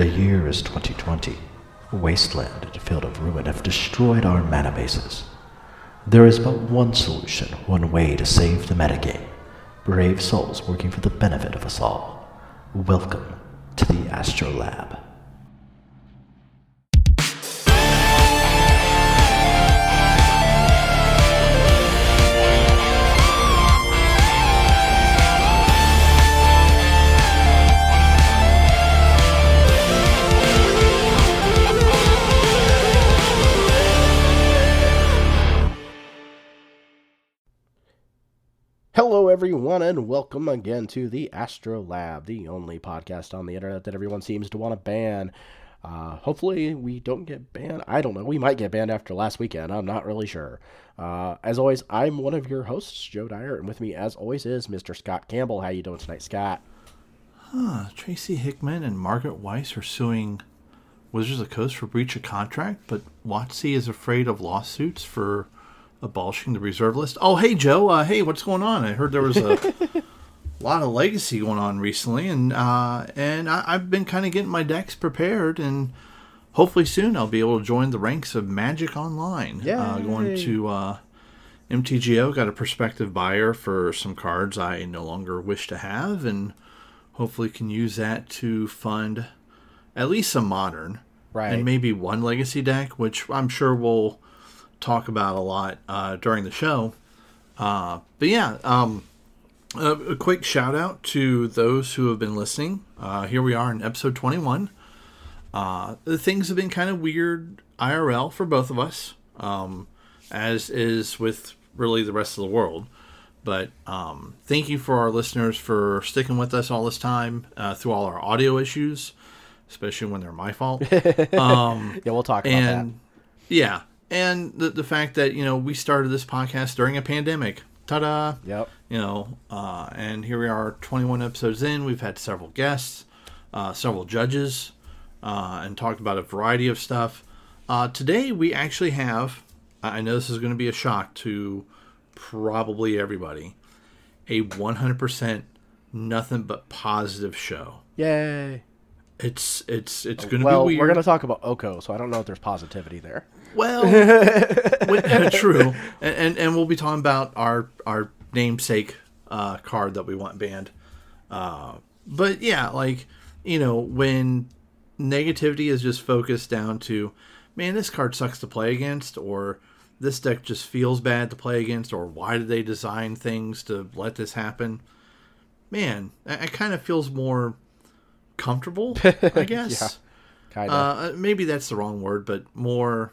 The year is 2020. Wasteland and a field of ruin have destroyed our mana bases. There is but one solution, one way to save the metagame. Brave souls working for the benefit of us all. Welcome to the Astro everyone, and welcome again to the Astro Lab, the only podcast on the internet that everyone seems to want to ban. Uh, hopefully, we don't get banned. I don't know. We might get banned after last weekend. I'm not really sure. Uh, as always, I'm one of your hosts, Joe Dyer, and with me, as always, is Mr. Scott Campbell. How you doing tonight, Scott? Huh, Tracy Hickman and Margaret Weis are suing Wizards of the Coast for breach of contract, but WotC is afraid of lawsuits for abolishing the reserve list. Oh, hey Joe, uh, hey, what's going on? I heard there was a lot of legacy going on recently, and uh, and I, have been kind of getting my decks prepared, and hopefully soon I'll be able to join the ranks of Magic Online. Uh, going to uh, MTGO, got a prospective buyer for some cards I no longer wish to have, and hopefully can use that to fund at least some modern, Right. and maybe one legacy deck, which I'm sure will talk about a lot uh, during the show. Uh, but yeah, um, a, a quick shout out to those who have been listening. Uh, here we are in episode 21. Uh, the things have been kind of weird IRL for both of us, um, as is with really the rest of the world. But um, thank you for our listeners for sticking with us all this time uh, through all our audio issues, especially when they're my fault. Yeah, we'll talk about and yeah, and the the fact that you know we started this podcast during a pandemic. Ta-da! Yep. You know, uh, and here we are, 21 episodes in. We've had several guests, uh, several judges, uh, and talked about a variety of stuff. Uh, today we actually have. I know this is going to be a shock to probably everybody. A 100% nothing but positive show. Yay. It's it's it's going to Well, be weird. we're going to talk about Oko, so I don't know if there's positivity there. Well, wi- true, and, and and we'll be talking about our our namesake uh, card that we want banned. Uh, but yeah, like you know, when negativity is just focused down to, man, this card sucks to play against, or this deck just feels bad to play against, or why did they design things to let this happen? Man, it, it kind of feels more comfortable, I guess. Kind of. Uh, maybe that's the wrong word, but more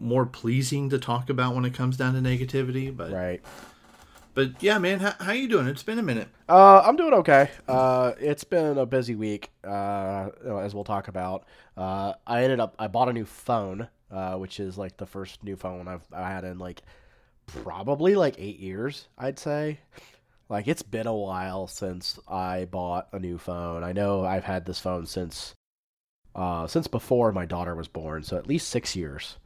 more pleasing to talk about when it comes down to negativity. But right. but yeah, man, how, how you doing? It's been a minute. Uh, I'm doing okay. Uh, it's been a busy week, uh, as we'll talk about. Uh, I ended up I bought a new phone, uh, which is like the first new phone I've I had in like probably like eight years, I'd say. Like it's been a while since I bought a new phone. I know I've had this phone since uh, since before my daughter was born, so at least six years.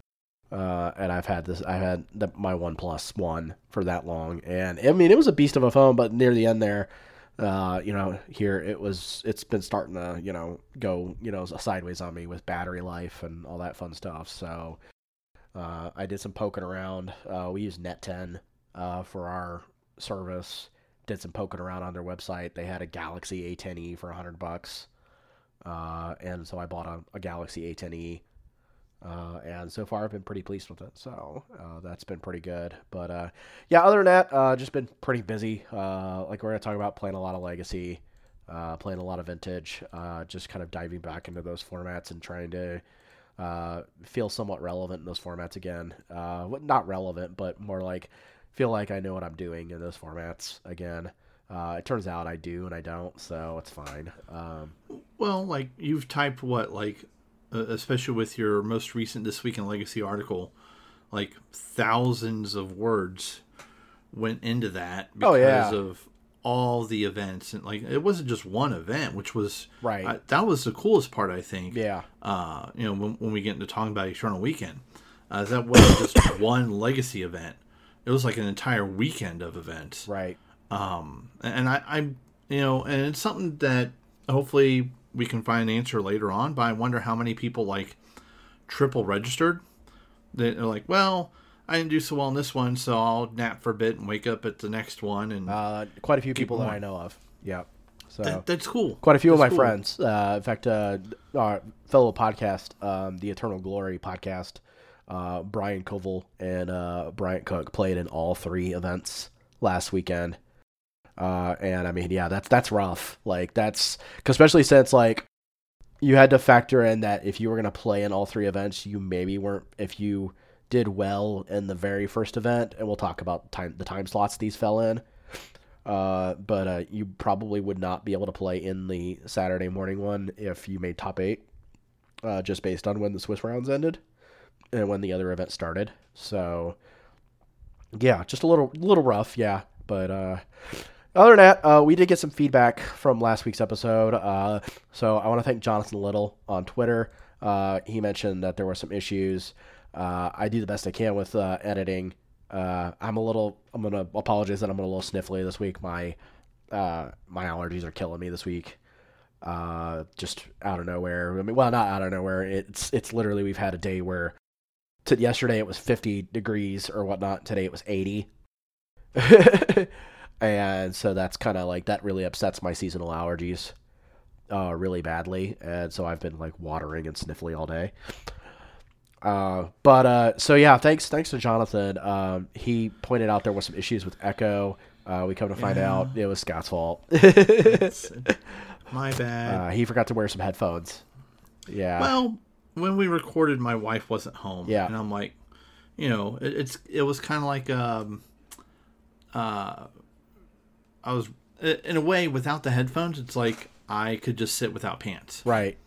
Uh, and I've had this. I had the, my One Plus One for that long, and I mean it was a beast of a phone. But near the end there, uh, you know, here it was. It's been starting to, you know, go, you know, sideways on me with battery life and all that fun stuff. So uh, I did some poking around. Uh, we use Net10 uh, for our service. Did some poking around on their website. They had a Galaxy A10e for hundred bucks, uh, and so I bought a, a Galaxy A10e. Uh, and so far, I've been pretty pleased with it. So uh, that's been pretty good. But uh, yeah, other than that, uh, just been pretty busy. Uh, like we're gonna talk about playing a lot of Legacy, uh, playing a lot of Vintage, just kind of diving back into those formats and trying to feel somewhat relevant in those formats again. Not relevant, but more like feel like I know what I'm doing in those formats again. It turns out I do and I don't, so it's fine. Um, Well, like you've typed what, like, especially with your most recent This Week in Legacy article, like thousands of words went into that because Oh, yeah. of all the events and like it wasn't just one event, which was Right. I, that was the coolest part, I think. yeah, uh, you know, when, when we get into talking about Eternal Weekend, uh, that wasn't just one legacy event. It was like an entire weekend of events. right. Um, and I, I, you know, and it's something that hopefully we can find an answer later on. But I wonder how many people like triple registered. They're like, well, I didn't do so well in this one, so I'll nap for a bit and wake up at the next one. And Uh, quite a few people that. I know of. Yeah. So that, that's cool. quite a few of my cool. friends. Uh, in fact, uh, our fellow podcast, um, the Eternal Glory podcast, uh, Brian Koval and uh, Bryant Cook played in all three events last weekend. Uh, and I mean, yeah, that's that's rough. Like that's especially since like you had to factor in that if you were gonna play in all three events, you maybe weren't if you did well in the very first event, and we'll talk about time the time slots these fell in. Uh, but uh, you probably would not be able to play in the Saturday morning one if you made top eight, uh, just based on when the Swiss rounds ended and when the other event started. So, yeah, just a little little rough, yeah. But uh, other than that, uh, we did get some feedback from last week's episode. Uh, so I want to thank Jonathan Little on Twitter. Uh, he mentioned that there were some issues. Uh, I do the best I can with uh, editing. Uh, I'm a little. I'm gonna apologize that I'm a little sniffly this week. My my allergies are killing me this week. Just out of nowhere. I mean, well, not out of nowhere. It's it's literally we've had a day where t- yesterday it was 50 degrees or whatnot. Today it was 80. and so that's kind of like that really upsets my seasonal allergies uh, really badly. And so I've been like watering and sniffly all day. Uh, but uh, so yeah, thanks thanks to Jonathan. Um, he pointed out there was some issues with Echo. Uh, we come to find Yeah. out it was Scott's fault. My bad. uh, he forgot to wear some headphones. Yeah. Well, when we recorded, my wife wasn't home. Yeah. and I'm like, you know, it, it's it was kind of like um, uh, I was in a way without the headphones. It's like I could just sit without pants. right.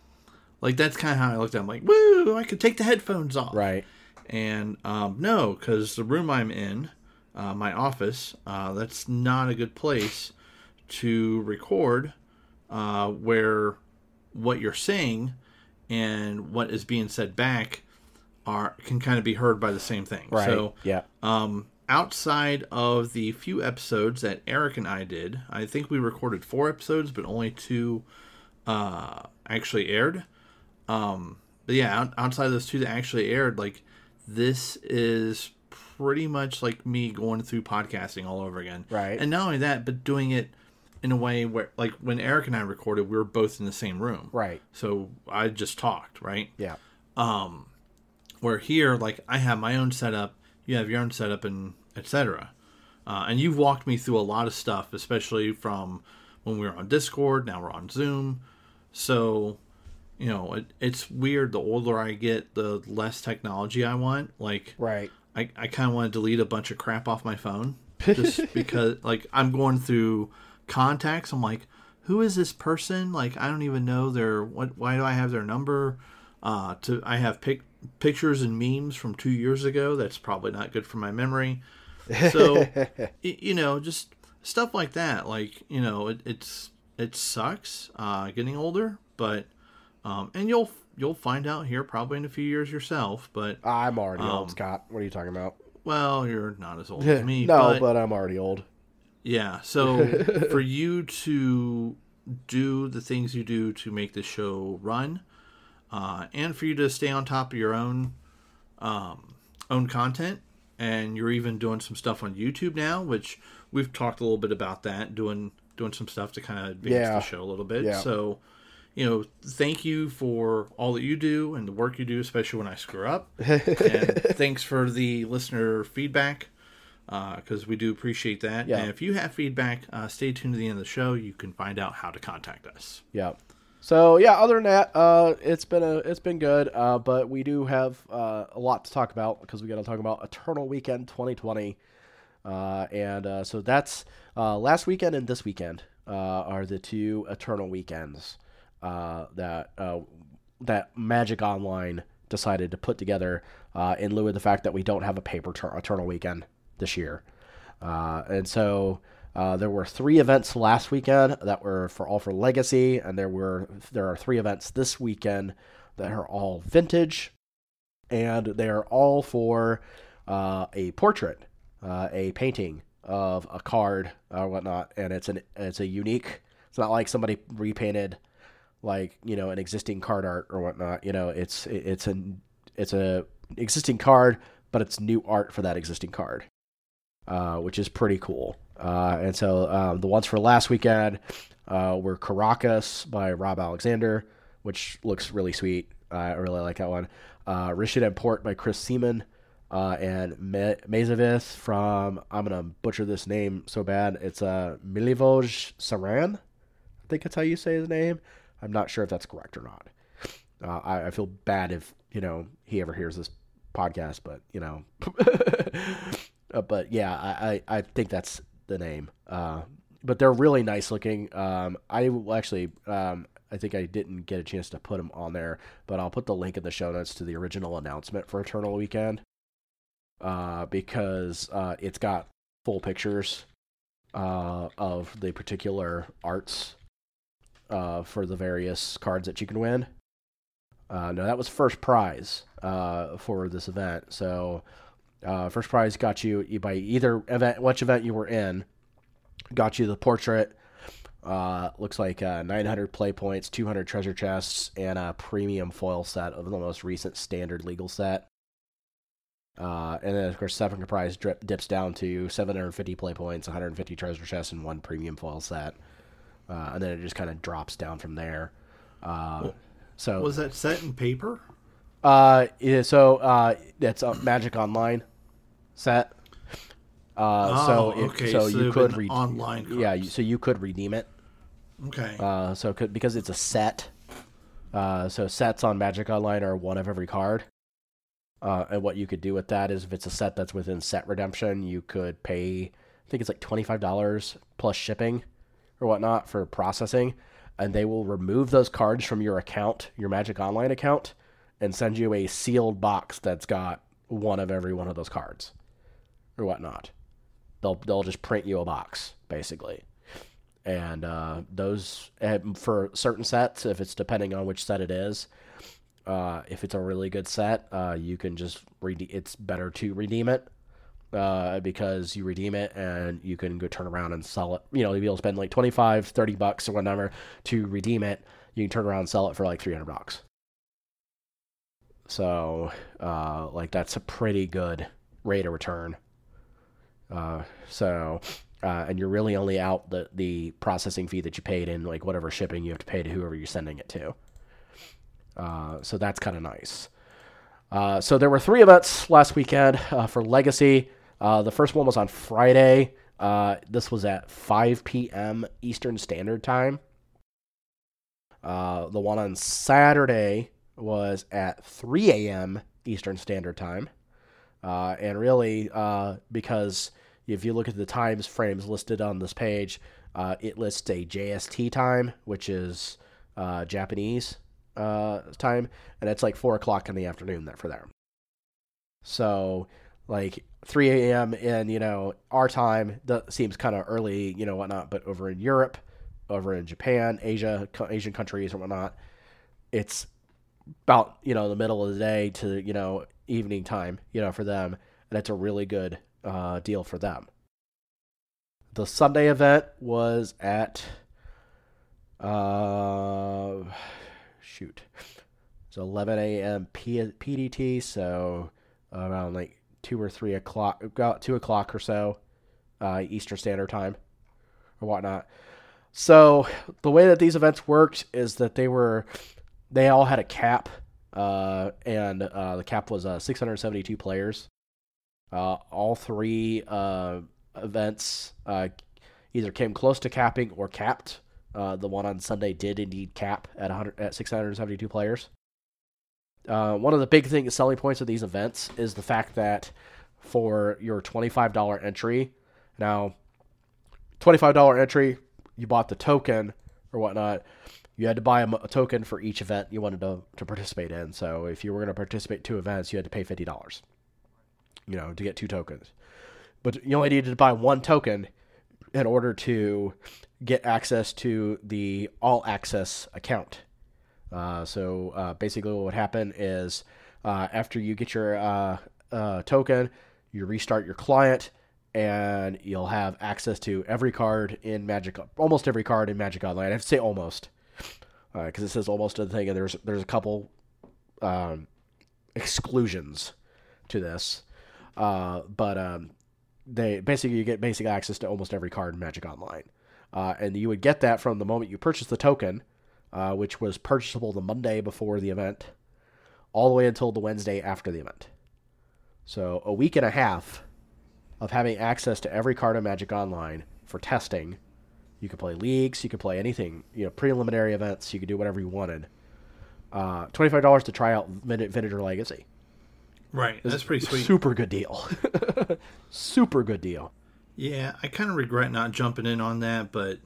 Like that's kind of how I looked at. it. I'm like, woo! I could take the headphones off. Right. And um, no, because the room I'm in, uh, my office, uh, that's not a good place to record uh, where what you're saying and what is being said back are can kind of be heard by the same thing. Right. So yeah. um, outside of the few episodes that Eric and I did, I think we recorded four episodes, but only two uh, actually aired. Um, but yeah, out, outside of those two that actually aired, like this is pretty much like me going through podcasting all over again. Right. And not only that, but doing it in a way where, like, when Eric and I recorded, we were both in the same room. Right. So I just talked, right? Yeah. Um, where here like i have my own setup you have your own setup and etc uh, and you've walked me through a lot of stuff especially from when we were on discord now we're on zoom so you know it, it's weird the older i get the less technology i want like Right. I, I kind of want to delete a bunch of crap off my phone just because like I'm going through contacts. I'm like, who is this person? Like I don't even know their what. Why do I have their number? Uh, to I have pic- pictures and memes from two years ago. That's probably not good for my memory. So you know, just stuff like that. Like you know, it, it's it sucks uh, getting older, but um, and you'll you'll find out here probably in a few years yourself. But I'm already Um, old, Scott. What are you talking about? well, you're not as old as me. no, but, but I'm already old. yeah. So for you to do the things you do to make the show run, uh, and for you to stay on top of your own um, own content, and you're even doing some stuff on YouTube now, which we've talked a little bit about that, doing doing some stuff to kind of advance Yeah. the show a little bit. Yeah. So. You know, thank you for all that you do and the work you do, especially when I screw up. and thanks for the listener feedback because we do appreciate that. Yeah. And if you have feedback, uh, stay tuned to the end of the show. You can find out how to contact us. Yeah. So yeah, other than that, uh, it's been a it's been good. Uh, but we do have uh, a lot to talk about because we got to talk about Eternal Weekend 2020, uh, and uh, so that's uh, last weekend and this weekend are the two Eternal weekends that that Magic Online decided to put together in lieu of the fact that we don't have a paper tur- Eternal Weekend this year. And so uh, there were three events last weekend that were for all for Legacy, and there were there are three events this weekend that are all vintage, and they are all for uh, a portrait, uh, a painting of a card or whatnot, and it's an it's a unique. It's not like somebody repainted like you know an existing card art or whatnot. You know, it's it's an it's a existing card, but it's new art for that existing card, uh, which is pretty cool. Uh, and so um, the ones for last weekend uh, were Karakas by Rob Alexander, which looks really sweet. I really like that one. Uh, Rishadan Port by Chris Seaman. Uh, and Maze of Ith from I'm gonna butcher this name so bad. It's uh, Milivoj Saran. I think that's how you say his name. I'm not sure if that's correct or not. Uh, I, I feel bad if you know he ever hears this podcast, but you know, uh, but yeah, I, I, I think that's the name. Uh, but they're really nice looking. Um, I will actually, um, I think I didn't get a chance to put them on there, but I'll put the link in the show notes to the original announcement for Eternal Weekend, uh, because uh, it's got full pictures uh, of the particular arts uh, for the various cards that you can win. Uh, no, that was first prize uh, for this event. So, uh, first prize got you, by either event, which event you were in, got you the portrait. Uh, looks like uh, 900 play points, 200 treasure chests, and a premium foil set of the most recent standard legal set. Uh, and then, of course, second prize drip, dips down to 750 play points, 150 treasure chests, and one premium foil set. Uh, and then it just kind of drops down from there. Uh, so Was that set in paper? Uh, yeah, so uh, it's a Magic Online set. Uh, so Oh, if, okay, so so you could been re- online yeah, cards. you, so you could redeem it. Okay. Uh, so could, because it's a set. Uh, so sets on Magic Online are one of every card. Uh, and what you could do with that is if it's a set that's within set redemption, you could pay, I think it's like $25 plus shipping or whatnot for processing. And they will remove those cards from your account, your Magic Online account, and send you a sealed box that's got one of every one of those cards or whatnot. They'll, they'll just print you a box, basically and uh, those eh, for certain sets, if it's depending on which set it is, uh, if it's a really good set, uh, you can just rede- It's better to redeem it uh, because you redeem it and you can go turn around and sell it. You know, you'll spend like 25, 30 bucks or whatever to redeem it. You can turn around and sell it for like 300 bucks. So, uh, like that's a pretty good rate of return. Uh, so, uh, and you're really only out the the processing fee that you paid in like whatever shipping you have to pay to whoever you're sending it to. Uh, so that's kind of nice. Uh, so there were three events last weekend uh, for Legacy. The first one was on Friday. This was at 5 p.m. Eastern Standard Time. The one on Saturday was at 3 a.m. Eastern Standard Time. Uh, and really, uh, because if you look at the times frames listed on this page, uh, it lists a JST time, which is uh, Japanese uh, time, and it's like 4 o'clock in the afternoon there for them. So, like 3 a.m. in, you know, our time, that seems kind of early, you know, whatnot, but over in Europe, over in Japan, Asia, Asian countries and whatnot, it's about, you know, the middle of the day to, you know, evening time, you know, for them. And it's a really good uh, deal for them. The Sunday event was at, uh, shoot, it's 11 a.m. P- PDT, so around like two or three o'clock, about two o'clock or so, uh, Eastern Standard Time, or whatnot. So the way that these events worked is that they were, they all had a cap, uh, and uh, the cap was uh, 672 players. Uh, all three events either came close to capping or capped. The one on Sunday did indeed cap at 100 at 672 players. One of the big thing selling points of these events is the fact that for your $25 entry, now $25 entry, you bought the token or whatnot. You had to buy a, a token for each event you wanted to, to participate in. So if you were going to participate two events, you had to pay fifty dollars. You know, to get two tokens. But you only needed to buy one token in order to get access to the all access account. Uh, so uh, basically, what would happen is uh, after you get your uh, uh, token, you restart your client, and you'll have access to every card in Magic, almost every card in Magic Online. I have to say almost, because it says almost to the thing, and there's there's a couple um, exclusions to this, uh, but um, they basically you get basic access to almost every card in Magic Online, uh, and you would get that from the moment you purchase the token, uh, which was purchasable the Monday before the event, all the way until the Wednesday after the event. So a week and a half of having access to every card in Magic Online for testing. You could play leagues, you could play anything, you know, preliminary events, you could do whatever you wanted. Uh, Twenty-five dollars to try out Vin- Vintage Legacy. Right. That's pretty sweet. Super good deal. Super good deal. Yeah, I kind of regret not jumping in on that, but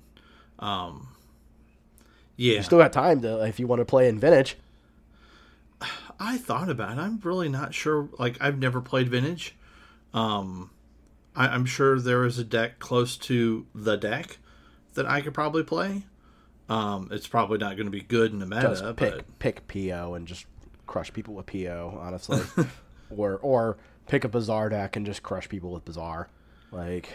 um yeah. You still got time to if you want to play in Vintage. I thought about it. I'm really not sure. Like, I've never played Vintage. Um, I, I'm sure there is a deck close to the deck that I could probably play. Um, it's probably not going to be good in the Just meta, pick but pick PO and just crush people with PO, honestly. or or pick a bazaar deck and just crush people with bazaar. Like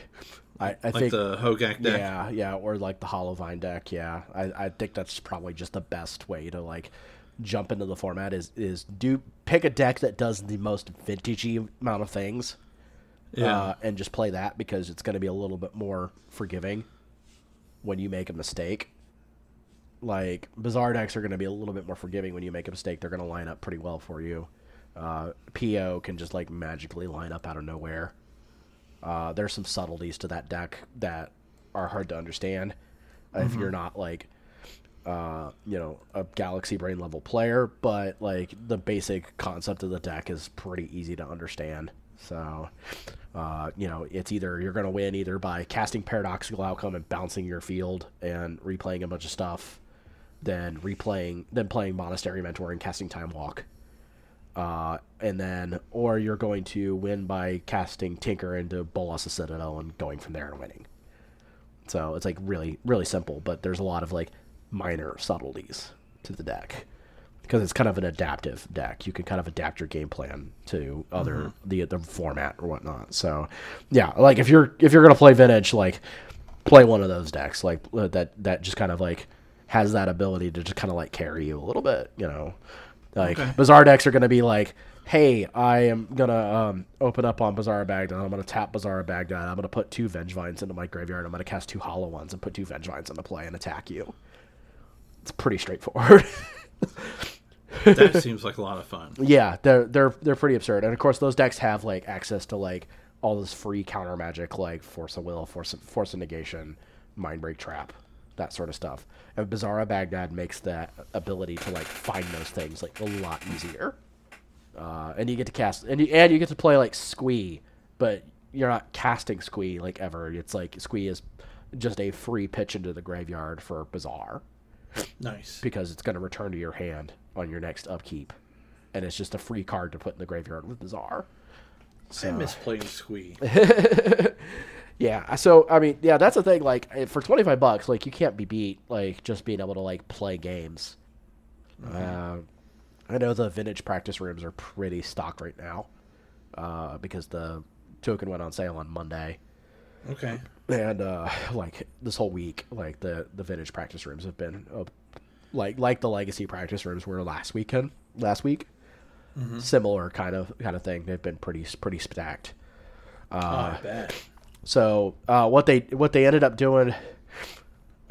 I, I like think the Hogak deck. Yeah, yeah, or like the Hollow Vine deck. Yeah, I, I think that's probably just the best way to like jump into the format is is do pick a deck that does the most vintagey amount of things, Yeah. uh, and just play that because it's going to be a little bit more forgiving when you make a mistake. Like bazaar decks are going to be a little bit more forgiving when you make a mistake. They're going to line up pretty well for you. Uh, PO can just like magically line up out of nowhere. Uh, there's some subtleties to that deck that are hard to understand if you're not like uh, you know a galaxy brain level player but like the basic concept of the deck is pretty easy to understand so uh, you know it's either you're going to win either by casting paradoxical outcome and bouncing your field and replaying a bunch of stuff then replaying then playing monastery mentor and casting time walk uh, and then or you're going to win by casting Tinker into Bolas Citadel and going from there and winning. So it's like really really simple, but there's a lot of like minor subtleties to the deck because it's kind of an adaptive deck. You can kind of adapt your game plan to other the the format or whatnot. So yeah, like if you're if you're gonna play vintage, like play one of those decks like uh, that that just kind of like has that ability to just kind of like carry you a little bit, you know. Like Okay. bazaar decks are going to be like, hey, I am gonna um, open up on Bazaar Baghdad. I'm gonna tap Bazaar Baghdad. I'm gonna put two Vengevines into my graveyard. I'm gonna cast two Hollow ones and put two Vengevines into play and attack you. It's pretty straightforward. that seems like a lot of fun. yeah, they're they're they're pretty absurd. And of course, those decks have like access to like all this free counter magic, like Force of Will, Force of, Force of Negation, Mindbreak Trap, that sort of stuff. And Bazaar of Baghdad makes that ability to like find those things like a lot easier. Uh, and you get to cast and you, and you get to play like Squee, but you're not casting Squee like ever. It's like Squee is just a free pitch into the graveyard for Bazaar Nice. because it's going to return to your hand on your next upkeep, and it's just a free card to put in the graveyard with Bazaar. I miss playing Squee. Yeah, so I mean, yeah, that's the thing. Like eh, for twenty five bucks, like you can't be beat. Like just being able to like play games. Uh, I know the vintage practice rooms are pretty stocked right now, uh, because the token went on sale on Monday, Okay. and uh, like this whole week, like the the vintage practice rooms have been uh, like like the legacy practice rooms were last weekend, last week. Similar kind of kind of thing. They've been pretty pretty stacked. oh, I. So uh, what they what they ended up doing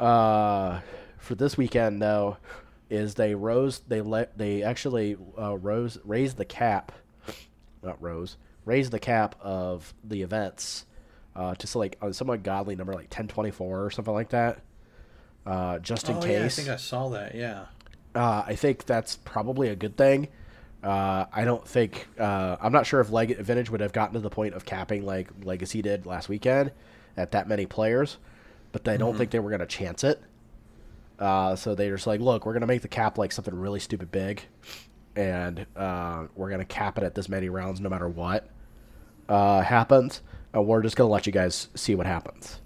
uh, for this weekend though is they rose they let they actually uh, rose raised the cap not rose raised the cap of the events uh, to so like uh, some godly number like ten twenty four or something like that. Uh, just in oh, case. yeah, I think I saw that. Yeah. Uh, I think that's probably a good thing. Uh, I don't think uh, I'm not sure if Leg- Vintage would have gotten to the point of capping like Legacy did last weekend at that many players, but I don't think they were going to chance it. Uh, so they're just like, look, we're going to make the cap like something really stupid big, and uh, we're going to cap it at this many rounds no matter what uh, happens, and we're just going to let you guys see what happens.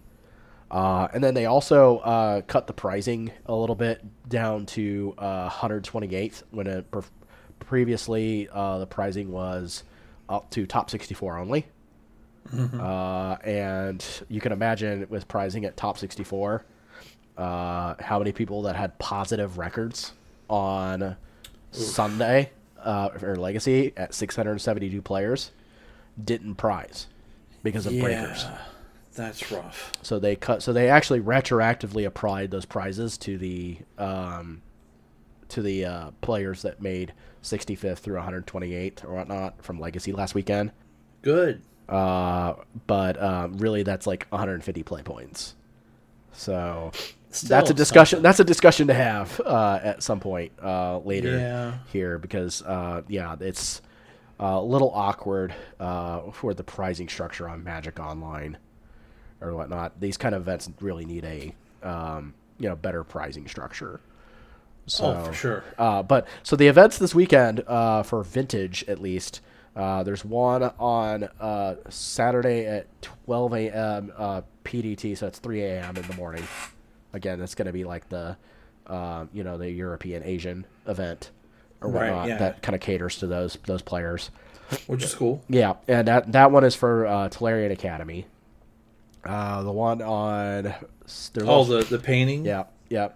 Uh, and then they also uh, cut the pricing a little bit down to uh, 128th when it pre- previously uh, the pricing was up to top 64 only. Uh, and you can imagine with pricing at top 64, uh, how many people that had positive records on Sunday uh, for Legacy at 672 players didn't prize because of breakers. that's rough. So they cut. So they actually retroactively applied those prizes to the um, to the uh, players that made 65th through 128th or whatnot from Legacy last weekend. Good. Uh, but um, really, that's like 150 play points. So Still that's a discussion. something. That's a discussion to have uh, at some point uh, later Yeah. here because uh, yeah, it's a little awkward uh, for the pricing structure on Magic Online or whatnot. These kind of events really need a um, you know better pricing structure. So, oh, for sure. uh, but so the events this weekend uh, for vintage at least. Uh, there's one on uh, Saturday at 12 a.m. Uh, PDT, so it's 3 a.m. in the morning. Again, that's going to be like the, um, you know, the European Asian event or Right, yeah. that kind of caters to those those players. Which is cool. Yeah, and that that one is for uh, Tolarian Academy. Uh, the one on Oh, also- the the painting. yeah, yeah.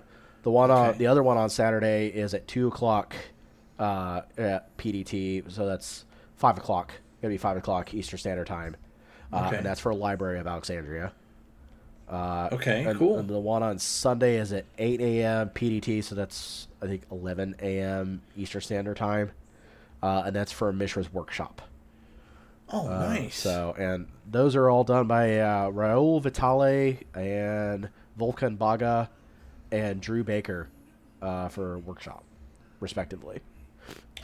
The one on the other one on Saturday is at two o'clock uh, at PDT, so that's five o'clock. Gonna be five o'clock Eastern Standard Time, uh, Okay. and that's for Library of Alexandria. Uh, Okay, and, cool. And the one on Sunday is at eight a.m. PDT, so that's I think eleven a.m. Eastern Standard Time, uh, and that's for Mishra's workshop. Oh, Uh, nice. So, and those are all done by uh, Raoul Vitale and Volkan Baga and Drew Baker uh, for workshop, respectively.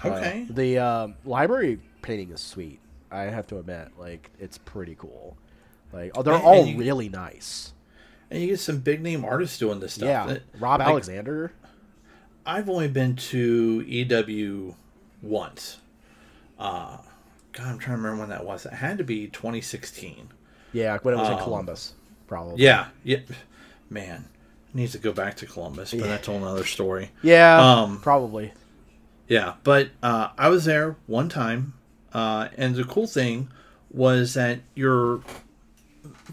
Uh, okay. the um, library painting is sweet. I have to admit, like it's pretty cool. Like, oh, they're And- all and you- really nice. and you get some big name artists doing this stuff. Yeah, That- Rob like, Alexander. I've only been to EW once. Uh, God, I'm trying to remember when that was. It had to be 2016. Yeah, when it was in um, Columbus, probably. Yeah, yeah. Man, needs to go back to Columbus, but Yeah. that's a whole other story. Yeah, Um, probably. Yeah, but uh, I was there one time, uh, and the cool thing was that you're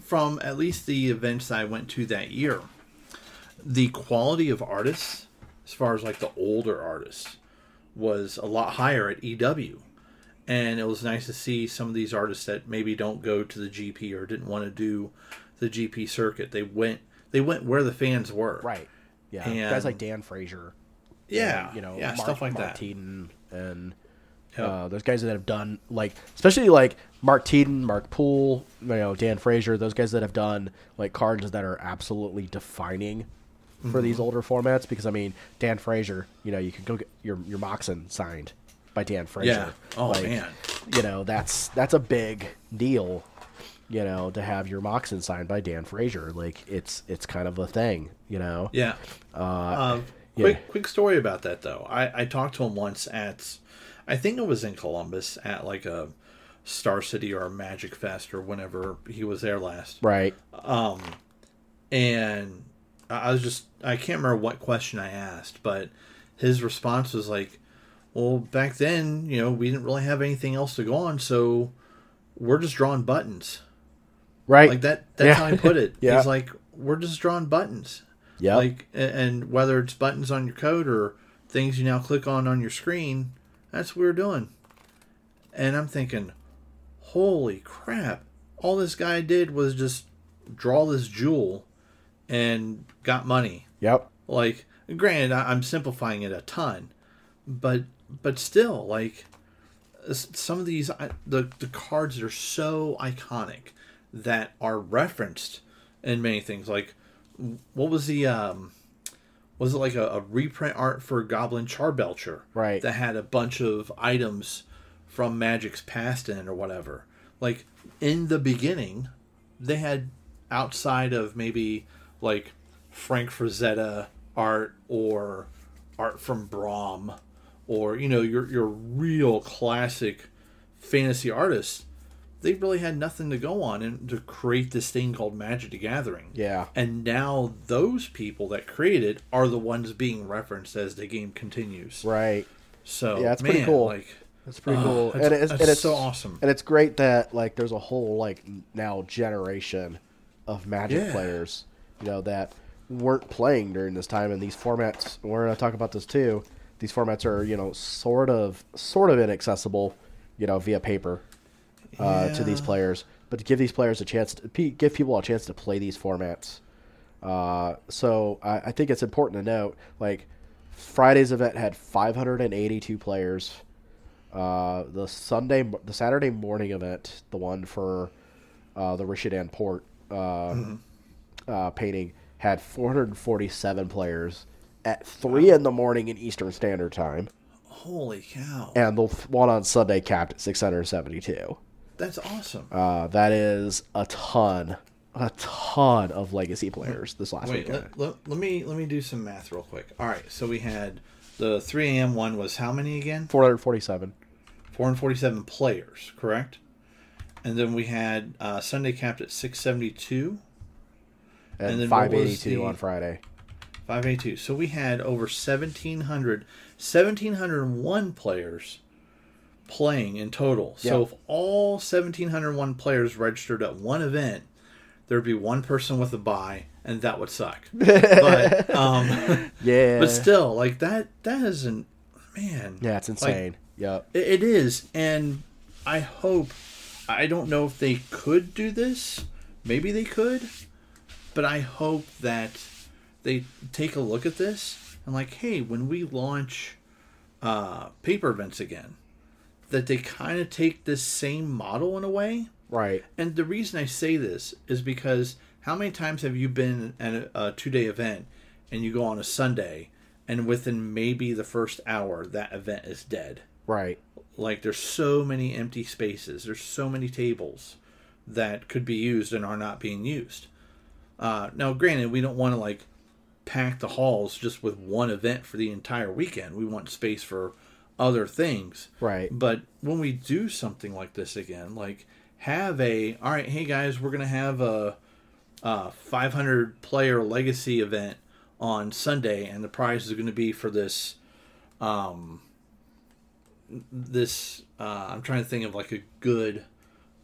from at least the events I went to that year. The quality of artists, as far as like the older artists, was a lot higher at EW, and it was nice to see some of these artists that maybe don't go to the GP or didn't want to do the GP circuit. They went they went where the fans were. Right. Yeah, And- guys like Dan Frazier. Yeah. and, you know, yeah, Mark, stuff like Mark that. And Yep. uh, those guys that have done like, especially like Mark Tedin, Mark Poole, you know, Dan Frazier, those guys that have done like cards that are absolutely defining for Mm-hmm. these older formats. Because I mean, Dan Frazier, you know, you can go get your your Moxen signed by Dan Frazier. Yeah. Oh Like, man. you know that's that's a big deal you know to have your moxen signed by dan frazier like it's it's kind of a thing you know Yeah. Uh, yeah. quick quick story about that though. I, I talked to him once at I think it was in Columbus at like a Star City or a Magic Fest or whenever he was there last. right Um, And I I was just I can't remember what question I asked, but his response was like, Well, back then, you know, we didn't really have anything else to go on, so we're just drawing buttons. right Like that that's Yeah. how I put it. Yeah. He's like, We're just drawing buttons. yeah like and whether it's buttons on your code or things you now click on on your screen that's what we're doing. And i'm thinking holy crap. All this guy did was just draw this jewel and got money. Yep. Like granted i'm simplifying it a ton but but still like some of these the the cards are so iconic that are referenced in many things. Like what was the um was it like a, a reprint art for goblin charbelcher Right. that had a bunch of items from magic's past in it or whatever like in the beginning they had outside of maybe like Frank Frazetta art or art from Brom or you know your your real classic fantasy artists they really had nothing to go on and to create this thing called Magic the Gathering. Yeah. And now those people that created are the ones being referenced as the game continues. right So Yeah, that's man, pretty cool. Like that's pretty Oh, cool that's- and it's, and it's so awesome. and it's great that like there's a whole like now generation of magic Yeah. players you know that weren't playing during this time, and these formats. We're gonna talk about this too. These formats are you know sort of sort of inaccessible, you know, via paper uh, to these players. But to give these players a chance, to, give people a chance to play these formats. Uh, so I, I think it's important to note, like Friday's event had 582 players. Uh, the Sunday, the Saturday morning event, the one for uh, the Rishadan Port uh, uh, painting, had 447 players at three in the morning in Eastern Standard Time, Holy cow. and the one on Sunday capped at 672. That's awesome. Uh, that is a ton, a ton of legacy players this last Wait, weekend. let, let, let me let me do some math real quick. All right, so we had the 3 a.m. one was how many again? 447. 447 players, correct? And then we had uh, Sunday capped at 672, And, And then 582 the- on Friday. 582. So we had over 1,700, 1,701 players playing in total. So if all 1,701 players registered at one event, there'd be one person with a buy, and that would suck. but um, Yeah. but still, like that that isn't man. yeah, it's like, insane. yep. It it is, and I hope. I don't know if they could do this. Maybe they could, but I hope that they take a look at this and like, hey, when we launch uh, paper events again, that they kind of take this same model in a way. Right. And the reason I say this is because how many times have you been at a, a two day event and you go on a Sunday and within maybe the first hour that event is dead? Right. Like there's so many empty spaces, there's so many tables that could be used and are not being used. Uh, now, granted, we don't want to like pack the halls just with one event for the entire weekend. We want space for other things. Right. But when we do something like this again, like have a all right, hey guys, we're gonna have a, a 500 player legacy event on Sunday, and the prize is going to be for this, um, this uh, I'm trying to think of like a good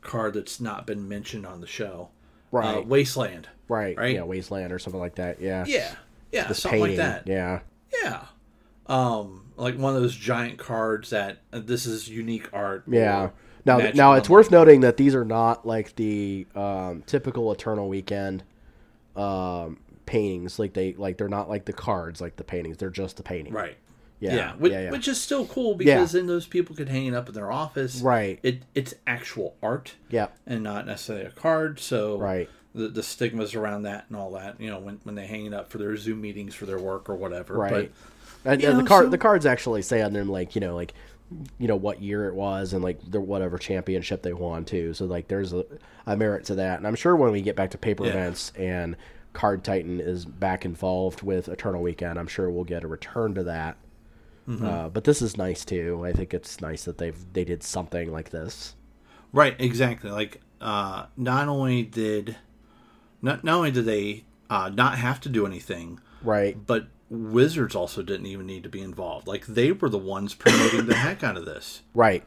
card that's not been mentioned on the show. Right. Uh, Wasteland. right. right? Yeah, Wasteland or something like that. Yeah. Yeah. Yeah. This something painting. like that. Yeah. Yeah. Um, like one of those giant cards that uh, this is unique art. Yeah. Now, now it's worth noting that these are not like the um, typical Eternal Weekend um, paintings. Like they, like they're not like the cards, like the paintings. They're just the painting. Right. Yeah. Yeah, which, yeah, yeah. which is still cool because then those people could hang it up in their office. Right. It it's actual art Yeah. and not necessarily a card. So Right. the the stigmas around that and all that, you know, when when they hang it up for their Zoom meetings for their work or whatever. Right. But And, you and the card, so- the cards actually say on them like you know like you know what year it was and like the whatever championship they won too. So like there's a, a merit to that. And I'm sure when we get back to paper Yeah. events and Card Titan is back involved with Eternal Weekend, I'm sure we'll get a return to that. Mm-hmm. Uh, but this is nice too. I think it's nice that they've they did something like this. Right, exactly. Like, uh, not only did, not not only did they uh, not have to do anything, Right. but Wizards also didn't even need to be involved. Like, they were the ones promoting the heck out of this. Right.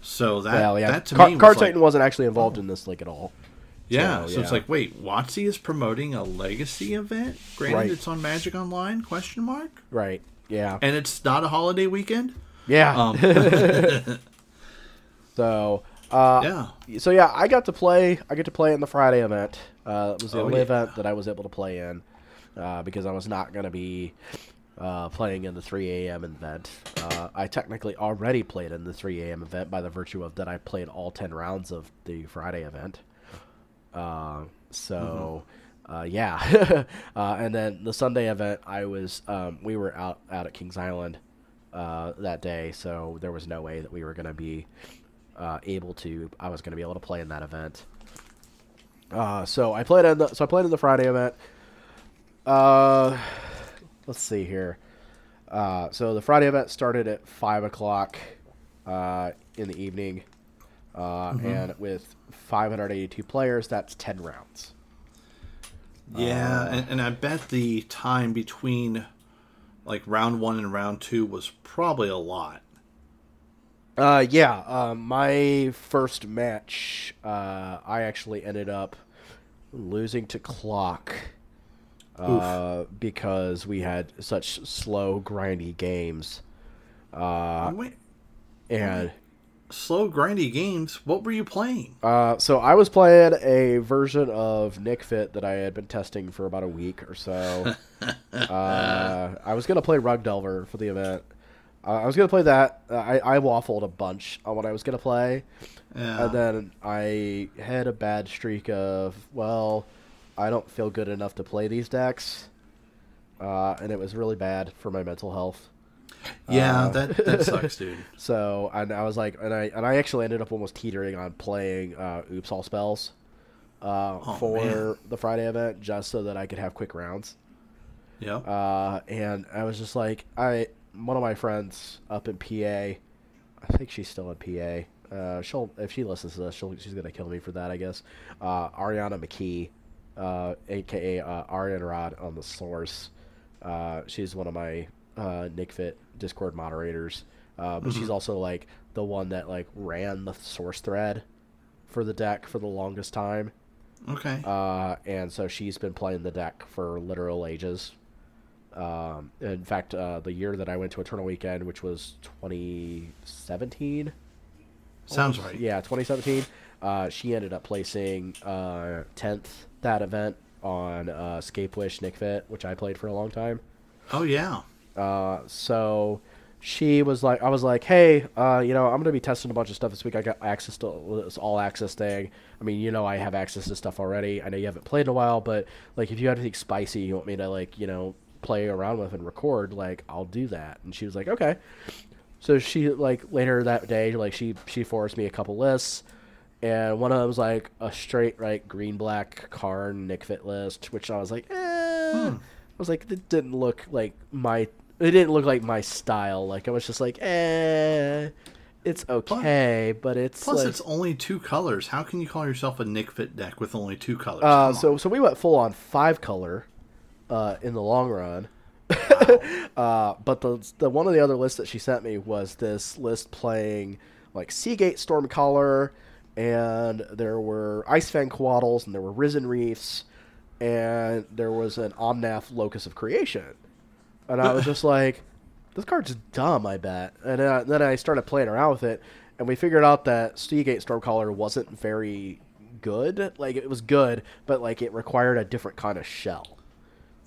So that Well, yeah. that to Car- me was Card like, Titan wasn't actually involved in this like at all. yeah. so, So it's like, wait, WotC is promoting a legacy event. Granted, Right. it's on Magic Online? Question mark. Right. Yeah. And it's not a holiday weekend. Yeah. Um, So, uh, yeah. so yeah, I got to play. I get to play in the Friday event. Uh, it was the Oh, only yeah. event that I was able to play in uh, because I was not going to be uh, playing in the 3 a.m. event. Uh, I technically already played in the 3 a.m. event by the virtue of that I played all 10 rounds of the Friday event. Uh, so. Uh, yeah, uh, and then the Sunday event, I was um, we were out out at Kings Island uh, that day, so there was no way that we were going to be uh, able to. I was going to be able to play in that event. Uh, so I played in the so I played in the Friday event. Uh, let's see here. Uh, so the Friday event started at five o'clock uh, in the evening, uh, and with 582 players, that's 10 rounds. Yeah, Uh, and, and I bet the time between like round one and round two was probably a lot. Uh, yeah. Um, my first match, uh, I actually ended up losing to clock. Uh, because we had such slow, grindy games. Uh, Wait, and slow, grindy games. What were you playing? uh, so I was playing a version of Nic Fit that I had been testing for about a week or so. uh, I was gonna play Rug Delver for the event. Uh, I was gonna play that. Uh, I, I waffled a bunch on what I was gonna play, Yeah. and then I had a bad streak of well, I don't feel good enough to play these decks, uh, and it was really bad for my mental health. yeah, uh, that that sucks, dude. So and I was like, and I and I actually ended up almost teetering on playing uh, Oops All Spells uh, Oh, for man. the Friday event just so that I could have quick rounds. Yeah. Uh, and I was just like, I one of my friends up in PA, I think she's still in PA. Uh, she'll if she listens to this, she'll, she's gonna kill me for that, I guess. Uh, Ariana McKee, uh, aka uh, Arian Rod on the source. Uh, she's one of my uh, Nic Fit Discord moderators, uh, but she's also like the one that like ran the source thread for the deck for the longest time. okay. Uh, and so she's been playing the deck for literal ages. Um, in fact, uh, the year that I went to Eternal Weekend, which was 2017, Sounds right. yeah, 2017, uh, she ended up placing uh, 10th that event on uh, Escape Wish Nic Fit, which I played for a long time. Oh yeah. Uh, so she was like, I was like, hey, uh, you know, I'm gonna be testing a bunch of stuff this week. I got access to this all access thing. I mean, you know, I have access to stuff already. I know you haven't played in a while, but like, if you have anything spicy you want me to like, you know, play around with and record, like, I'll do that. And she was like, okay. So she like later that day, like she she forced me a couple lists, and one of them was like a straight like green black Karn Nic Fit list, which I was like, eh. I was like, it didn't look like my it didn't look like my style. Like I was just like, eh, it's okay, but it's Plus, like, it's only two colors. How can you call yourself a Nic Fit deck with only two colors? uh, so on. so we went full on five color, uh, in the long run. uh, but the the one of the other lists that she sent me was this list playing like Sea Gate Stormcaller, and there were Ice-Fang Coatls, and there were Risen Reefs, and there was an Omnath Locus of Creation, and I was just like, this card's dumb, I bet. And uh, then I started playing around with it, and we figured out that Sea Gate Stormcaller wasn't very good. Like it was good, but like it required a different kind of shell.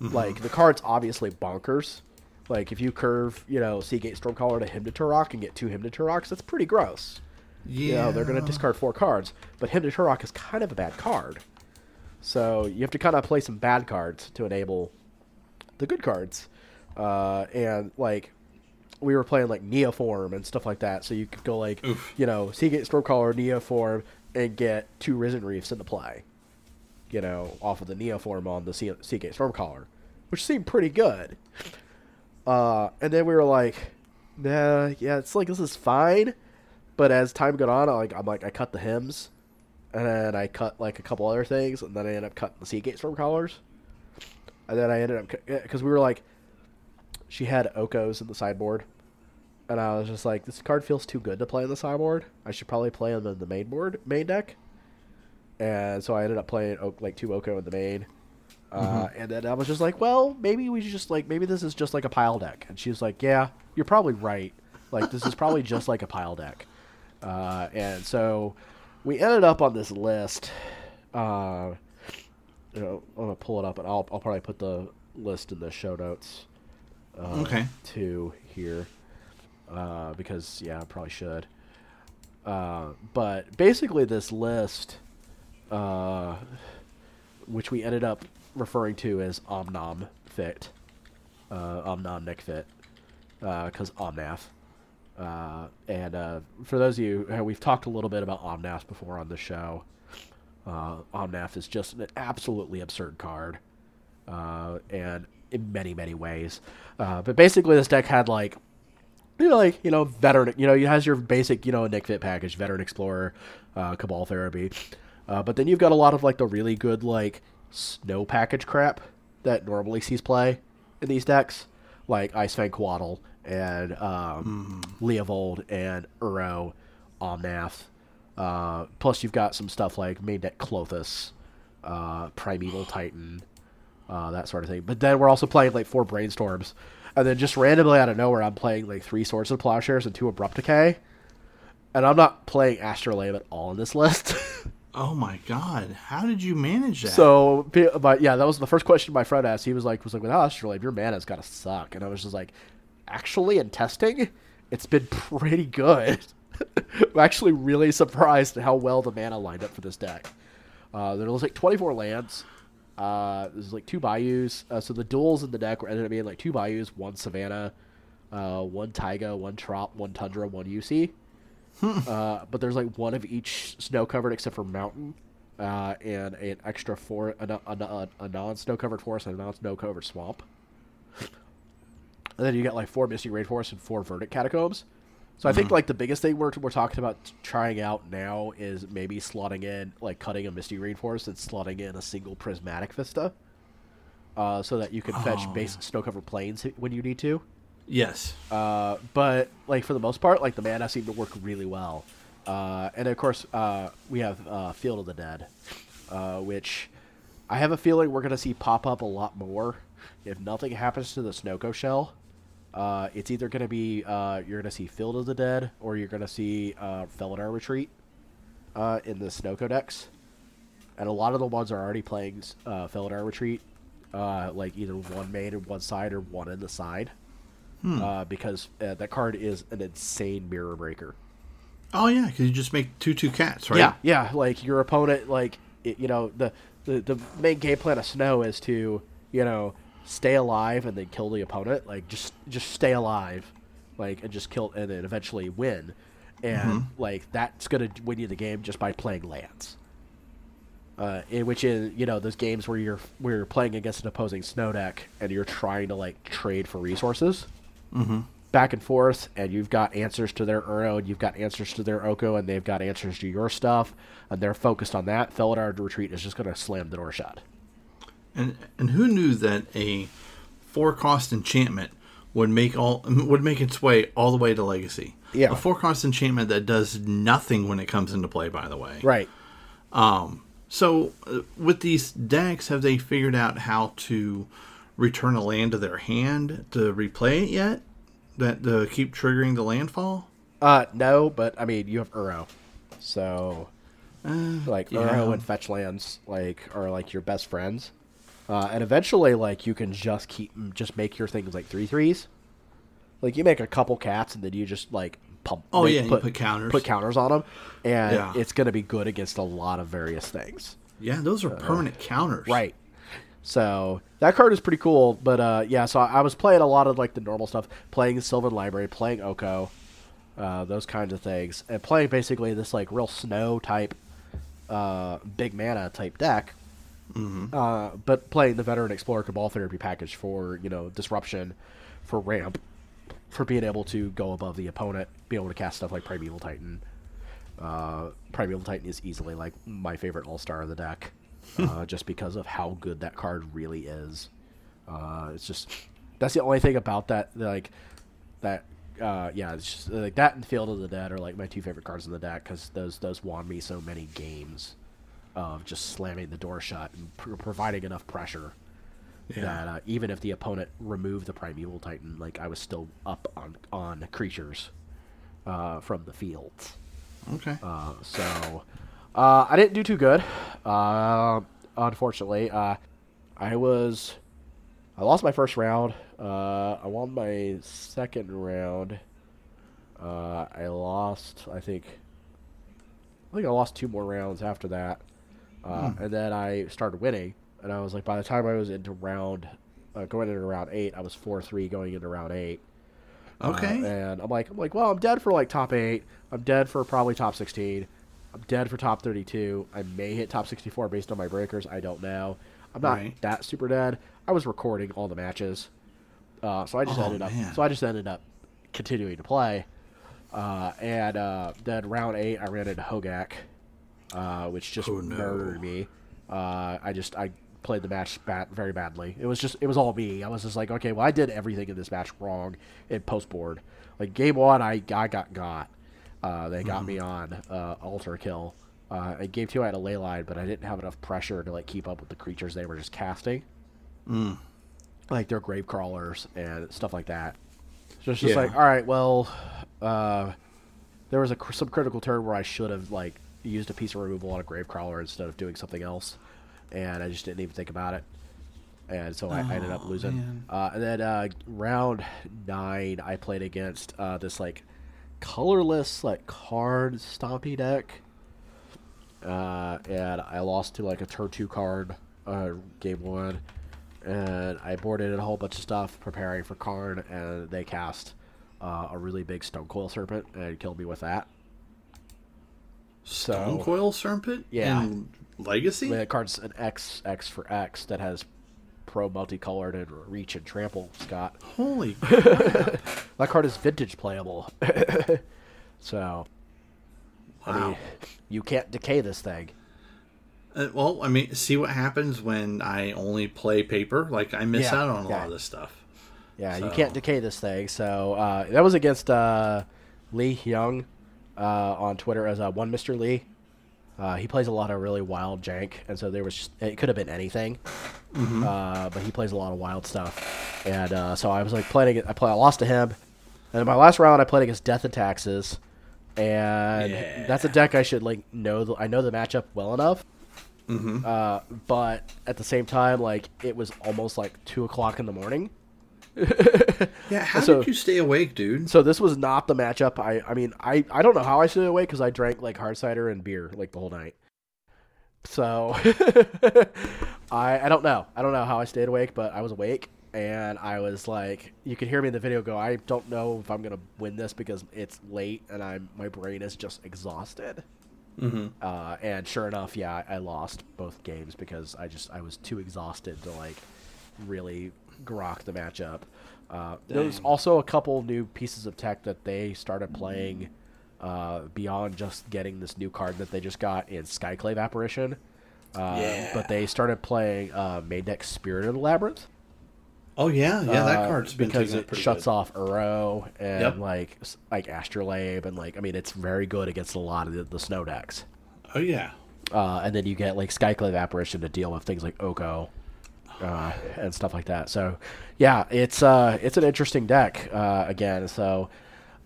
Like the card's obviously bonkers. Like if you curve, you know, Sea Gate Stormcaller to Hymn to Tourach and get two Hymn to Tourachs, that's pretty gross. Yeah, You know, they're going to discard four cards, but Hymn to Tourach is kind of a bad card. So you have to kind of play some bad cards to enable the good cards. Uh, and like we were playing like Neoform and stuff like that, so you could go like Oof. you know Sea Gate Stormcaller Neoform and get two Risen Reefs into play. You know, off of the Neoform on the Se- Sea Gate Stormcaller, which seemed pretty good. Uh, and then we were like, nah, yeah, it's like this is fine. But as time got on, I like I'm like I cut the hymns, and then I cut like a couple other things, and then I ended up cutting the Sea Gate Stormcallers, and then I ended up because we were like, she had Okos in the sideboard, and I was just like, this card feels too good to play in the sideboard. I should probably play them in the main board, main deck. And so I ended up playing like two Oko in the main. Uh, and then I was just like, well, maybe we should just like, maybe this is just like a pile deck. And she was like, yeah, you're probably right. Like, this is probably just like a pile deck. Uh, and so we ended up on this list. Uh, you know, I'm gonna pull it up, and I'll I'll probably put the list in the show notes. Uh, Okay. Too here, uh, because yeah, I probably should. Uh, but basically, this list, uh, which we ended up referring to as Omnom Fit, uh, Omnom Nic Fit, because Omnath. Uh, and uh, for those of you, uh, we've talked a little bit about Omnath before on the show. Uh, Omnath is just an absolutely absurd card, uh, and in many many ways. Uh, but basically, this deck had like, you know, like you know, veteran. You know, it has your basic, you know, Nic Fit package, Veteran Explorer, Cabal Therapy. But then you've got a lot of like the really good like snow package crap that normally sees play in these decks, like Ice-Fang Coatl and um, Leovold and Uro, Omnath. Uh, plus, you've got some stuff like main deck Klothys, uh, Primeval Titan, uh, that sort of thing. But then we're also playing like four brainstorms, and then just randomly out of nowhere, I'm playing like three swords of plowshares and two abrupt decay, and I'm not playing astrolabe at all in this list. Oh my god, how did you manage that? so, but yeah, that was the first question my friend asked. He was like, "Was like without astrolabe, your mana's gotta suck," and I was just like, "Actually, in testing, it's been pretty good." I'm actually really surprised at how well the mana lined up for this deck. Uh, there was like 24 lands. Uh, there's like two bayous. Uh, so the duels in the deck were ended up being like two bayous, one savannah, uh, one taiga, one trop, one tundra, one UC. uh, but there's like one of each snow covered except for mountain, uh, and an extra for a, a, a, a non snow covered forest and a non snow covered swamp. And then you get like four Misty Rainforest and four Verdant Catacombs. So I think like the biggest thing we're, we're talking about trying out now is maybe slotting in like cutting a Misty Rainforest and slotting in a single Prismatic Vista, uh, so that you can fetch base snow covered plains when you need to. yes. Uh, but like for the most part, like the mana seemed to work really well. Uh, and of course, uh, we have uh, Field of the Dead, uh, which I have a feeling we're gonna see pop up a lot more if nothing happens to the Snoko shell. Uh, it's either gonna be uh, you're gonna see Field of the Dead or you're gonna see uh, Felidar Retreat uh, in the Snoko decks, and a lot of the ones are already playing uh, Felidar Retreat, uh, like either one main and one side or one in the side uh, because uh, that card is an insane mirror breaker. Oh yeah, because you just make two two cats, right? Yeah, yeah. Like your opponent, like it, you know, the, the the main game plan of Snow is to you know stay alive and then kill the opponent. Like just just stay alive, like and just kill and then eventually win. And like that's gonna win you the game just by playing lands. Uh, in which is you know those games where you're where you're playing against an opposing snow deck and you're trying to like trade for resources back and forth, and you've got answers to their Uro, and you've got answers to their Oko, and they've got answers to your stuff, and they're focused on that. Felidar Retreat is just going to slam the door shut. And and who knew that a four cost enchantment would make all would make its way all the way to legacy? Yeah. A four cost enchantment that does nothing when it comes into play. By the way. Right. So uh, with these decks, have they figured out how to return a land to their hand to replay it yet? That to keep triggering the landfall. Uh, no, but I mean, you have Uro, so like yeah. Uro and fetch lands like are like your best friends, uh, and eventually like you can just keep just make your things like three threes. Like you make a couple cats and then you just like pump. Oh, make- yeah, you put counters. Put counters on them, and Yeah. it's gonna be good against a lot of various things. Yeah, those are permanent counters. Right. So that card is pretty cool, but uh, yeah. So I, I was playing a lot of like the normal stuff, playing Sylvan Library, playing Oko, uh, those kinds of things, and playing basically this like real snow type, uh, big mana type deck. Uh, but playing the Veteran Explorer Cabal Therapy package for you know disruption, for ramp, for being able to go above the opponent, be able to cast stuff like Primeval Titan. Uh, Primeval Titan is easily like my favorite All Star of the deck, uh, just because of how good that card really is. Uh, it's just that's the only thing about that like that. Uh, yeah, it's just like that and Field of the Dead are like my two favorite cards in the deck because those those won me so many games of just slamming the door shut and pr- providing enough pressure that uh, even if the opponent removed the Primeval Titan, like I was still up on on creatures uh, from the fields. Okay. Uh, so uh, I didn't do too good, uh, unfortunately. Uh, I was I lost my first round. Uh, I won my second round. Uh, I lost. I think. I think I lost two more rounds after that, uh, and then I started winning. And I was like, by the time I was into round, uh, going into round eight, I was four three going into round eight. Uh, Okay. and I'm like, I'm like, well, I'm dead for like top eight. I'm dead for probably top sixteen. I'm dead for top thirty-two. I may hit top sixty-four based on my breakers. I don't know. I'm not Right. that super dead. I was recording all the matches, uh, so I just Oh, ended up. man. So I just ended up continuing to play. Uh, and uh, then round eight, I ran into Hogak, uh, which just Oh, no. murdered me. Uh, I just I played the match bad, very badly. It was just it was all me. I was just like, okay, well, I did everything in this match wrong in post board. Like game one, I I got got. Uh, they got me on uh, altar kill. Uh, and game two, I had a ley line, but I didn't have enough pressure to like keep up with the creatures they were just casting. like their grave crawlers and stuff like that. So it's just Yeah. like, all right, well, uh, there was a some critical turn where I should have like used a piece of removal on a grave crawler instead of doing something else, and I just didn't even think about it, and so I, I ended up Oh, losing. Uh, and then uh, round nine, I played against uh, this like colorless like card stompy deck, uh, and I lost to like a turn two card uh, game one, and I boarded a whole bunch of stuff preparing for Karn, and they cast uh, a really big Stonecoil Serpent and killed me with that. Stonecoil Serpent? Yeah. In Legacy? The card's an X X for X that has pro multicolored and reach and trample. Scott, Holy that card is vintage playable. so, I mean, you can't decay this thing. Uh, well, I mean, see what happens when I only play paper. Like, I miss Yeah, out on a yeah. lot of this stuff. Yeah, you can't decay this thing. So uh, that was against uh, Lee Young uh, on Twitter as uh, one Mr. Lee. Uh, he plays a lot of really wild jank, and so there was just, it could have been anything, uh, but he plays a lot of wild stuff, and uh, so I was like playing. I play. I lost to him, and in my last round I played against Death and Taxes, and Yeah. that's a deck I should like know. The, I know the matchup well enough, uh, but at the same time, like it was almost like two o'clock in the morning. Yeah, how So- did you stay awake, dude? So this was not the matchup. I I mean I I don't know how I stayed awake because I drank like hard cider and beer like the whole night. So I I don't know. I don't know how I stayed awake, but I was awake and I was like, you could hear me in the video go. I don't know if I'm gonna win this because it's late and I'm my brain is just exhausted. Mm-hmm. Uh, and sure enough, yeah, I I lost both games because I just I was too exhausted to like really grok the matchup. Uh, there was Dang. also a couple new pieces of tech that they started playing uh, beyond just getting this new card that they just got in Skyclave Apparition. Uh, Yeah. But they started playing uh, main deck Spirit of the Labyrinth. Oh, yeah. Yeah, that uh, card's been because it shuts good. off Uro and Yep. like like Astrolabe and like I mean it's very good against a lot of the, the snow decks. Oh, yeah. Uh, and then you get like Skyclave Apparition to deal with things like Oko uh, and stuff like that. So, yeah, it's uh, it's an interesting deck uh, again. So,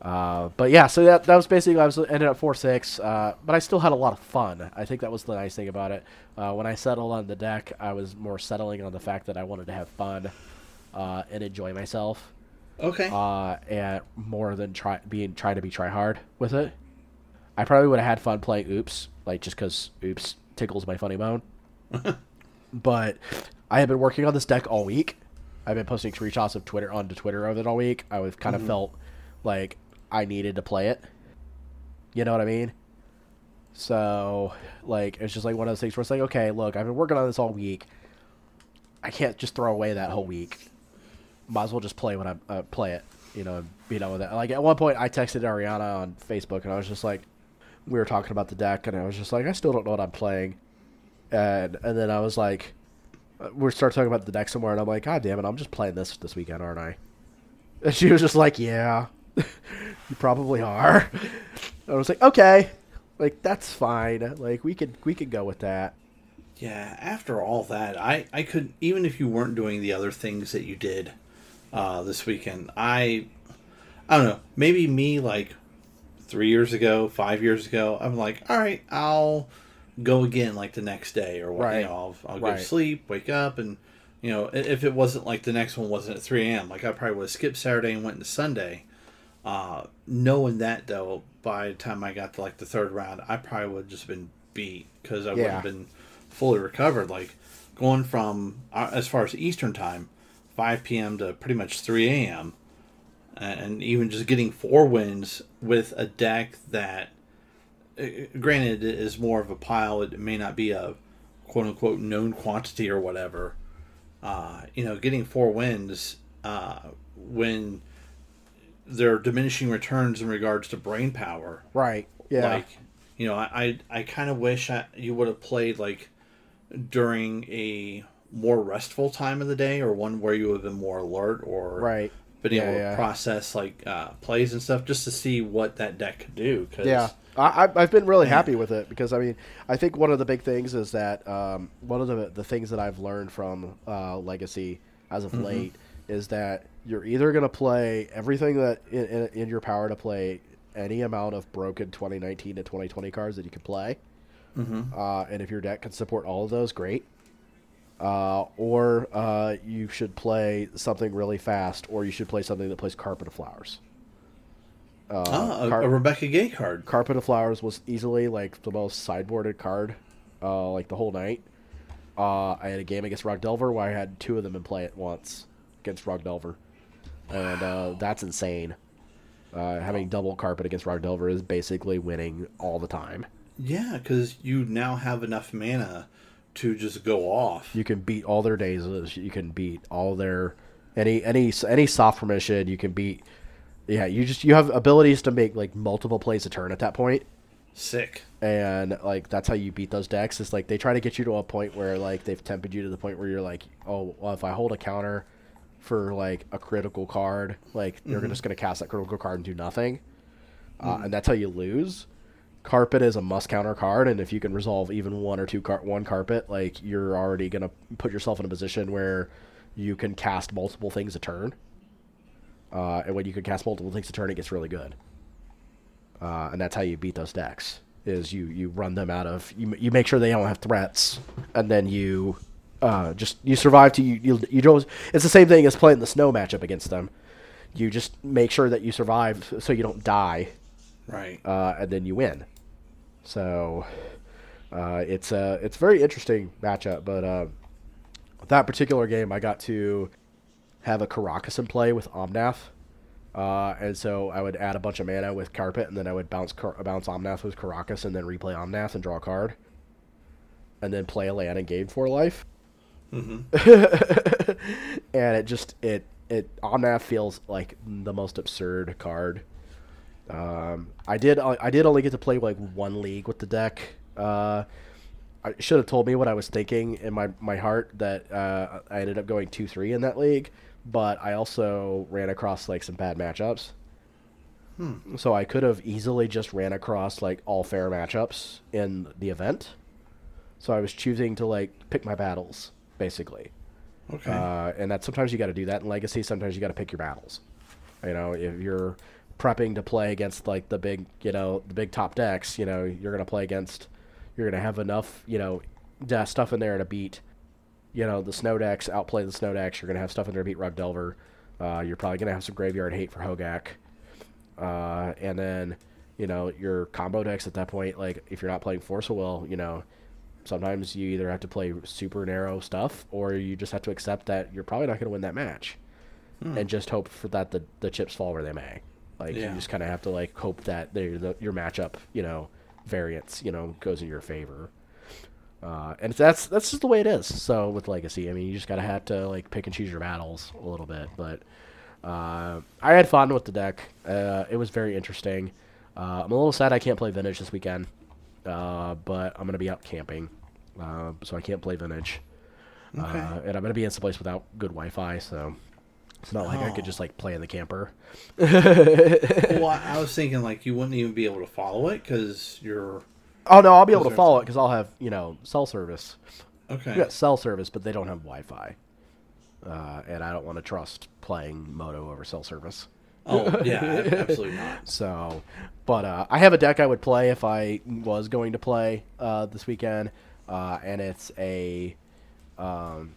uh, but yeah, so that that was basically I was ended up four six, uh, but I still had a lot of fun. I think that was the nice thing about it. Uh, when I settled on the deck, I was more settling on the fact that I wanted to have fun uh, and enjoy myself, Okay. uh, and more than try being trying to be try hard with it. I probably would have had fun playing Oops, like just because Oops tickles my funny bone. but I have been working on this deck all week. I've been posting screenshots of Twitter onto Twitter of it all week. I was kind of felt like I needed to play it. You know what I mean? So, like, it's just like one of those things where it's like, okay, look, I've been working on this all week. I can't just throw away that whole week. Might as well just play when I uh, play it. You know, and be done with it. Like at one point, I texted Ariana on Facebook, and I was just like, we were talking about the deck, and I was just like, I still don't know what I'm playing. And and then I was like, we started talking about the deck somewhere, and I'm like, God damn it, I'm just playing this this weekend, aren't I? And she was just like, Yeah, you probably are. I was like, Okay, like that's fine. Like we could we could go with that. Yeah, after all that, I, I could even if you weren't doing the other things that you did uh, this weekend, I I don't know, maybe me like three years ago, five years ago, I'm like, all right, I'll go again like the next day or what Right. you know, I'll, I'll go Right. to sleep, wake up, and you know, if it wasn't like the next one wasn't at three a.m., like I probably would have skipped Saturday and went into Sunday. Uh, knowing that though, by the time I got to like the third round, I probably would have just been beat because I wouldn't have been fully recovered. Like going from uh, as far as Eastern time, 5 p.m. to pretty much 3 a.m. And even just getting four wins with a deck that, granted, it is more of a pile. It may not be a quote unquote known quantity or whatever. Uh, you know, getting four wins uh, when there are diminishing returns in regards to brain power Right. Yeah. like you know i i, I kind of wish I, you would have played like during a more restful time of the day or one where you would have been more alert or right. been Yeah, able to yeah. process like uh, plays and stuff just to see what that deck could do because Yeah. I, I've been really happy with it because I mean I think one of the big things is that um, one of the the things that I've learned from uh, Legacy as of late is that you're either going to play everything that in, in, in your power to play any amount of broken 2019 to 2020 cards that you can play, uh, and if your deck can support all of those, great. Uh, or uh, you should play something really fast, or you should play something that plays Carpet of Flowers. Uh, ah, a, Car- a Rebecca Guay card. Carpet of Flowers was easily like the most sideboarded card, uh, like the whole night. Uh, I had a game against Rug Delver where I had two of them in play at once against Rug Delver, and uh, that's insane. Uh, having double carpet against Rug Delver is basically winning all the time. Yeah, because you now have enough mana to just go off. You can beat all their dazes. You can beat all their any any any soft permission. You can beat. Yeah, you just you have abilities to make like multiple plays a turn at that point. Sick. and like that's how you beat those decks. It's like they try to get you to a point where like they've tempted you to the point where you're like, oh, well, if I hold a counter for like a critical card, like they're just gonna cast that critical card and do nothing, uh, and that's how you lose. Carpet is a must counter card, and if you can resolve even one or two car- one carpet, like you're already gonna put yourself in a position where you can cast multiple things a turn. Uh, and when you can cast multiple things a turn, it gets really good uh, and that's how you beat those decks. Is you you run them out of you you make sure they don't have threats, and then you uh, just you survive to you you you don't. It's the same thing as playing the snow matchup against them. You just make sure that you survive so you don't die, Right. uh, and then you win. So uh, it's a it's a very interesting matchup. But uh, that particular game, I got to have a Karakas in play with Omnath. Uh, and so I would add a bunch of mana with Carpet, and then I would bounce Car- bounce Omnath with Karakas, and then replay Omnath and draw a card, and then play a land and gain four life. and it just it it Omnath feels like the most absurd card. Um, I did I did only get to play like one league with the deck. Uh, I should have told me what I was thinking in my, my heart that uh, I ended up going two three in that league, but I also ran across like some bad matchups. So I could have easily just ran across like all fair matchups in the event. So I was choosing to like pick my battles basically. Okay. Uh, and that sometimes you got to do that in Legacy. Sometimes you got to pick your battles. You know, if you're prepping to play against like the big, you know, the big top decks, you know, you're gonna play against. You're gonna have enough, you know, stuff in there to beat, you know, the snow decks. Outplay the snow decks. You're gonna have stuff in there to beat Rug Delver. Uh, you're probably gonna have some graveyard hate for Hogak. Uh, and then, you know, your combo decks at that point, like if you're not playing Force of Will, you know, sometimes you either have to play super narrow stuff or you just have to accept that you're probably not going to win that match and just hope for that the, the chips fall where they may like Yeah. you just kind of have to like hope that the, your matchup you know variance you know goes in your favor uh, and that's that's just the way it is. So with legacy i mean you just gotta have to like pick and choose your battles a little bit. But uh, i had fun with the deck. Uh, it was very interesting. Uh, i'm a little sad i can't play vintage this weekend uh, but i'm gonna be out camping uh, so i can't play vintage. Uh, and i'm gonna be in some place without good wi-fi so it's not like i could Oh. just like play in the camper. Well, I I was thinking like you wouldn't even be able to follow it because you're oh no i'll be able to follow it because i'll have you know cell service okay. We got cell service, but they don't have Wi-Fi, uh, and I don't want to trust playing Moto over cell service. Oh yeah, absolutely not. So, but uh, I have a deck I would play if I was going to play uh, this weekend, uh, and it's a um,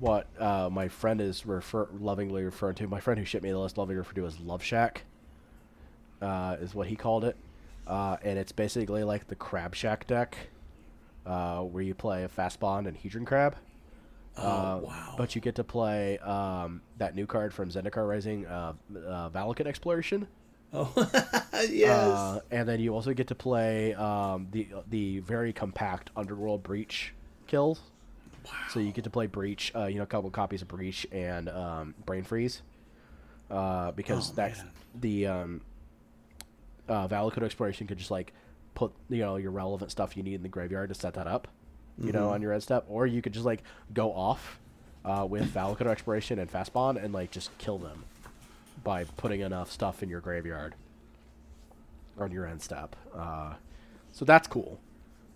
what uh, my friend is refer- lovingly referring to. My friend who shipped me the list lovingly referred to as Love Shack, uh, is what he called it, uh, and it's basically like the Crab Shack deck, uh, where you play a Fast Bond and Hedron Crab. Oh Uh, wow. But you get to play um, that new card from Zendikar Rising, uh, uh, Valakut Exploration. oh yes. Uh, and then you also get to play um, the the very compact Underworld Breach kills. So you get to play Breach, uh, you know, a couple copies of Breach and um, Brain Freeze, uh, because Oh, that's man. the um, uh, Valakut Exploration could just like put you know your relevant stuff you need in the graveyard to set that up, you know, on your end step, or you could just like go off uh, with Valakut Exploration and Fast Bond and like just kill them by putting enough stuff in your graveyard. on your end step. Uh, so that's cool.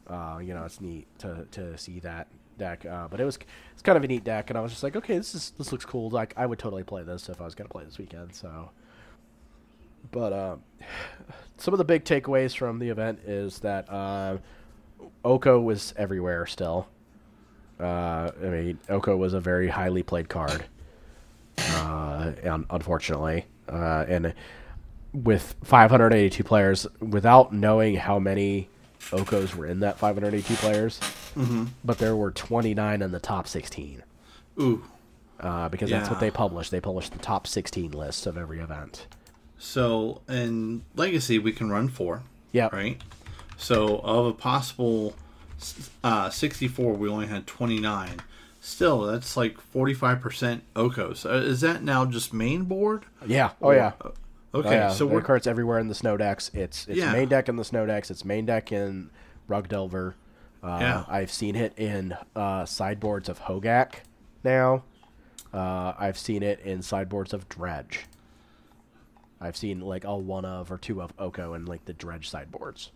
Uh, you know, it's neat to, to see that deck. Uh, but it was it's kind of a neat deck, and I was just like, okay, this is this looks cool. Like I would totally play this if I was gonna play this weekend. So, but uh, some of the big takeaways from the event is that uh, Oko was everywhere still. Uh, I mean, Oko was a very highly played card, uh, un- unfortunately, uh, and with 582 players, without knowing how many Okos were in that 582 players, but there were 29 in the top 16 Ooh. uh, because that's what they publish. They publish the top 16 lists of every event. So in Legacy, we can run four. Yeah, Right. So of a possible uh, 64, we only had 29. Still, that's like 45% Okos. Uh, is that now just main board? Yeah. Oh yeah. Okay, Oh, yeah. so we're occurs everywhere in the snow decks. It's it's Yeah. main deck in the snow decks. It's main deck in Rug Delver. Uh, Yeah. I've seen it in uh, sideboards of Hogak now. Uh, I've seen it in sideboards of Dredge. I've seen like a one of or two of Oko and like the Dredge sideboards.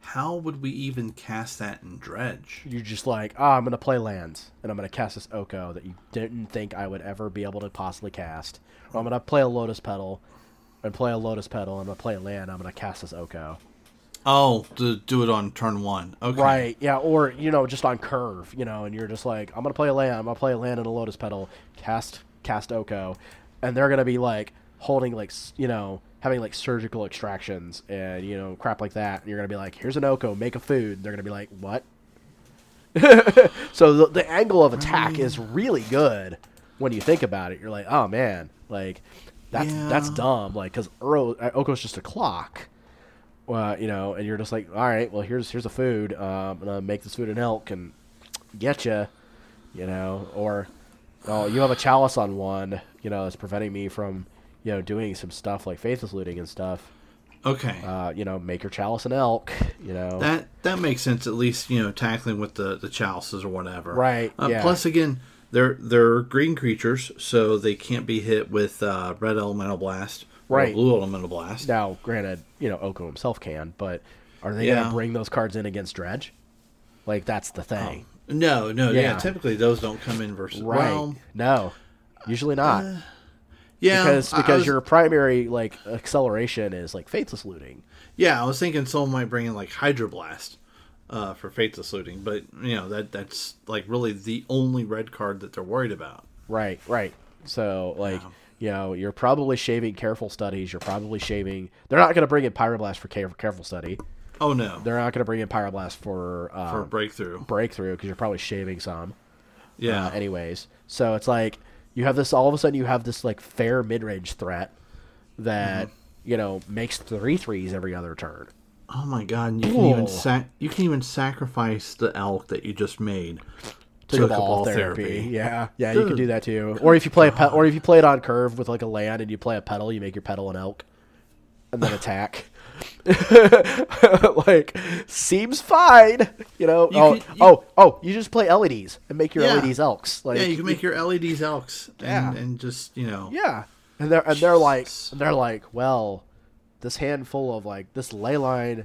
how would we even cast that in Dredge? You're just like, ah, I'm gonna play lands, and I'm gonna cast this Oko that you didn't think I would ever be able to possibly cast. Or I'm gonna play a Lotus Petal, and play a Lotus Petal, and I'm gonna play a land. I'm gonna cast this Oko. Oh, to do it on turn one. Okay. Right, yeah, or you know, just on curve, you know, and you're just like, I'm gonna play a land, I'm gonna play a land and a Lotus Petal, cast cast Oko, and they're gonna be like holding like you know having like surgical extractions and you know crap like that, and you're gonna be like, here's an Oko, make a food. And they're gonna be like, what? so the, the angle of attack is really good when you think about it. You're like, oh man, like that's that's dumb, like because Oko's just a clock uh, you know, and you're just like, all right, well, here's here's a food. Uh, I'm gonna make this food in elk and get you, you know, or oh, you have a chalice on one, you know, that's preventing me from, you know, doing some stuff like faithless looting and stuff. Okay. Uh, you know, make your chalice an elk, you know. that that makes sense. At least you know tackling with the the chalices or whatever. Right, Uh, yeah. Plus, again, they're they're green creatures, so they can't be hit with uh, red elemental blast or Right. blue elemental blast. now, granted, you know, Oko himself can, but are they Yeah. gonna bring those cards in against Dredge? Like that's the thing, No, no, yeah. Yeah. Typically, those don't come in versus right? Well, no, usually not. Yeah, because because was- your primary like acceleration is like faithless looting. yeah. I was thinking someone might bring in like hydroblast uh, for faithless looting, but you know that that's like really the only red card that they're worried about. Right, right. So like you know, you're probably shaving careful studies. You're probably shaving. They're not going to bring in pyroblast for careful study. Oh no, They're not going to bring in pyroblast for, uh, for breakthrough. breakthrough because you're probably shaving some. Yeah, Uh, anyways, so it's like you have this. All of a sudden, you have this like fair mid range threat that Mm-hmm. you know makes three threes every other turn. Oh my god! and You can even sac- you can even sacrifice the elk that you just made to to cabal Cabal therapy. therapy. Yeah, yeah, you can do that too. Or if you play a pet, or if you play it on curve with like a land and you play a Petal, you make your Petal an elk, and then attack. like seems fine, you know. You oh, you- oh, oh! You just play LEDs and make your Yeah. LEDs elks. Like yeah, you can make your LEDs elks. And, Yeah. and just you know. Yeah, and they're and they're like and they're like, well, this handful of like this ley line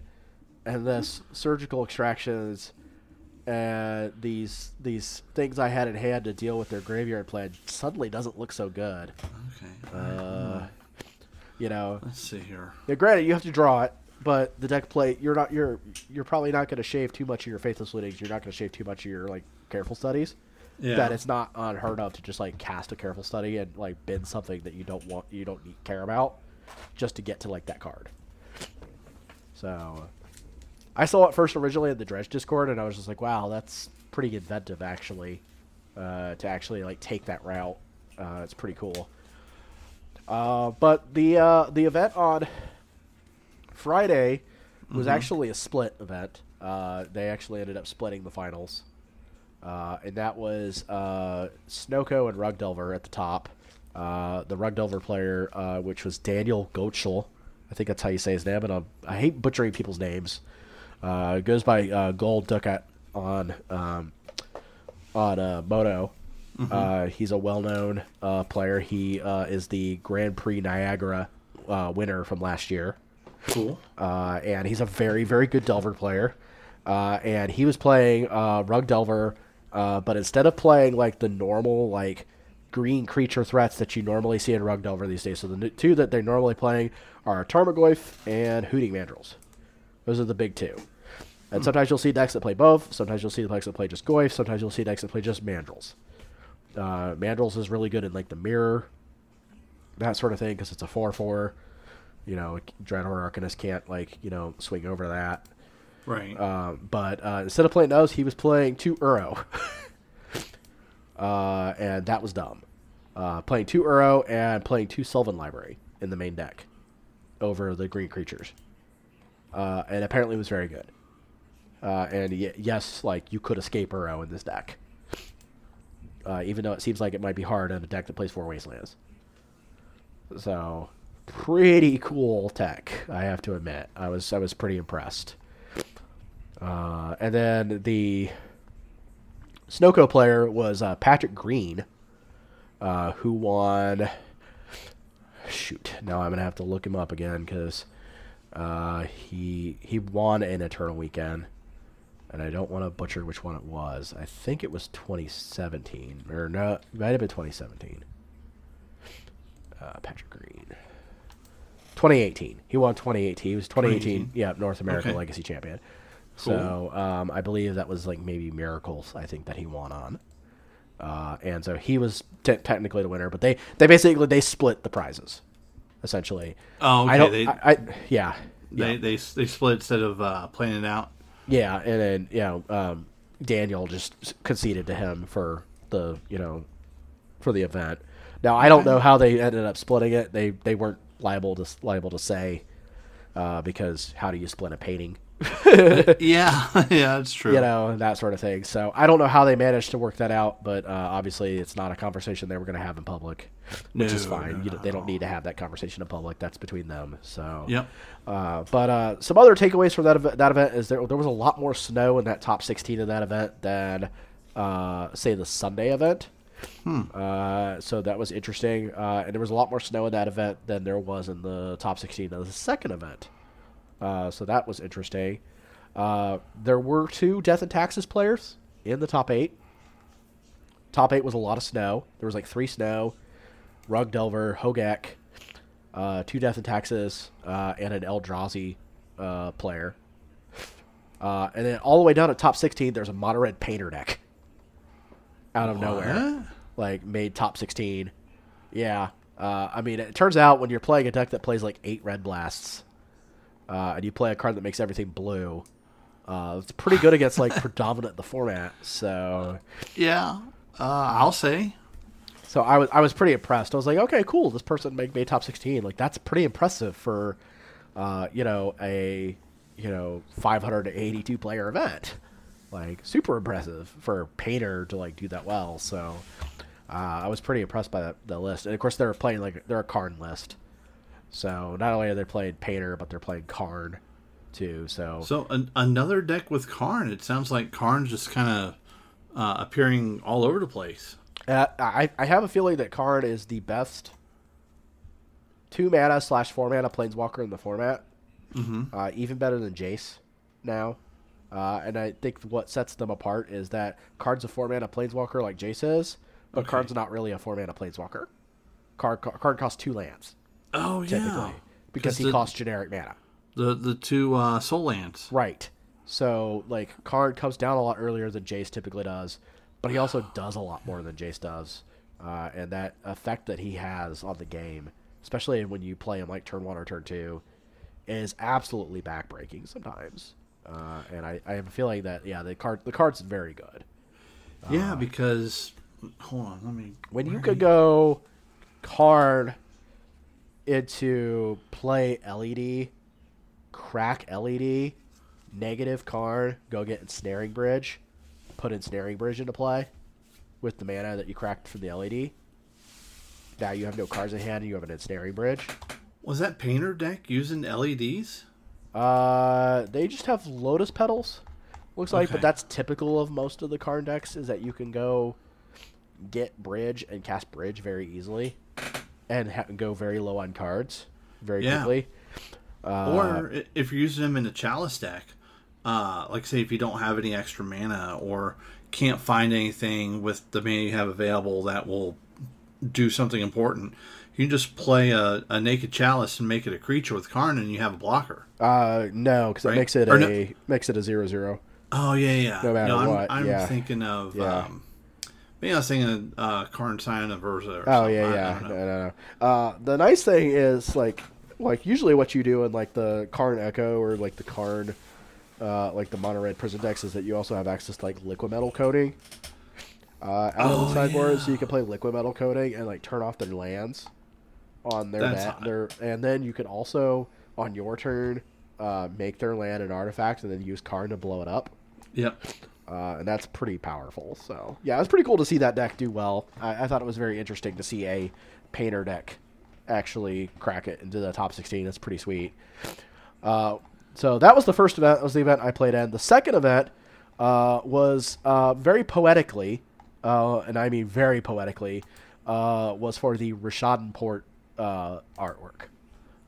and this surgical extractions and these these things I had in hand to deal with their graveyard plan suddenly doesn't look so good. Okay. Uh, you know, Let's see here. yeah, granted you have to draw it, but the deck play you're not you're you're probably not going to shave too much of your faithless lootings. You're not going to shave too much of your like careful studies. Yeah. That it's not unheard of to just like cast a careful study and like bin something that you don't want you don't need, care about just to get to like that card. So I saw it first originally in the Dredge Discord and I was just like, wow, that's pretty inventive actually. Uh, to actually like take that route. Uh, it's pretty cool. Uh, but the uh, the event on Friday was actually a split event. Uh, they actually ended up splitting the finals, uh, and that was uh, Snoko and Rug Delver at the top. Uh, the Rug Delver player, uh, which was Daniel Goetschel, I think that's how you say his name, and I'm, I hate butchering people's names. Uh, goes by uh, Gold Ducat on um, on uh, Moto. Uh, he's a well-known uh, player. He uh, is the Grand Prix Niagara uh, winner from last year. Cool. uh, and he's a very very good Delver player. Uh, and he was playing uh, Rug Delver, uh, but instead of playing like the normal like green creature threats that you normally see in Rug Delver these days, so the two that they're normally playing are Tarmogoyf and Hooting Mandrills. Those are the big two. And sometimes you'll see decks that play both. Sometimes you'll see decks that play just Goyf. Sometimes you'll see decks that play just Mandrills. Uh, Mandrills is really good in like the mirror, that sort of thing, because it's a four-four. You know, Dreadhorde Arcanist can't like you know swing over that. Right. Um, but uh, instead of playing those, he was playing two Uro. uh, and that was dumb. Uh, playing two Uro and playing two Sylvan Library in the main deck over the green creatures. Uh, and apparently it was very good. Uh, and y- yes, like you could escape Uro in this deck. Uh, even though it seems like it might be hard in a deck that plays four wastelands. So, pretty cool tech, I have to admit. I was I was pretty impressed. Uh, and then the Snoko player was uh, Patrick Green, uh, who won. Shoot, now I'm gonna have to look him up again because uh, he he won an Eternal Weekend, and I don't want to butcher which one it was. I think it was 2017, or no, it might have been 2017. Uh, Patrick Green. 2018. He won 2018. He was 2018. 2018. Yeah, North American Okay. Legacy Champion. Cool. So um, I believe that was like maybe Miracles. I think that he won on, uh, and so he was te- technically the winner. But they they basically they split the prizes, essentially. Oh, okay. I don't. they, I, I yeah. they, yeah. they they split instead of uh, playing it out. Yeah, and then you know um, Daniel just conceded to him for the you know for the event. Now I don't know how they ended up splitting it. They they weren't liable to liable to say uh, because how do you split a painting? Yeah, yeah, that's true. you know, that sort of thing. So I don't know how they managed to work that out, but uh, obviously it's not a conversation they were going to have in public, which is No, fine. no, you, not they don't need to have that conversation in public. That's between them. So Yep. Uh, but uh, some other takeaways from that event, that event is there there was a lot more snow in that top 16 in that event than uh, say the Sunday event. Uh, so that was interesting, uh, and there was a lot more snow in that event than there was in the top 16 of the second event. Uh, so that was interesting. Uh, there were two Death and Taxes players in the top eight. Top eight was a lot of snow. There was like three snow, Rug Delver, Hogak, uh, two Death and Taxes, uh, and an Eldrazi player. And then all the way down at top 16, there's a Red Painter deck. Out of nowhere. Like, made top 16. Yeah. Uh, I mean, it turns out when you're playing a deck that plays like eight Red Blasts, uh, and you play a card that makes everything blue, uh, it's pretty good against like predominant the format. So, Yeah, uh, I'll say. so I was I was pretty impressed. I was like, okay, cool. This person made, made top sixteen. Like that's pretty impressive for, uh, you know, a you know 582 player event. Like super impressive for painter to like do that well. So, uh, I was pretty impressed by that the list. And of course, they're playing like they're a Karn list. So not only are they playing painter, but they're playing Karn too. So, So an, another deck with Karn. It sounds like Karn's just kind of uh, appearing all over the place. Uh, I I have a feeling that Karn is the best two mana slash four mana planeswalker in the format. Mm-hmm. Uh, even better than Jace now. Uh, and I think what sets them apart is that Card's a four mana planeswalker like Jace is, but Okay. Karn's not really a four mana planeswalker. Card card costs two lands Oh typically yeah, because he the, costs generic mana. the the two uh, Sol lands. Right. So like Karn comes down a lot earlier than Jace typically does, but he also does a lot more than Jace does, uh, and that effect that he has on the game, especially when you play him like turn one or turn two, is absolutely backbreaking sometimes. Uh, and I, I have a feeling that yeah the card the card's very good. Yeah, because hold on, let me. When you could he- go Karn into play LED, crack LED, negative Karn, go get ensnaring bridge, put ensnaring bridge into play with the mana that you cracked from the LED. Now you have no cards in hand and you have an ensnaring bridge. was that painter deck using LEDs? Uh, they just have lotus petals. Looks like, but that's typical of most of the Karn decks. Is that you can go get bridge and cast bridge very easily, and ha- go very low on cards very Yeah. quickly. or if you're using them in a chalice deck, uh, like say if you don't have any extra mana or can't find anything with the mana you have available that will do something important, you can just play a, a naked chalice and make it a creature with Karn, and you have a blocker. Uh, no, because it Right? makes it Or a no- makes it a zero zero. Oh yeah, yeah. No matter I'm, what, I'm yeah. thinking of. Yeah. Um, maybe I was thinking of uh, Karn Sign of Urza. Or Oh something. yeah, yeah. don't No, know. no, no. Uh, the nice thing is like like usually what you do in like the Karn Echo or like the Karn uh, like the mono red prison decks is that you also have access to like Liquimetal Coating. Uh, out of Oh, the sideboard, so you can play Liquimetal Coating and like turn off their lands on their That's net. Their, and then you can also on your turn uh, make their land an artifact and then use Karn to blow it up. Yep. uh, and that's pretty powerful. So yeah, it's pretty cool to see that deck do well. I, I thought it was very interesting to see a painter deck actually crack it into the top 16. That's pretty sweet. Uh, so that was the first event. That was the event I played in. The second event uh, was uh, very poetically, uh, and I mean very poetically, uh, was for the Rishadan Port uh, artwork.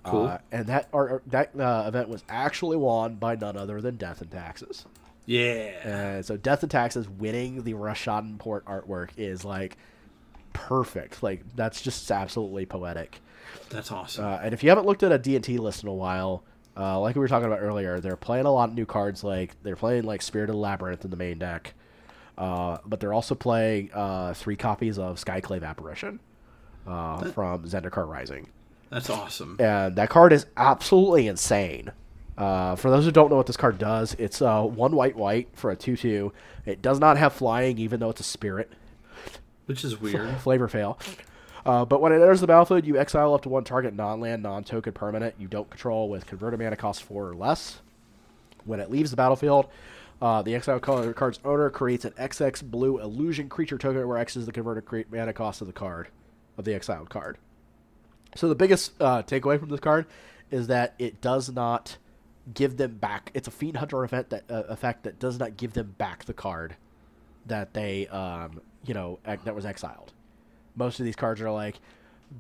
Cool. Uh, and that art, that uh, event was actually won by none other than Death and Taxes. Yeah. So Death and Taxes winning the Rishadan Port artwork is like perfect. Like that's just absolutely poetic. That's awesome. Uh, and if you haven't looked at a D&T list in a while, uh, like we were talking about earlier, they're playing a lot of new cards. Like they're playing like Spirit of the Labyrinth in the main deck, uh, but they're also playing uh, three copies of Skyclave Apparition uh, from Zendikar Rising. That's awesome. and that card is absolutely insane. Uh, for those who don't know what this card does, it's uh, one white white for a two two. It does not have flying, even though it's a spirit. Which is weird. Flavor fail. Uh, but when it enters the battlefield, you exile up to one target non-land, non-token permanent you don't control with converted mana cost four or less. When it leaves the battlefield, uh, the exile color card's owner creates an XX blue illusion creature token where X is the converted mana cost of the card, of the exiled card. So the biggest uh, takeaway from this card is that it does not give them back. It's a Fiend Hunter event that uh, effect that does not give them back the card that they, um, you know, ex- that was exiled. Most of these cards are like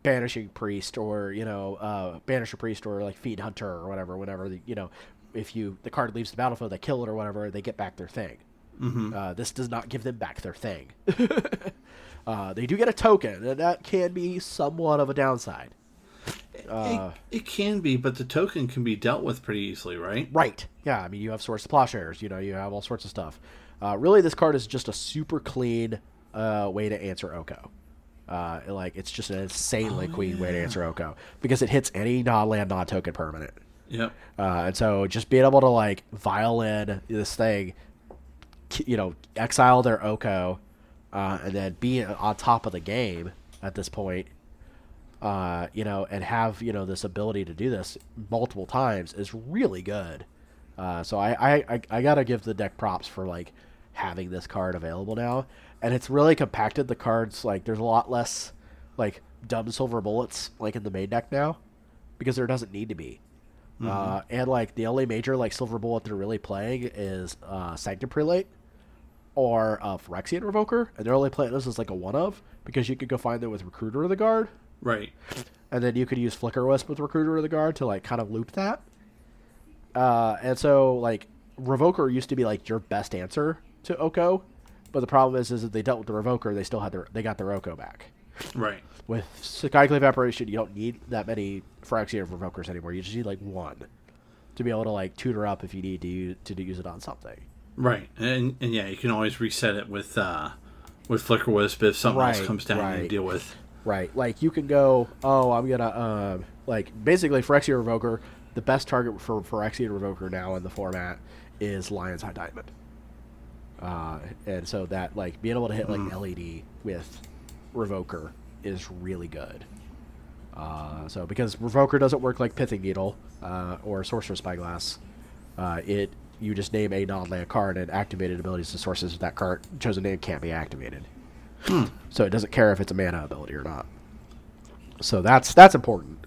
banishing priest or you know, uh, banish a priest or like Fiend Hunter or whatever. Whenever the, you know, if you the card leaves the battlefield, they kill it or whatever, they get back their thing. Uh, this does not give them back their thing. uh, they do get a token, and that can be somewhat of a downside. Uh, it, it can be, but the token can be dealt with pretty easily, right? Right. Yeah. I mean, you have Swords to Plowshares. You know, you have all sorts of stuff. Uh, really, this card is just a super clean uh, way to answer Oko. Uh, like it's just an insanely clean way to answer Oko because it hits any non-land, non-token permanent. Yep. Uh, and so just being able to like violin this thing, you know, exile their Oko, uh, and then be on top of the game at this point, uh, you know, and have you know this ability to do this multiple times is really good. Uh, so I, I, I, gotta give the deck props for like having this card available now, and it's really compacted the cards. Like there's a lot less like dumb silver bullets like in the main deck now, because there doesn't need to be. Uh, and like the only major like silver bullet they're really playing is uh, Sanctum Prelate or uh, Phyrexian Revoker, and they're only playing this as like a one of because you could go find them with Recruiter of the Guard, Right. and then you could use Flicker Wisp with Recruiter of the Guard to like kind of loop that. Uh, and so like Revoker used to be like your best answer to Oko, but the problem is is that they dealt with the Revoker, they still had their they got their Oko back. Right. With Skyclave Apparition, you don't need that many Phyrexian Revokers anymore. You just need like one to be able to like tutor up if you need to use, to use it on something. Right. And and yeah, you can always reset it with uh with Flicker Wisp if something else comes down right. and deal with. Right. Like you can go, oh, I'm gonna um like basically Phyrexian Revoker, the best target for Phyrexian Revoker now in the format is Lion's Eye Diamond. Uh, and so that like being able to hit like LED with Revoker is really good. Uh, so because Revoker doesn't work like Pithing Needle uh, or Sorcerer's Spyglass, uh, it you just name a non-land card and activated abilities and sources of that card chosen name can't be activated. So it doesn't care if it's a mana ability or not. So that's that's important.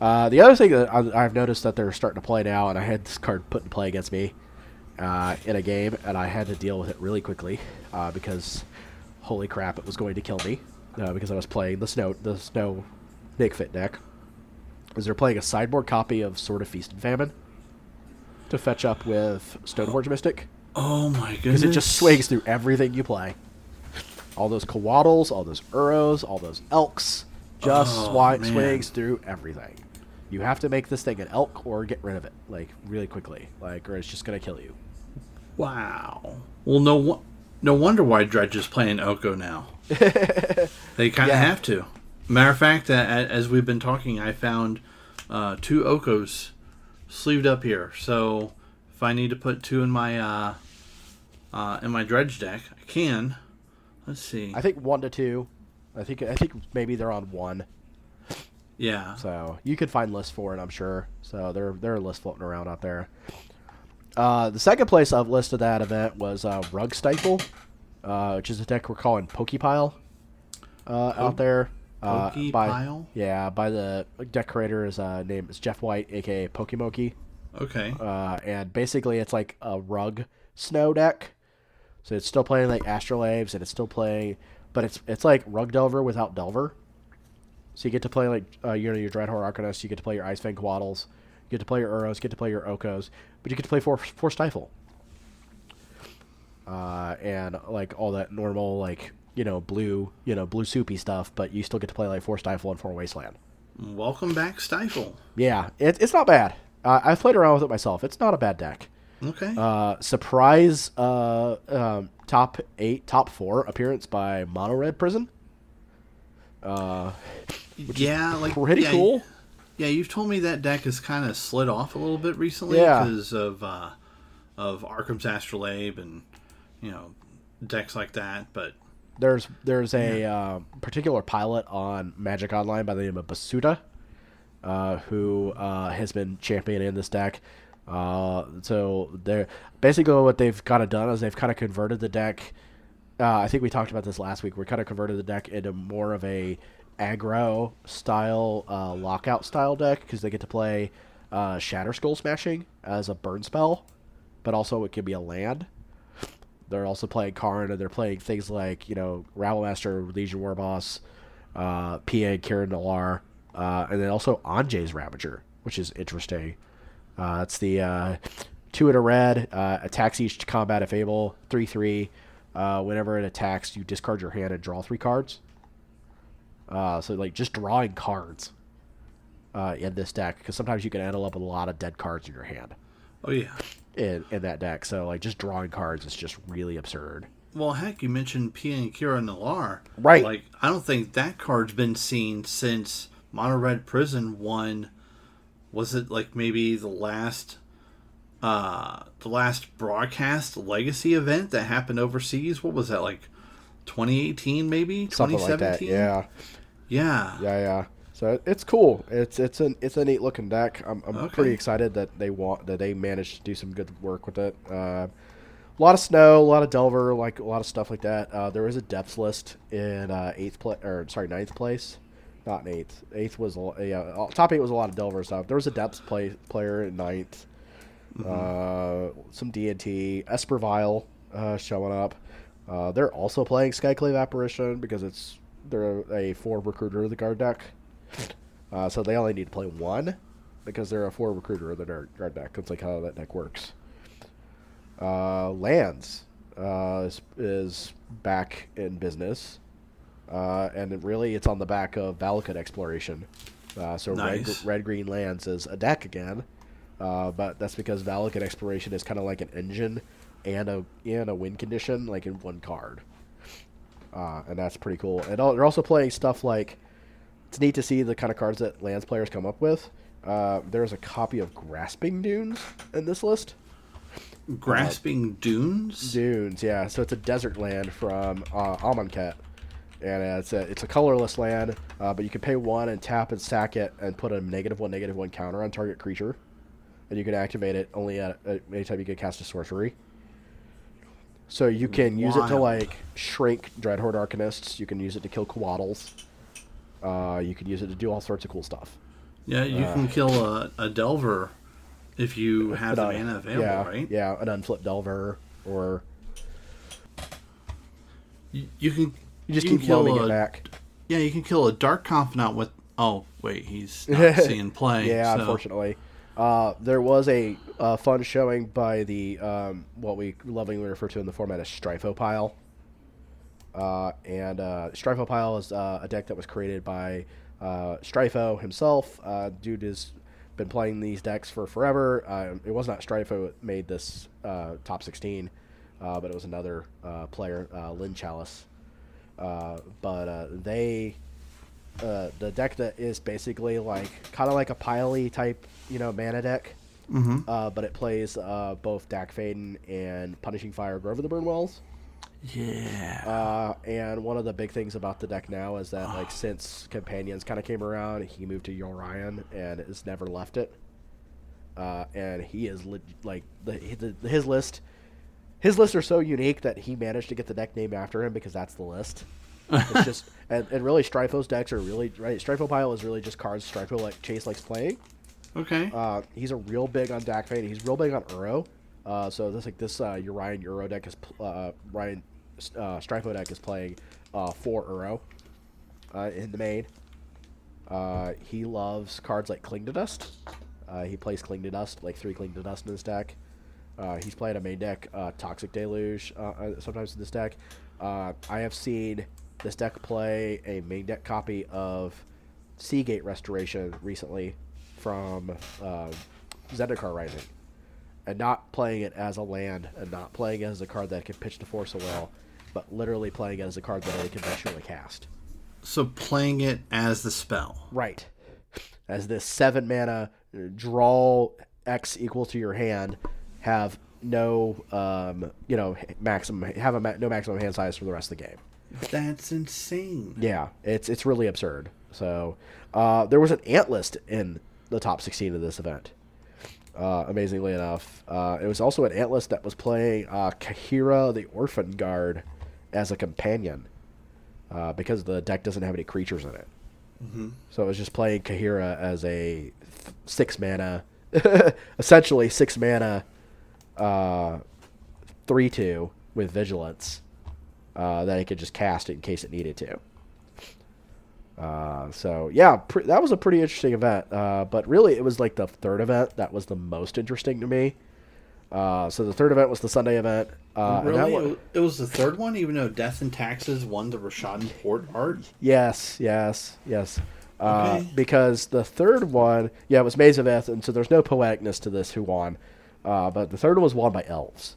Uh, the other thing that I, I've noticed that they're starting to play now, and I had this card put in play against me uh, in a game, and I had to deal with it really quickly uh, because, holy crap, it was going to kill me uh, because I was playing the snow the snow Nic Fit deck. is they're playing a sideboard copy of Sword of Feast and Famine to fetch up with Stoneforge Mystic Oh my goodness! because it just swings through everything you play. All those Coatls, all those Uros, all those Elks, just Oh, swi- man. swings through everything. You have to make this thing an Elk or get rid of it, like really quickly, like or it's just gonna kill you. Wow. Well, no, no wonder why Dredge is playing Oko now. they kind of Yeah. have to. Matter of fact, uh, as we've been talking, I found uh, two Okos sleeved up here. So if I need to put two in my uh, uh, in my Dredge deck, I can. Let's see. I think one to two. I think I think maybe they're on one. yeah. So you could find lists for it, I'm sure. So there there are lists floating around out there. Uh, the second place I've listed that event was uh, Rug Stifle, uh, which is a deck we're calling Pokepile uh, out there. Uh, by, Pokepile? Yeah, by the deck creator is uh, name is Jeff White, aka Pokemoki. Okay. Uh, and basically it's like a rug snow deck. So it's still playing like Astrolabes and it's still playing, but it's it's like Rug Delver without Delver. So you get to play like uh, you know your Dreadhorde Arcanist, you get to play your Ice-Fang Coatls, you get to play your Uros, get to play your Okos, but you get to play four four Stifle. Uh, and like all that normal like you know blue you know blue soupy stuff, but you still get to play like four Stifle and four Wasteland. Welcome back, Stifle. Yeah, it, it's not bad. Uh, I've played around with it myself. It's not a bad deck. Okay. Uh, surprise uh, um, top eight, top four appearance by Mono Red Prison. Uh, yeah, like pretty yeah, cool. Yeah, you've told me that deck has kind of slid off a little bit recently Yeah. because of uh, of Arcum's Astrolabe and you know decks like that. But There's there's a uh, particular pilot on Magic Online by the name of Basuda, uh, who uh, has been championing this deck. Uh, so they're basically what they've kind of done is they've kind of converted the deck. Uh, I think we talked about this last week. We kind of converted the deck into more of a aggro style, uh, lockout style deck because they get to play uh, Shatterskull Smashing as a burn spell, but also it can be a land. They're also playing Karn, and they're playing things like you know Rabblemaster, Legion Warboss, uh, Pia and Kiran Nalaar, uh, and then also Anje's Ravager, which is interesting. Uh, it's the uh, two in a red, uh, attacks each combat if able, three three. Uh, whenever it attacks, you discard your hand and draw three cards. So like just drawing cards in this deck, because sometimes you can end up with a lot of dead cards in your hand oh yeah, in in that deck. So like just drawing cards is just really absurd. well heck, you mentioned Pia and Kiran Nalaar. Right. Like I don't think that card's been seen since Mono Red Prison won. Was it like maybe the last? Uh, the last broadcast legacy event that happened overseas. What was that like? 2018 maybe Something like that. 2017? Yeah. yeah Yeah, yeah. So it's cool. It's it's an it's a neat looking deck. I'm, I'm Okay. pretty excited that they want that they managed to do some good work with it. Uh, a lot of snow, a lot of delver, like a lot of stuff like that. Uh, was a depths list in uh, eighth place or sorry ninth place, not in eighth. Eighth was a yeah uh, top eight was a lot of delver stuff. There was a depths play player in ninth. Uh, some D and T Esper Vial uh, showing up. Uh, they're also playing Skyclave Apparition because it's they're a four recruiter of the guard deck. Uh, so they only need to play one because they're a four recruiter of the guard guard deck. That's like how that deck works. Uh, lands uh, is, is back in business, uh, and it really it's on the back of Valakut Exploration. Uh, so Nice. red, red green lands is a deck again, uh, but that's because Valakut Exploration is kind of like an engine and a and a win condition like in one card, uh, and that's pretty cool. And they're also playing stuff like it's neat to see the kind of cards that lands players come up with. Uh, there's a copy of Grasping Dunes in this list. grasping dunes Dunes, yeah. So it's a desert land from uh, Amonkhet, and uh, it's a it's a colorless land, uh, but you can pay one and tap and sack it and put a negative one negative one counter on target creature, and you can activate it only at, at anytime you can cast a sorcery. So you can use it to like shrink Dreadhorde Arcanists. You can use it to kill Coatls. Uh, you can use it to do all sorts of cool stuff. yeah you can kill a, a delver if you have the But, uh, mana available yeah, right Yeah, an unflipped Delver, or you, you can you just can keep kill a- it back. Yeah, you can kill a Dark Confidant with Oh wait, he's not seeing play. Yeah, so- unfortunately. Uh, there was a uh, fun showing by the um, what we lovingly refer to in the format as Strifopile. Uh, and uh, Strifopile is uh, a deck that was created by uh, Strifo himself. Uh, dude has been playing these decks for forever. Uh, it was not Strifo that made this uh, top 16, uh, but it was another uh, player, uh, Lynn Chalice. Uh, but uh, they uh, the deck that is basically like kind of like a piley type, you know, mana deck. Mm-hmm. Uh, but it plays uh, both Dack Fayden and Punishing Fire Grove of the Burnwillows. Yeah. Uh, and one of the big things about the deck now is that like since Companions kind of came around, he moved to Yorion and has never left it. Uh, and he is leg- like the, the his list. His lists are so unique that he managed to get the deck named after him because that's the list. It's just and, and really Strifo's decks are really right. Strifo pile is really just cards Strifo like Chase likes playing. okay. Uh, he's a real big on Dak Fade. He's real big on Uro. Uh, so this like this uh, Urian Uro deck is uh, Ryan uh, Strifo deck is playing uh, for Uro uh, in the main. Uh, he loves cards like Cling to Dust. Uh, he plays Cling to Dust, like three Cling to Dust in his deck. Uh, he's playing a main deck, uh, Toxic Deluge, sometimes in this deck. I have seen this deck play a main deck copy of Sea Gate Restoration recently from uh, Zendikar Rising. And not playing it as a land, and not playing it as a card that can pitch to Force of Will, but literally playing it as a card that they conventionally cast. so playing it as the spell. Right. As this seven mana draw X equal to your hand, have no um, you know maximum have a ma- no maximum hand size for the rest of the game. That's insane. Yeah, it's it's really absurd. So uh, there was an ant list in the top 16 of this event. Uh, amazingly enough, uh, it was also an ant list that was playing uh, Kaheera the Orphanguard as a companion uh, because the deck doesn't have any creatures in it. So it was just playing Kaheera as a th- six mana, essentially six mana, uh, three two with vigilance uh, that it could just cast it in case it needed to. Uh, so yeah, pr- that was a pretty interesting event. Uh, but really, it was like the third event that was the most interesting to me. Uh, so the third event was the Sunday event. Uh, really? one- It was the third one, even though Death and Taxes won the Rishadan Port art. Yes, yes, yes. Uh, Okay. Because the third one, yeah, it was Maze of Ith, and so there's no poeticness to this who won. Uh, but the third one was won by elves.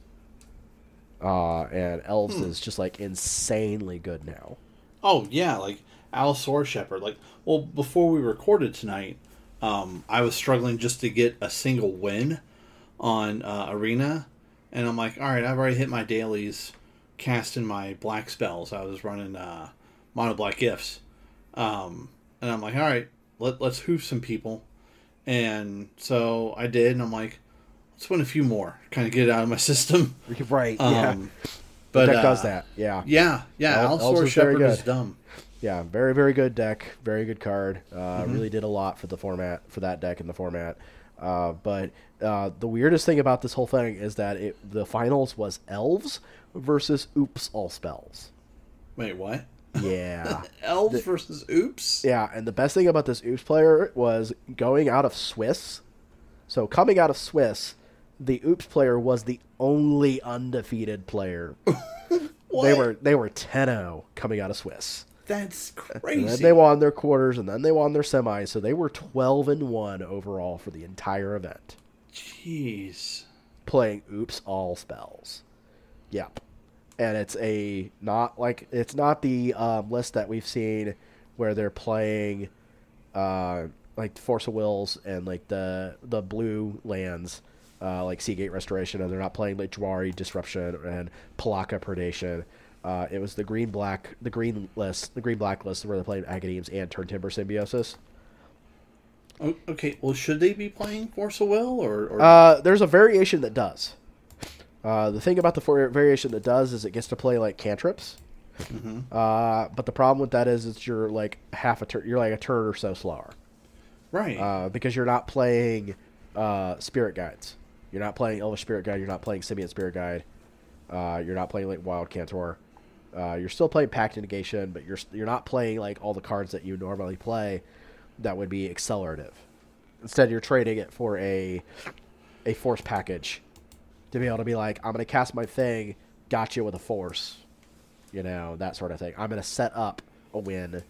Uh, and elves is just like insanely good now. Oh yeah, like Allosaur Shepherd. Like, well, before we recorded tonight, um, I was struggling just to get a single win on uh, Arena, and I'm like, all right, I've already hit my dailies, casting my black spells. I was running uh, mono black gifts, um, and I'm like, all right, let let's hoof some people, and so I did, and I'm like, let's win a few more, kind of get it out of my system. Right, yeah. Um, the but deck uh, does that, yeah. Yeah, yeah. El- very Shepherd is dumb. Yeah, very very good deck, very good card. Uh, Mm-hmm. Really did a lot for the format for that deck in the format. Uh, but uh, the weirdest thing about this whole thing is that it the finals was elves versus oops all spells. Wait, what? Yeah, Elves versus Oops? yeah. And the best thing about this oops player was going out of Swiss. So coming out of Swiss, the oops player was the only undefeated player. What? They were they were 10-0 coming out of Swiss. That's And crazy. then they won their quarters, and then they won their semis. So they were twelve and one overall for the entire event, Jeez. playing oops all spells. Yep, and it's a not like it's not the um, list that we've seen where they're playing uh, like Force of Wills and like the the blue lands. Uh, like Sea Gate Restoration, and they're not playing like Jwari Disruption and Pelakka Predation. Uh, it was the green black, the green list, the green black list where they're playing Agadeem's and Turntimber Symbiosis. Okay, well, should they be playing Force of Will or? or Uh, there's a variation that does. Uh, the thing about the for- variation that does is it gets to play like cantrips. Uh, but the problem with that is it's you're like half a turn, you're like a turn or so slower. right. Uh, because you're not playing uh, spirit guides. You're not playing Elvish Spirit Guide. You're not playing Simian Spirit Guide. Uh, you're not playing like Wild Cantor. Uh, you're still playing Pact Negation, but you're you're not playing like all the cards that you normally play. that would be accelerative. Instead, you're trading it for a a force package to be able to be like, I'm going to cast my thing, got you with a force, you know, that sort of thing. I'm going to set up a win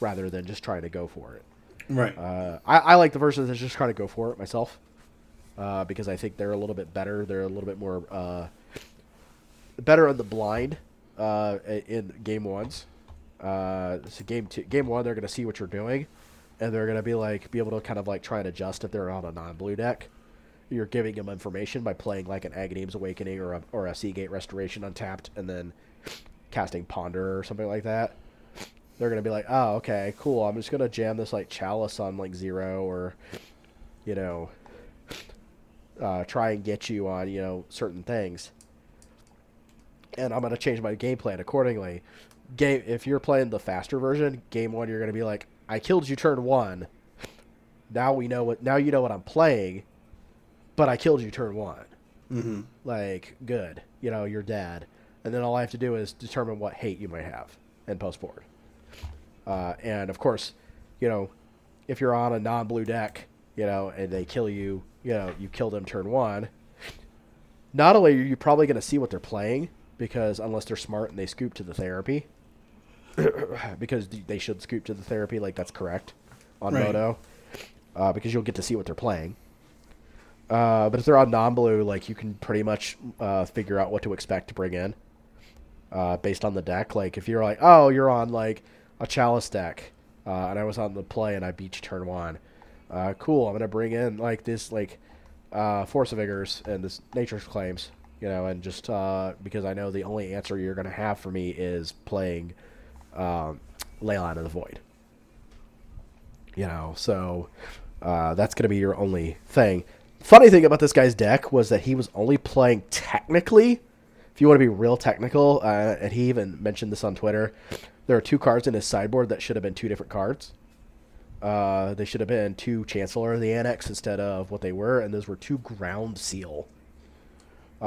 rather than just trying to go for it. Right. Uh, I, I like the versions that just try to go for it myself uh, because I think they're a little bit better. They're a little bit more uh, better on the blind uh, in game ones. Uh, so game two, game one, they're going to see what you're doing, and they're going to be like be able to kind of like try and adjust if they're on a non-blue deck. You're giving them information by playing like an Agadeem's Awakening or a, or a Sea Gate Restoration untapped, and then casting Ponder or something like that they're gonna be like, oh, okay, cool. I'm just gonna jam this like chalice on like zero, or you know, uh, try and get you on you know certain things, and I'm gonna change my game plan accordingly. Game, if you're playing the faster version, game one, you're gonna be like, I killed you turn one. Now we know what. Now you know what I'm playing, but I killed you turn one. mm-hmm. Like, good. You know, you're dead. And then all I have to do is determine what hate you might have and post forward. Uh, and of course, you know, if you're on a non blue deck, you know, and they kill you, you know, you kill them turn one. Not only are you probably going to see what they're playing, because unless they're smart and they scoop to the therapy, because they should scoop to the therapy, like that's correct on Right. Moto, uh, because you'll get to see what they're playing. Uh, but if they're on non-blue, like you can pretty much uh, figure out what to expect to bring in uh, based on the deck. Like if you're like, oh, you're on like a chalice deck, uh, and I was on the play and I beat you turn one. Uh, cool. I'm gonna bring in like this like uh, force of vigors and this nature's claims, you know, and just uh, because I know the only answer you're gonna have for me is playing um, Leyline of the Void. You know, so uh, that's gonna be your only thing. Funny thing about this guy's deck was that he was only playing technically if you want to be real technical, uh, and he even mentioned this on Twitter, there are two cards in his sideboard that should have been two different cards. Uh, they should have been two Chancellor of the Annex instead of what they were, and those were two Ground Seal.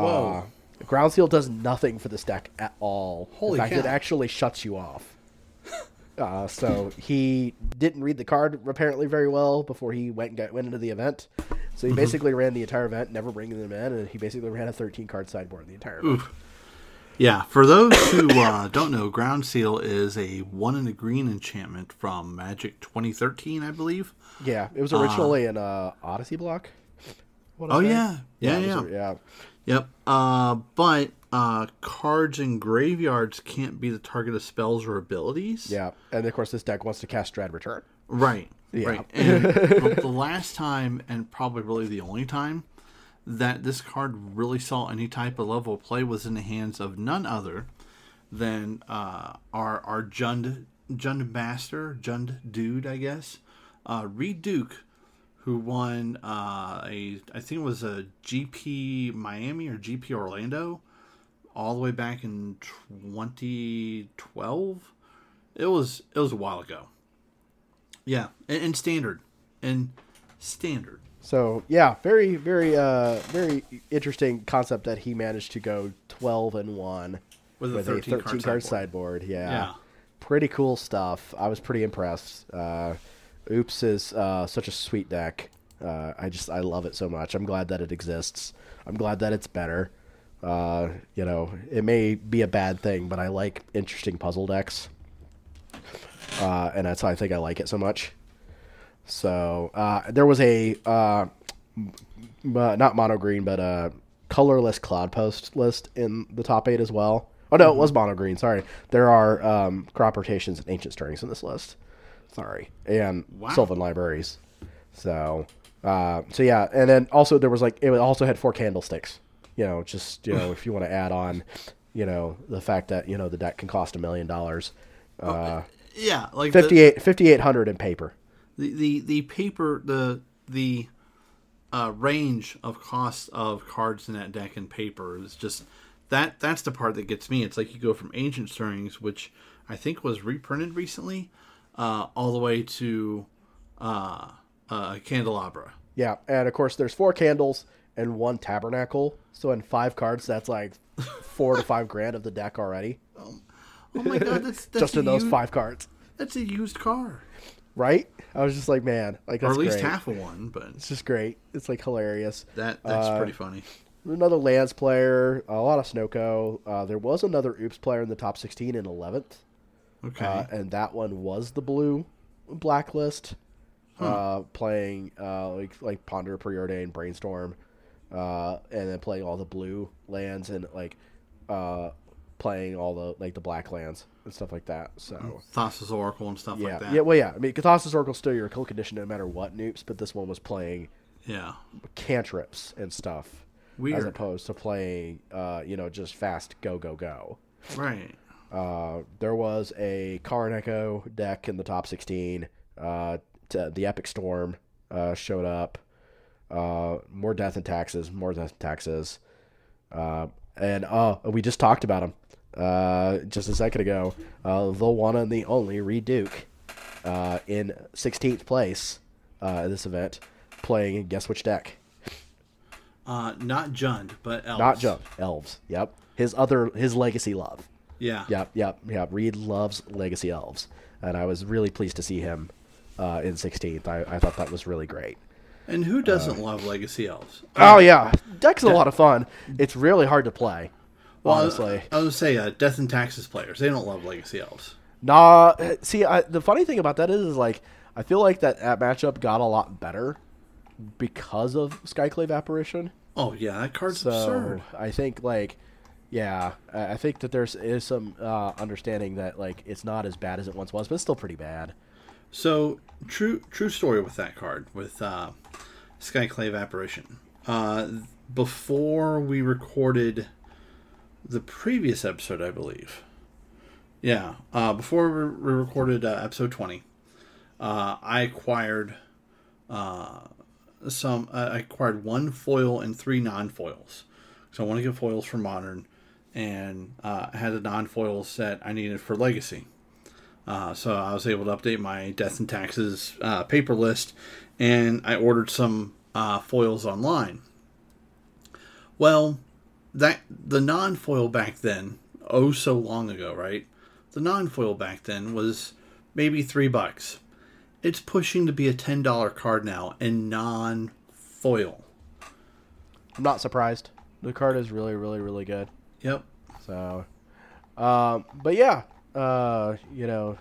Whoa. Uh, ground Seal does nothing for this deck at all. Holy In fact, cow. it actually shuts you off. Uh, so he didn't read the card apparently very well before he went got, went into the event. So he basically ran the entire event, never bringing them in, and he basically ran a 13 card sideboard the entire event. Yeah, for those who uh, don't know, Ground Seal is a one in a green enchantment from Magic 2013, I believe. Yeah, it was originally an uh, Odyssey block. Oh yeah, yeah, yeah, yeah. Yep. Uh, but uh, cards and graveyards can't be the target of spells or abilities. Yeah, and of course this deck wants to cast Dread Return. Right. Yeah. Right. And the last time, and probably really the only time, that this card really saw any type of level of play was in the hands of none other than uh, our our Jund Jund Master, Jund Dude, I guess, uh, Reed Duke, who won uh, a I think it was a GP Miami or GP Orlando, all the way back in 2012. It was it was a while ago. Yeah, and, and standard, and standard. So yeah, very very uh very interesting concept that he managed to go 12 and one With a 13 card card sideboard. sideboard. Yeah. Yeah. pretty cool stuff. I was pretty impressed. Uh, Oops is uh, such a sweet deck. Uh, I just I love it so much. I'm glad that it exists. I'm glad that it's better. Uh, you know, it may be a bad thing, but I like interesting puzzle decks, uh, and that's why I think I like it so much. So uh, there was a uh, m- not mono green, but a colorless cloud post list in the top eight as well. Oh no, it was mono green. Sorry, there are um, crop rotations and ancient stirrings in this list. Sorry, and Wow. Sylvan libraries. So, uh, so yeah, and then also there was like it also had four candlesticks. You know, just you know if you want to add on, you know, the fact that you know the deck can cost a million dollars. Uh, Yeah, like the- 58 5800 in paper. the the the paper the the uh, range of cost of cards in that deck and paper is just that that's the part that gets me. It's like you go from Ancient Stirrings, which I think was reprinted recently, uh, all the way to uh, uh, Candelabra. Yeah, and of course there's four candles and one tabernacle. So in five cards, that's like four to five grand of the deck already, Oh my god, that's, that's just in those used, five cards. That's a used car. right? I was just like, man, like or at least great. half of one. But It's just great. It's like hilarious. that that's Uh, pretty funny. Another lands player, a lot of Snoko. Uh, there was another Oops player in the top 16 in 11th, Okay. uh, and that one was the blue blacklist, uh, playing uh, like like Ponder, Preordain, Brainstorm, uh, and then playing all the blue lands and like uh, playing all the like the black lands and stuff like that. So. Thassa's Oracle and stuff Yeah, like that. yeah, well, yeah. I mean, Thassa's Oracle's still your kill condition no matter what noops, but this one was playing Yeah. cantrips and stuff as opposed to playing, uh, you know, just fast go go go. Right. Uh, there was a Karin Echo deck in the top 16. Uh, t- the Epic Storm uh, showed up. Uh, more death and taxes, more death and taxes. Uh, and uh, we just talked about him uh, just a second ago. Uh, the one and the only Reed Duke uh, in 16th place uh, in this event, playing guess which deck? Uh, not Jund, but Elves. Not Jund. Elves. Yep. His other his legacy love. Yeah. Yep, yep, yep. Reed loves Legacy Elves, and I was really pleased to see him uh, in 16th. I, I thought that was really great. And who doesn't love Legacy Elves? Oh yeah, deck's a lot of fun. It's really hard to play. Well, I- honestly, I, was gonna say uh, Death and Taxes players. They don't love Legacy Elves. nah. See, I, the funny thing about that is, is like I feel like that, that matchup got a lot better because of Skyclave Apparition. Oh yeah, that card's So absurd. I think like, yeah, I think that there's is some uh, understanding that like it's not as bad as it once was, but it's still pretty bad. So true, true story with that card with uh, Skyclave Apparition. Uh, before we recorded the previous episode, I believe. Yeah, uh, before we recorded uh, episode twenty, uh, I acquired uh, some. I acquired one foil and three non-foils. So I want to get foils for modern, and uh, had a non-foil set I needed for legacy. Uh, so I was able to update my death and taxes uh, paper list, and I ordered some uh, foils online. Well, that the non-foil back then, oh so long ago, right? The non-foil back then was maybe three bucks. It's pushing to be a ten dollar card now, and non-foil. I'm not surprised. The card is really, really, really good. Yep. So, um, but yeah, uh, you know,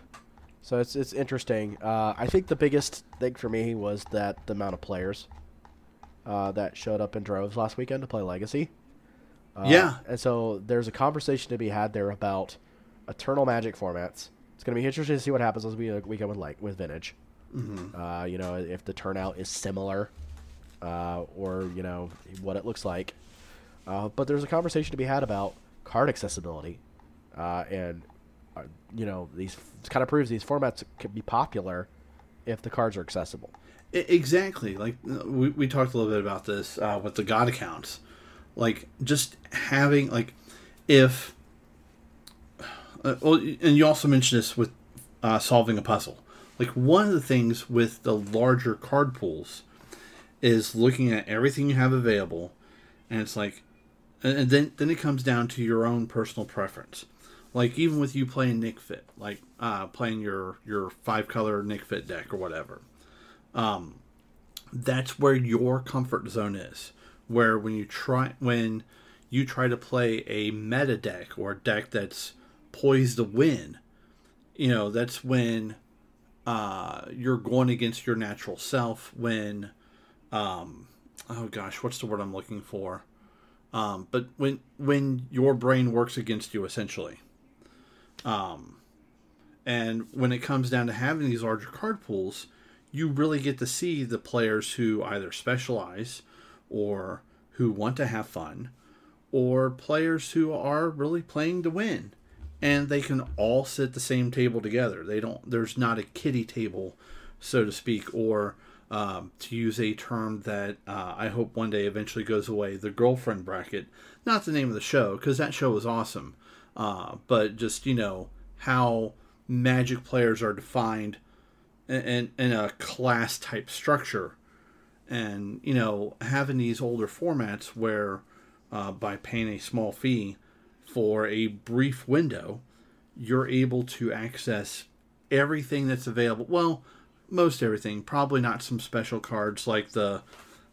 so it's it's interesting. Uh, I think the biggest thing for me was that the amount of players uh, that showed up in droves last weekend to play Legacy. Uh, Yeah. and so there's a conversation to be had there about Eternal Magic formats. It's going to be interesting to see what happens as we we go with like with Vintage. Uh, you know, if the turnout is similar, uh, or you know what it looks like. Uh, but there's a conversation to be had about card accessibility, uh, and uh, you know these kind of proves these formats can be popular if the cards are accessible. Exactly. Like uh, we, we talked a little bit about this uh, with the God accounts. Like just having like if uh, well, and you also mentioned this with solving a puzzle. Like one of the things with the larger card pools is looking at everything you have available, and it's like, and then then it comes down to your own personal preference. Like even with you playing Nic Fit, like uh, playing your your five color Nic Fit deck or whatever that's where your comfort zone is. Where when you try when you try to play a meta deck or a deck that's poised to win, you know that's when uh, you're going against your natural self. When um, oh gosh, what's the word I'm looking for? Um, but when when your brain works against you, essentially. Um, and when it comes down to having these larger card pools, you really get to see the players who either specialize or who want to have fun or players who are really playing to win and they can all sit the same table together they don't there's not a kitty table so to speak or um, to use a term that uh, i hope one day eventually goes away the girlfriend bracket. Not the name of the show because that show was awesome. Uh, but just you know how magic players are defined in, in a class type structure. And you know having these older formats where uh, by paying a small fee for a brief window you're able to access everything that's available. Well most everything. Probably not some special cards like the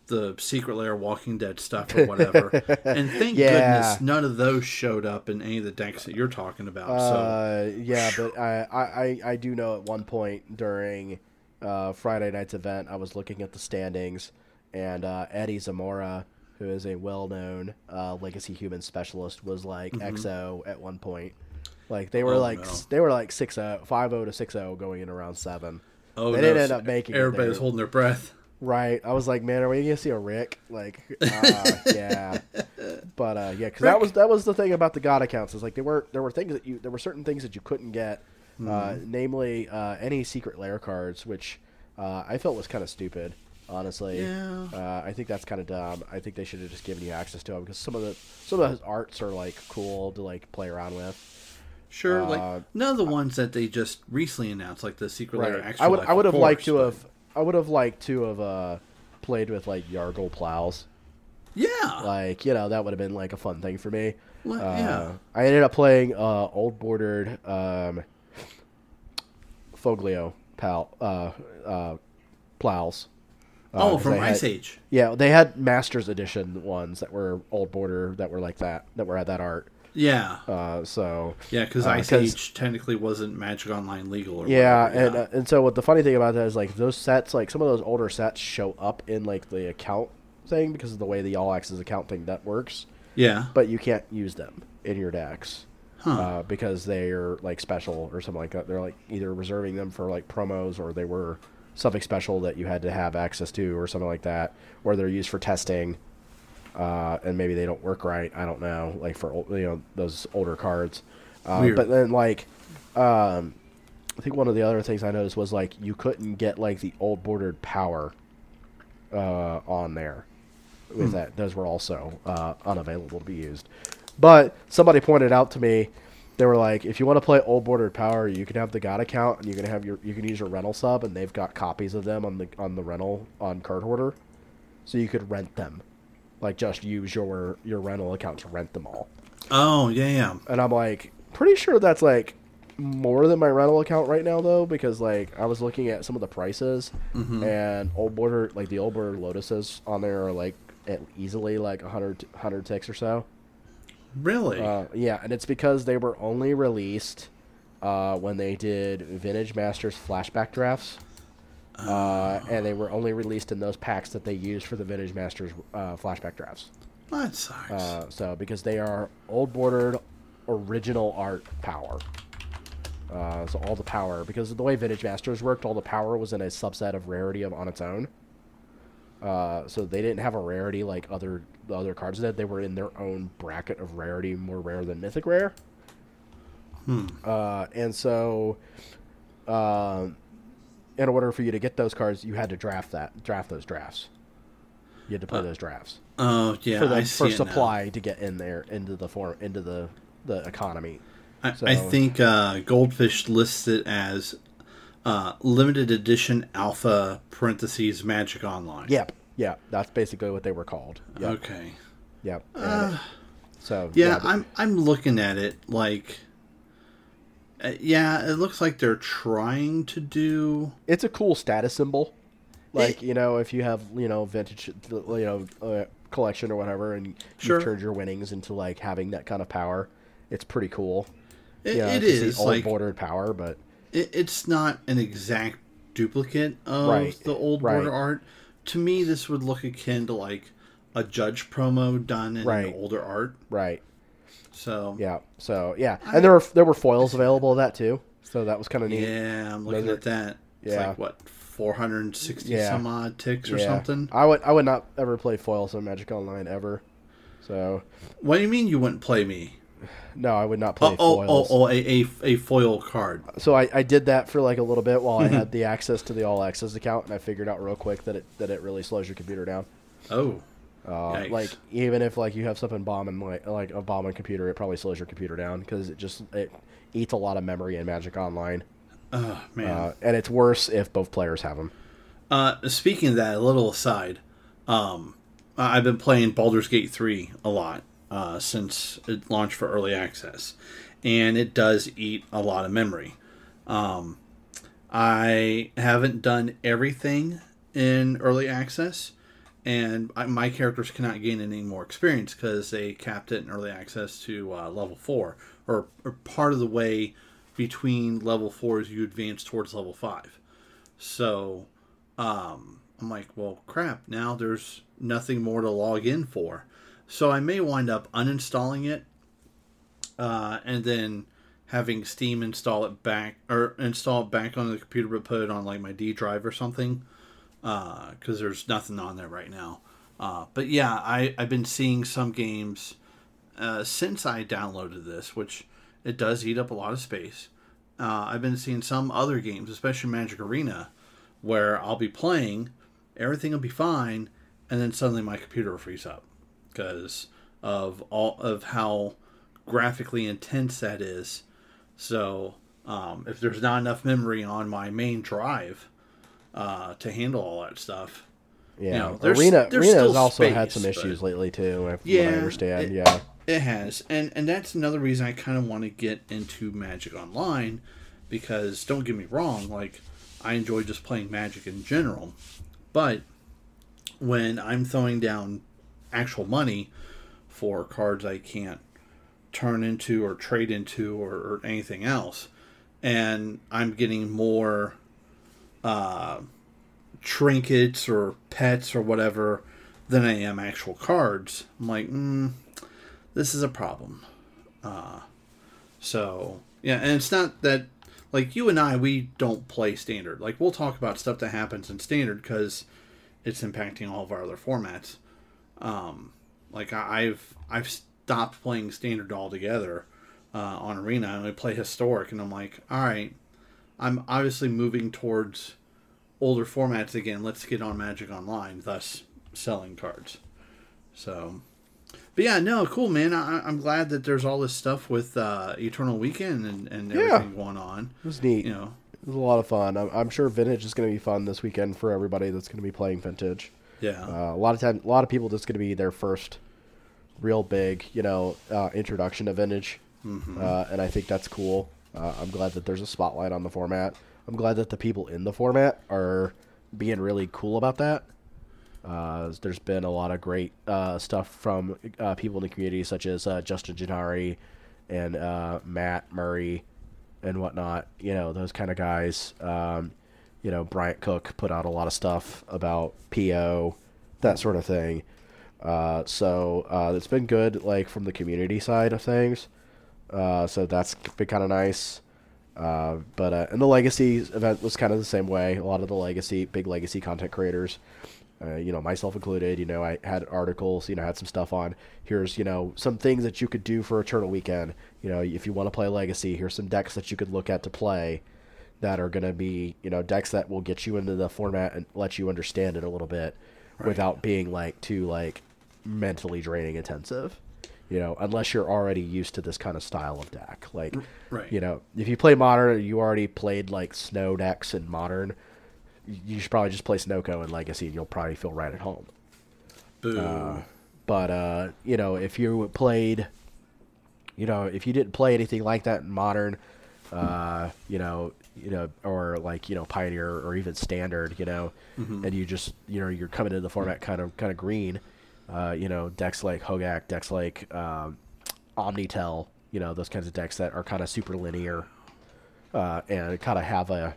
the Secret Lair Walking Dead stuff or whatever. and thank Yeah. goodness none of those showed up in any of the decks that you're talking about. so Uh, yeah, but I, I, I- do know at one point during uh, Friday night's event, I was looking at the standings, and uh, Eddie Zamora, who is a well-known uh, legacy human specialist, was like XO at one point. Like they were Mm-hmm. Oh, like no. they were like 6-0, 5-0 to 6-0 going in around seven. Oh, they no, didn't end up making it Everybody was holding their breath. Right. I was like, man, are we gonna see a Rick? Like, uh, yeah. But uh, yeah, because that was that was the thing about the God accounts is like there were there were things that you there were certain things that you couldn't get, uh, Mm-hmm. namely uh, any secret lair cards, which uh, I felt was kind of stupid. Honestly, Yeah. uh, I think that's kind of dumb. I think they should have just given you access to them because some of the some of the arts are like cool to like play around with. Sure, Uh, like none of the ones that they just recently announced, like the Secret Lair. Right. Extra I would I would have liked to have I would have liked to have uh, played with like Yargle plows. Yeah. Like, you know, that would have been like a fun thing for me. Well, Uh, yeah. I ended up playing uh, old bordered um, Foglio pal, uh, uh, plows. Uh, oh, from they had- Ice Age. Yeah, they had Masters Edition ones that were old border that were like that, that were at that art. Yeah, Uh, so yeah, because uh, Ice 'cause- Age technically wasn't Magic Online legal. Or yeah, whatever, and uh, and so what the funny thing about that is like those sets, like some of those older sets, show up in like the account thing because of the way the All Access account thing that works. yeah, but you can't use them in your decks Huh. uh, because they're like special or something like that. They're like either reserving them for like promos or they were something special that you had to have access to or something like that, or they're used for testing. Uh, and maybe they don't work right. I don't know, like for ol- you know those older cards. Uh, but then like, um, I think one of the other things I noticed was like you couldn't get like the old bordered power uh, on there. With that, those were also uh, unavailable to be used. But somebody pointed out to me, they were like, if you want to play old bordered power, you can have the God account and you can have your you can use your rental sub, and they've got copies of them on the on the rental on Cardhoarder, so you could rent them, like just use your your rental account to rent them all. oh yeah, yeah. And I'm like, pretty sure that's like more than my rental account right now though, because like I was looking at some of the prices, and old border like the old border lotuses on there are like at easily like 100 100 ticks or so. Really? Uh, yeah, and it's because they were only released uh, when they did Vintage Masters flashback drafts. Uh, and they were only released in those packs that they used for the Vintage Masters uh, flashback drafts. that sucks. Uh, so because they are old bordered, original art power. Uh, so all the power, because of the way Vintage Masters worked, all the power was in a subset of rarity of on its own. Uh, so they didn't have a rarity like other the other cards did. They were in their own bracket of rarity, more rare than mythic rare. Uh, and so, in order for you to get those cards, you had to draft that draft those drafts. You had to play those drafts oh yeah, for the I for it now. supply to get in there into the form into the the economy. I, I think uh, Goldfish lists it as uh, limited edition alpha parentheses Magic Online. Yep, yeah, that's basically what they were called. Yep, Okay. yep. and so Yeah, but- I'm I'm looking at it like. Uh, yeah, it looks like they're trying to do. it's a cool status symbol. Like you know, if you have you know vintage, you know, uh, collection or whatever, and Sure. you've turned your winnings into like having that kind of power, it's pretty cool. It, Yeah, it see old like bordered power, but it, it's not an exact duplicate of Right, the old right. border art. To me, this would look akin to like a judge promo done in Right. older art. right, So yeah. So yeah, and there were there were foils available of that too. So that was kind of neat. yeah, I'm looking Those are- at that. It's yeah. like what 460 Yeah. some odd ticks or Yeah. something. I would I would not ever play foils on Magic Online ever. So What do you mean you wouldn't play me? no, I would not play Oh, oh, oh, foils. oh, a, a, a foil card. So I, I did that for like a little bit while I had the access to the All Access account, and I figured out real quick that it that it really slows your computer down. Oh, Uh, Yikes. like even if like you have something bombing like like a bombing computer, it probably slows your computer down because it just it eats a lot of memory in Magic Online, oh man. uh, and it's worse if both players have them. Uh, speaking of that, a little aside, um, I've been playing Baldur's Gate 3 a lot uh, since it launched for early access, and it does eat a lot of memory. Um, I haven't done everything in early access, and I, my characters cannot gain any more experience because they capped it in early access to uh, level four, or, or part of the way between level four as you advance towards level five. So um, I'm like, well, crap. Now there's nothing more to log in for. So I may wind up uninstalling it uh, and then having Steam install it back or install it back on the computer but put it on like my D drive or something because uh, there's nothing on there right now. Uh, but yeah, I, I've been seeing some games uh, since I downloaded this, which it does eat up a lot of space. I've been seeing some other games, especially Magic Arena, where I'll be playing, everything will be fine, and then suddenly my computer will freeze up because of all of how graphically intense that is. So um, if there's not enough memory on my main drive uh, to handle all that stuff, Yeah, you know, there's- Arena there's Arena has still also had some issues but- lately too. If Yeah, I understand. it- yeah, It has, and and that's another reason I kind of want to get into Magic Online, because don't get me wrong, like I enjoy just playing Magic in general, but when I'm throwing down actual money for cards I can't turn into or trade into or, or anything else, and I'm getting more uh, trinkets or pets or whatever than I am actual cards, I'm like, mm, this is a problem. Uh, so yeah, and it's not that like you and I we don't play standard. Like we'll talk about stuff that happens in standard because it's impacting all of our other formats. Um, like I, I've I've stopped playing standard altogether uh, on arena. I only play historic, and I'm like, all right, I'm obviously moving towards older formats again. Let's get on Magic Online, thus selling cards. So, but yeah, no, cool, man. I, I'm glad that there's all this stuff with uh, Eternal Weekend and, and Yeah. everything going on. it was neat. You know, It was a lot of fun. I'm, I'm sure vintage is going to be fun this weekend for everybody that's going to be playing vintage. yeah, Uh, a lot of time, a lot of people that's going to be their first real big, you know, uh, introduction to vintage, uh, and I think that's cool. Uh, I'm glad that there's a spotlight on the format. I'm glad that the people in the format are being really cool about that. Uh, there's been a lot of great uh, stuff from uh, people in the community, such as uh, Justin Gennari and uh, Matt Murray and whatnot. You know, those kind of guys. Um, you know, Bryant Cook put out a lot of stuff about PO, that sort of thing. So it's been good, like from the community side of things. Uh, so that's been kind of nice. Uh, but uh, and the legacy event was kind of the same way. A lot of the legacy, big legacy content creators, uh, you know, myself included. You know, I had articles. You know, had some stuff on. Here's you know some things that you could do for Eternal Weekend. You know, if you want to play Legacy, here's some decks that you could look at to play that are going to be you know decks that will get you into the format and let you understand it a little bit without being like too like mentally draining intensive you know unless you're already used to this kind of style of deck like right. you know if you play modern you already played like snow decks in modern you should probably just play Snoko in legacy and you'll probably feel right at home boo. but uh, you know, if you played, you know, if you didn't play anything like that in modern, uh, you know, you know, or like you know, pioneer or even standard, you know, and you just you know you're coming into the format kind of kind of green, uh, you know, decks like Hogak, decks like um, Omni-Tell, you know, those kinds of decks that are kind of super linear, uh, and kind of have a,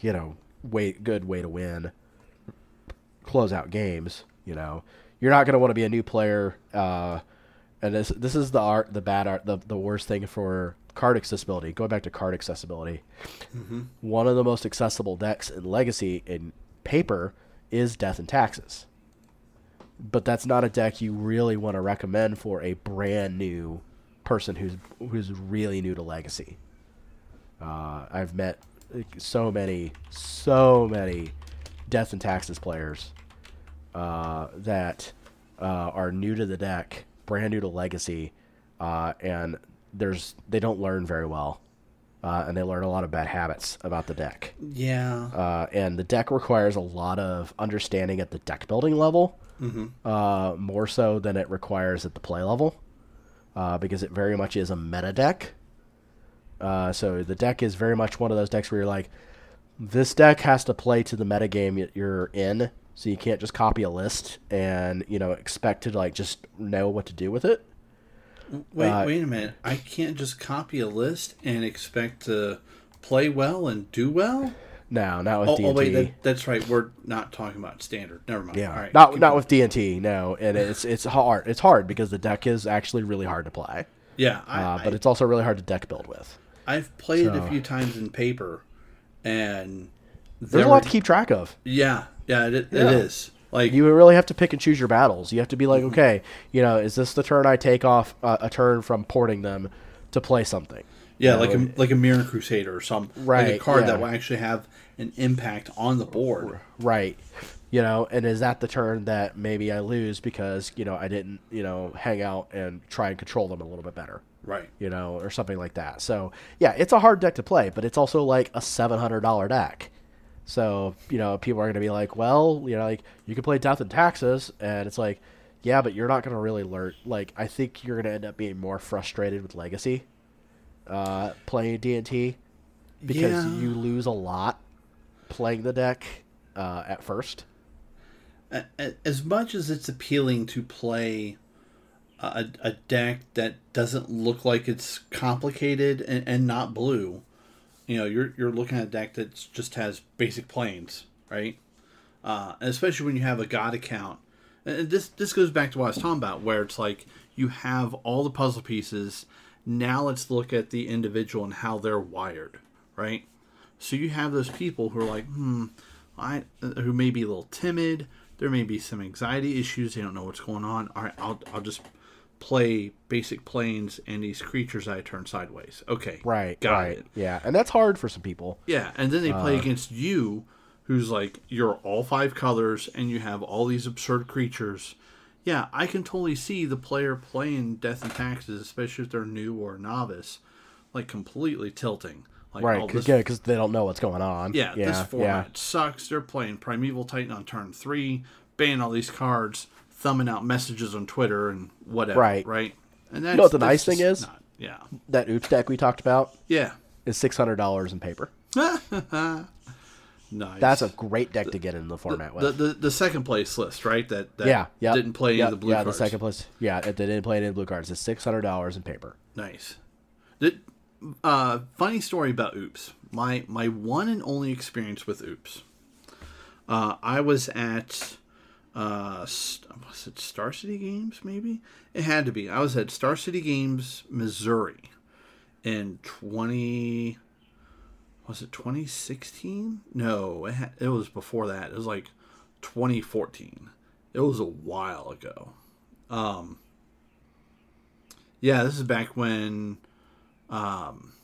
you know, way good way to win close out games. You know, you're not going to want to be a new player. Uh, and this this is the art, the bad art, the the worst thing for card accessibility. Going back to card accessibility, one of the most accessible decks in Legacy in paper is Death and Taxes. But that's not a deck you really want to recommend for a brand new person who's who's really new to Legacy. Uh, I've met so many, so many Death and Taxes players uh, that uh, are new to the deck, brand new to Legacy, uh, and there's they don't learn very well, uh, and they learn a lot of bad habits about the deck. yeah, Uh, and the deck requires a lot of understanding at the deck building level, uh, more so than it requires at the play level, uh, because it very much is a meta deck. Uh, so the deck is very much one of those decks where you're like, This deck has to play to the metagame y- you're in, so you can't just copy a list and you know expect to like just know what to do with it. Wait, Uh, wait a minute. I can't just copy a list and expect to play well and do well. No, not with Oh, oh wait, that, that's right. We're not talking about standard. Never mind. Yeah, All right. not not going. with D and T. No, and it's it's hard. It's hard because the deck is actually really hard to play. Yeah, I, Uh, but I, it's also really hard to deck build with. I've played it so- a few times in paper, and There's there a lot were- to keep track of. Yeah, yeah, it, it Yeah. is. Like You really have to pick and choose your battles. You have to be Mm-hmm. like, okay, you know, is this the turn I take off uh, a turn from porting them to play something? Yeah, know, like a like a Mirran Crusader or some like a Right, card that will actually have an impact on the board. Right. You know, and is that the turn that maybe I lose because, you know, I didn't, you know, hang out and try and control them a little bit better, Right. you know, or something like that. So, yeah, it's a hard deck to play, but it's also like a $700 deck. So, you know, people are going to be like, well, you know, like you can play Death and Taxes. And it's like, yeah, but you're not going to really learn. Like, I think you're going to end up being more frustrated with Legacy uh, playing D&T because Yeah. you lose a lot playing the deck uh, at first. As much as it's appealing to play a, a deck that doesn't look like it's complicated and, and not blue, you know, you're you're looking at a deck that just has basic plains, right? Uh, especially when you have a god account. And this this goes back to what I was talking about, where it's like you have all the puzzle pieces. Now let's look at the individual and how they're wired, right? So you have those people who are like, hmm, I who may be a little timid. There may be some anxiety issues. They don't know what's going on. All right, I'll I'll just play basic plains and these creatures I turn sideways. Okay, Right. got right. it. Yeah, and that's hard for some people. Yeah, and then they play Uh. against you, who's like you're all five colors and you have all these absurd creatures. Yeah, I can totally see the player playing Death and Taxes, especially if they're new or novice, like completely tilting. Like, Right. oh, Because this- they don't know what's going on. yeah, Yeah. this yeah. format sucks. They're playing Primeval Titan on turn three, banning all these cards, thumbing out messages on Twitter and whatever. Right. Right. And that's, know what the nice thing is? not- yeah. That oops deck we talked about Yeah. is six hundred dollars in paper. Nice. That's a great deck to get in the format the, with. the the second place list, right? That, that yeah. Yeah. didn't play any of the blue cards. Yeah, cards. the second place. Yeah, it didn't play any of the blue cards. It's six hundred dollars in paper. Nice. Did, uh, funny story about Oops. My my one and only experience with Oops. Uh, I was at uh, was it Star City Games? Maybe it had to be. I was at Star City Games, Missouri, in twenty. Was it 2016? No, it, ha- it was before that. It was like 2014. It was a while ago. Um, yeah, this is back when um,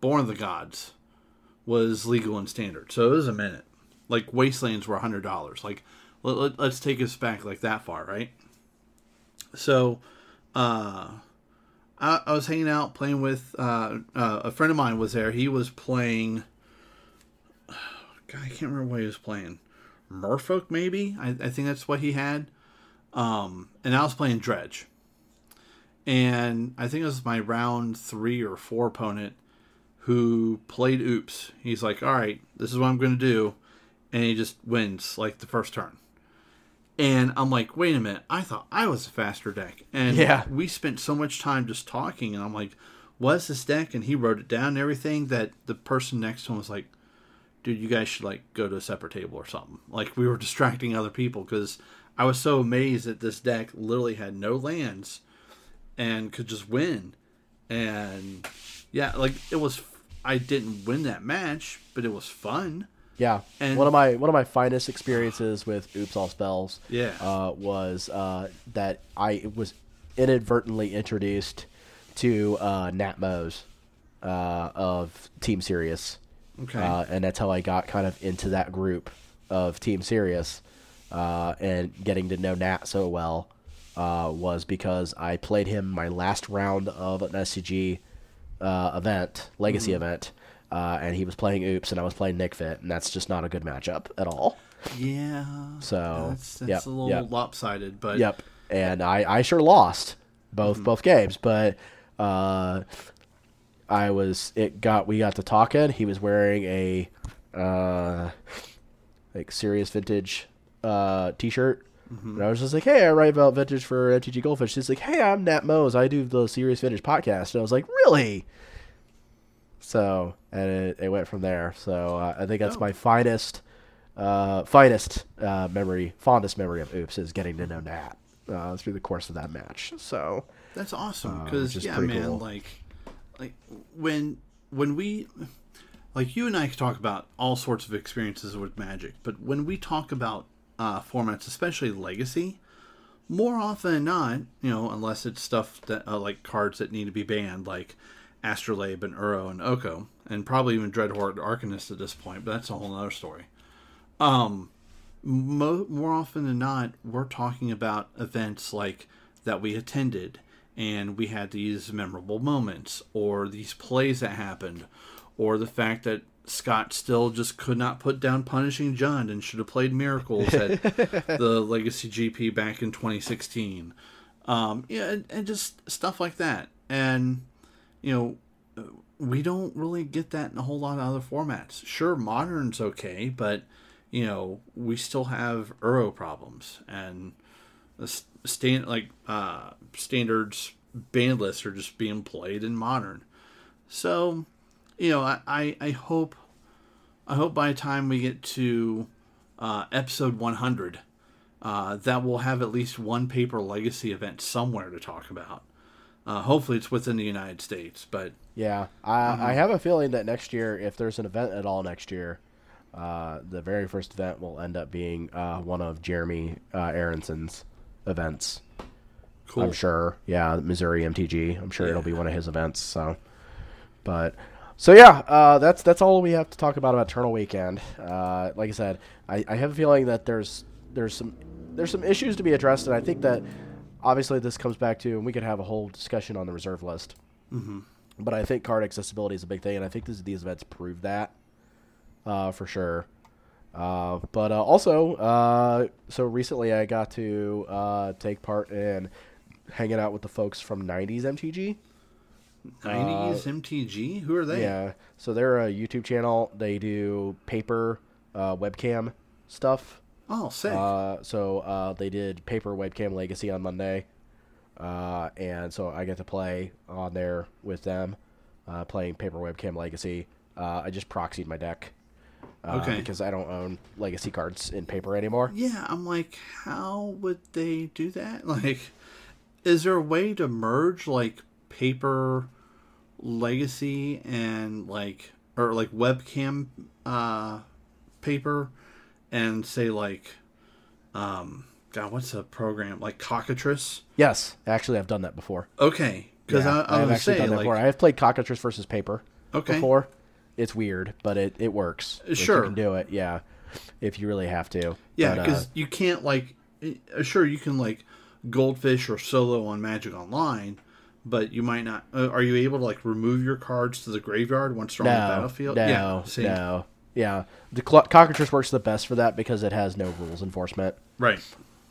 Born of the Gods was legal and standard. So it was a minute. Like Wastelands were hundred dollars. Like let, let, let's take us back like that far, right? So uh, I, I was hanging out playing with uh, uh, a friend of mine was there. He was playing. God, I can't remember what he was playing. Merfolk, maybe. I, I think that's what he had. Um, and I was playing Dredge and I think it was my round three or four opponent who played oops. He's like, all right, this is what I'm going to do. And he just wins like the first turn. And I'm like, wait a minute, I thought I was a faster deck. And Yeah. we spent so much time just talking. And I'm like, what's this deck? And he wrote it down and everything that the person next to him was like, dude, you guys should like go to a separate table or something. Like we were distracting other people because I was so amazed that this deck literally had no lands and could just win. And yeah, like it was. I didn't win that match, but it was fun. Yeah, And- one of my one of my finest experiences with Oops All Spells, Yeah. uh, was uh, that I was inadvertently introduced to uh, Nat Moes uh, of Team Serious, Okay. uh, and that's how I got kind of into that group of Team Serious, uh, and getting to know Nat so well uh, was because I played him my last round of an SCG uh, event, Legacy event, uh, and he was playing Oops, and I was playing Nic Fit, and that's just not a good matchup at all. yeah. So, that's, that's yep, a little yep. lopsided, but Yep, and I, I sure lost both both games, but uh, I was it got we got to talking. He was wearing a uh like serious vintage uh t-shirt. And I was just like, "Hey, I write about vintage for MTG Goldfish." He's like, "Hey, I'm Nat Moes. I do the Serious Vintage podcast." And I was like, "Really?" So, and it, it went from there. So, uh, I think that's Oh. my finest uh finest uh memory, fondest memory of Oops is getting to know Nat uh through the course of that match. So, That's awesome Uh, because is yeah, man, cool. like, like when when we like you and I talk about all sorts of experiences with Magic, but when we talk about uh, formats, especially Legacy, more often than not, you know, unless it's stuff that uh, like cards that need to be banned, like Astrolabe and Uro and Oko, and probably even Dreadhorde Arcanist at this point, but that's a whole other story. Um, mo- more often than not, we're talking about events like that we attended and we had these memorable moments or these plays that happened or the fact that Scott still just could not put down Punishing Jund and should have played Miracles at the Legacy GP back in 2016. Um, yeah, and, and just stuff like that. And, you know, we don't really get that in a whole lot of other formats. Sure, modern's okay, but you know we still have Uro problems and the stand like uh, standards band lists are just being played in modern. So, you know, I, I, I hope I hope by the time we get to uh, episode 100, uh, that we'll have at least one paper legacy event somewhere to talk about. Uh, hopefully, it's within the United States, but yeah, I I have a feeling that next year if there's an event at all next year, uh the very first event will end up being uh one of Jeremy uh Aronson's events. cool. I'm sure. Yeah, Missouri MTG. I'm sure it'll be one of his events. So, but so yeah, uh, that's that's all we have to talk about about Eternal Weekend. Uh, like I said, I, I have a feeling that there's there's some there's some issues to be addressed, and I think that obviously this comes back to, and we could have a whole discussion on the reserve list. Mm-hmm. But I think card accessibility is a big thing, and I think this, these events prove that uh, for sure. Uh, but uh, also, uh, so recently I got to uh, take part in hanging out with the folks from 90s MTG. 90s MTG? Who are they? Yeah, so they're a YouTube channel. They do paper uh, webcam stuff. Oh, sick. Uh, so uh, they did paper webcam legacy on Monday, uh, and so I get to play on there with them, uh, playing paper webcam legacy. Uh, I just proxied my deck. Uh, Okay. Because I don't own legacy cards in paper anymore. yeah, I'm like, how would they do that? Like, is there a way to merge like paper legacy and like or like webcam uh paper and say like um God, what's a program like Cockatrice? Yes, actually, I've done that before. Okay, because Yeah, I, I have actually gonna done that like before. I have played cockatrice versus paper Okay. before. It's weird, but it, it works. Sure. you can do it. Yeah, if you really have to. Yeah, But, uh, because you can't like. uh, Sure, you can like goldfish or solo on Magic Online, but you might not. Uh, are you able to like remove your cards to the graveyard once they're on the battlefield? no, yeah, no, yeah. The cl- cockatrice works the best for that because it has no rules enforcement, Right.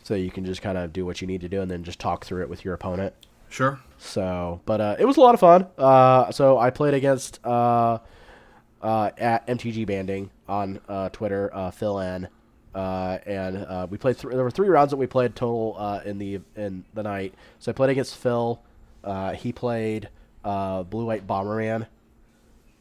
so you can just kind of do what you need to do and then just talk through it with your opponent. Sure. So, but uh, it was a lot of fun. Uh, so I played against uh, uh, at MTG Banding on uh, Twitter, uh, Phil N, uh, and uh, we played. Th- there were three rounds that we played total uh, in the in the night. So I played against Phil. Uh, he played uh, Blue White Bomberman.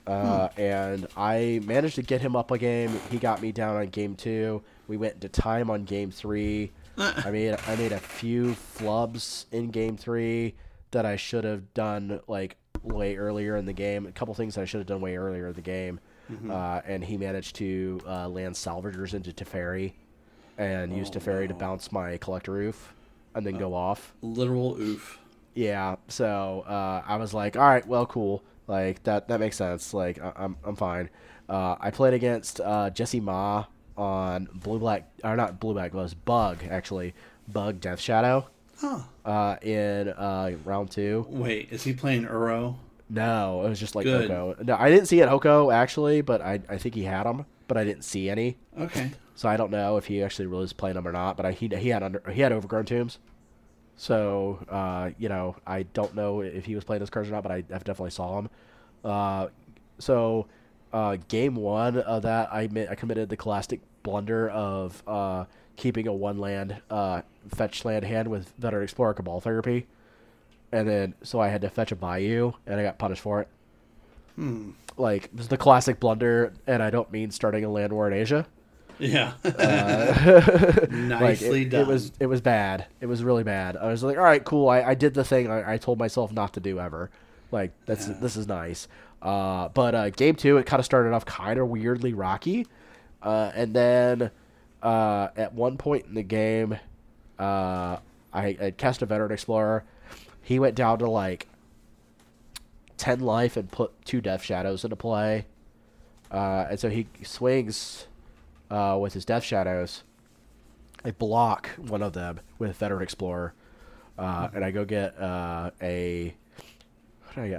Uh, and I managed to get him up a game. He got me down on game two. We went into time on game three. I made I made a few flubs in game three that I should have done like way earlier in the game. A couple things that I should have done way earlier in the game. Uh, and he managed to uh, land Salvagers into Teferi and use Teferi to bounce my Collector Ouphe and then go off. Literal oof. Yeah, so uh, I was like, all right, well, cool. Like that that makes sense. Like I- I'm I'm fine. Uh, I played against uh, Jesse Ma on Blue Black or not Blue Black was Bug actually Bug Death Shadow Huh. uh, in uh, round two. Wait, is he playing Uro? No, it was just like Good. Hoko. No, I didn't see it Hoko actually, but I I think he had them, but I didn't see any. Okay. So I don't know if he actually really was playing them or not. But I, he he had under he had overgrown tombs. So uh, you know I don't know if he was playing those cards or not, but I, I definitely saw him. Uh, so uh, game one of that, I mi- I committed the classic blunder of uh, keeping a one land uh, fetch land hand with Veteran Explorer Cabal Therapy, and then so I had to fetch a Bayou, and I got punished for it. Hmm. Like it was the classic blunder, and I don't mean starting a land war in Asia. Yeah. like Nicely it, done. it was it was bad. It was really bad. I was like, all right, cool. I, I did the thing I, I told myself not to do ever. Like that's this is nice. Uh, but uh, game two, it kind of started off kind of weirdly rocky, uh, and then uh, at one point in the game, uh, I, I cast a veteran explorer. He went down to like ten life and put two death shadows into play, uh, and so he swings uh, with his death shadows. I block one of them with Veteran Explorer, uh, and I go get uh,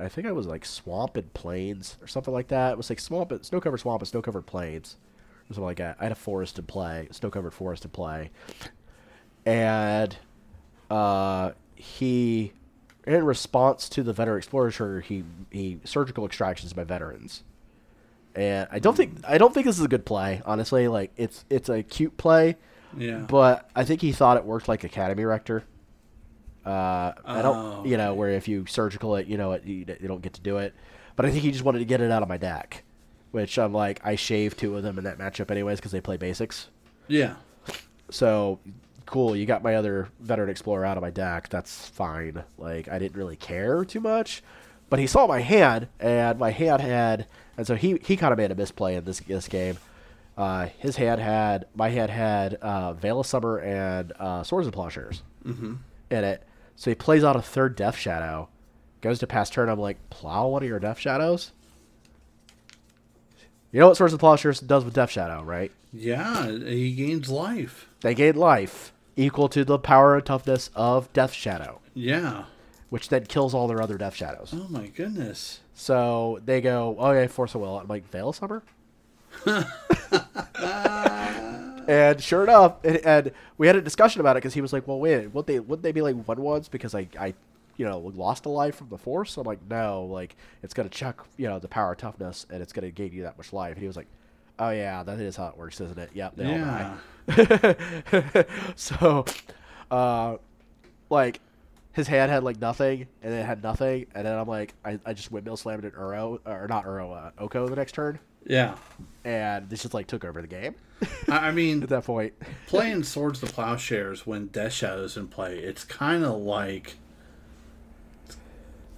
think I was like Swamp and Plains or something like that. It was like Swamp, and Snow Covered Swamp and Snow Covered Plains, or something like that. I had a forest to play, Snow Covered Forest to play, and uh, he, in response to the Veteran Explorer trigger, he he surgical extractions by veterans and I don't think I don't think this is a good play. Honestly, like it's it's a cute play, yeah. but I think he thought it worked like Academy Rector. Uh, I don't, Oh, you know, where if you surgical it, you know, it, you, you don't get to do it. But I think he just wanted to get it out of my deck, which I'm like, I shaved two of them in that matchup anyways because they play basics. yeah. So cool, you got my other veteran explorer out of my deck. That's fine. Like I didn't really care too much, but he saw my hand, and my hand had, and so he he kind of made a misplay in this this game. Uh, his hand had my hand had uh, Veil of Summer and uh, Swords and Plowshares in it. So he plays out a third Death Shadow, goes to pass turn. I'm like, plow one of your Death Shadows. You know what Swords and Plowshares does with Death Shadow, right? Yeah. He gains life. They gain life equal to the power and toughness of Death Shadow, Yeah. which then kills all their other Death Shadows. Oh my goodness. So they go, okay, Force of Will. I'm like, Veil Summer? and sure enough, and, and we had a discussion about it because he was like, well, wait, would they, would they be like one ones because I, I, you know, lost a life from the Force? I'm like, no, like, it's going to check, you know, the power of toughness and it's going to gain you that much life. And he was like, oh, yeah, that is how it works, isn't it? Yep, they all die. So, uh, like, his hand had like nothing, and then it had nothing, and then I'm like, I, I just windmill slammed an Uro, or not Uro, uh, Oko the next turn, Yeah. and this just like took over the game I mean, at that point. playing Swords to Plowshares when Death Shadow's in play, it's kind of like.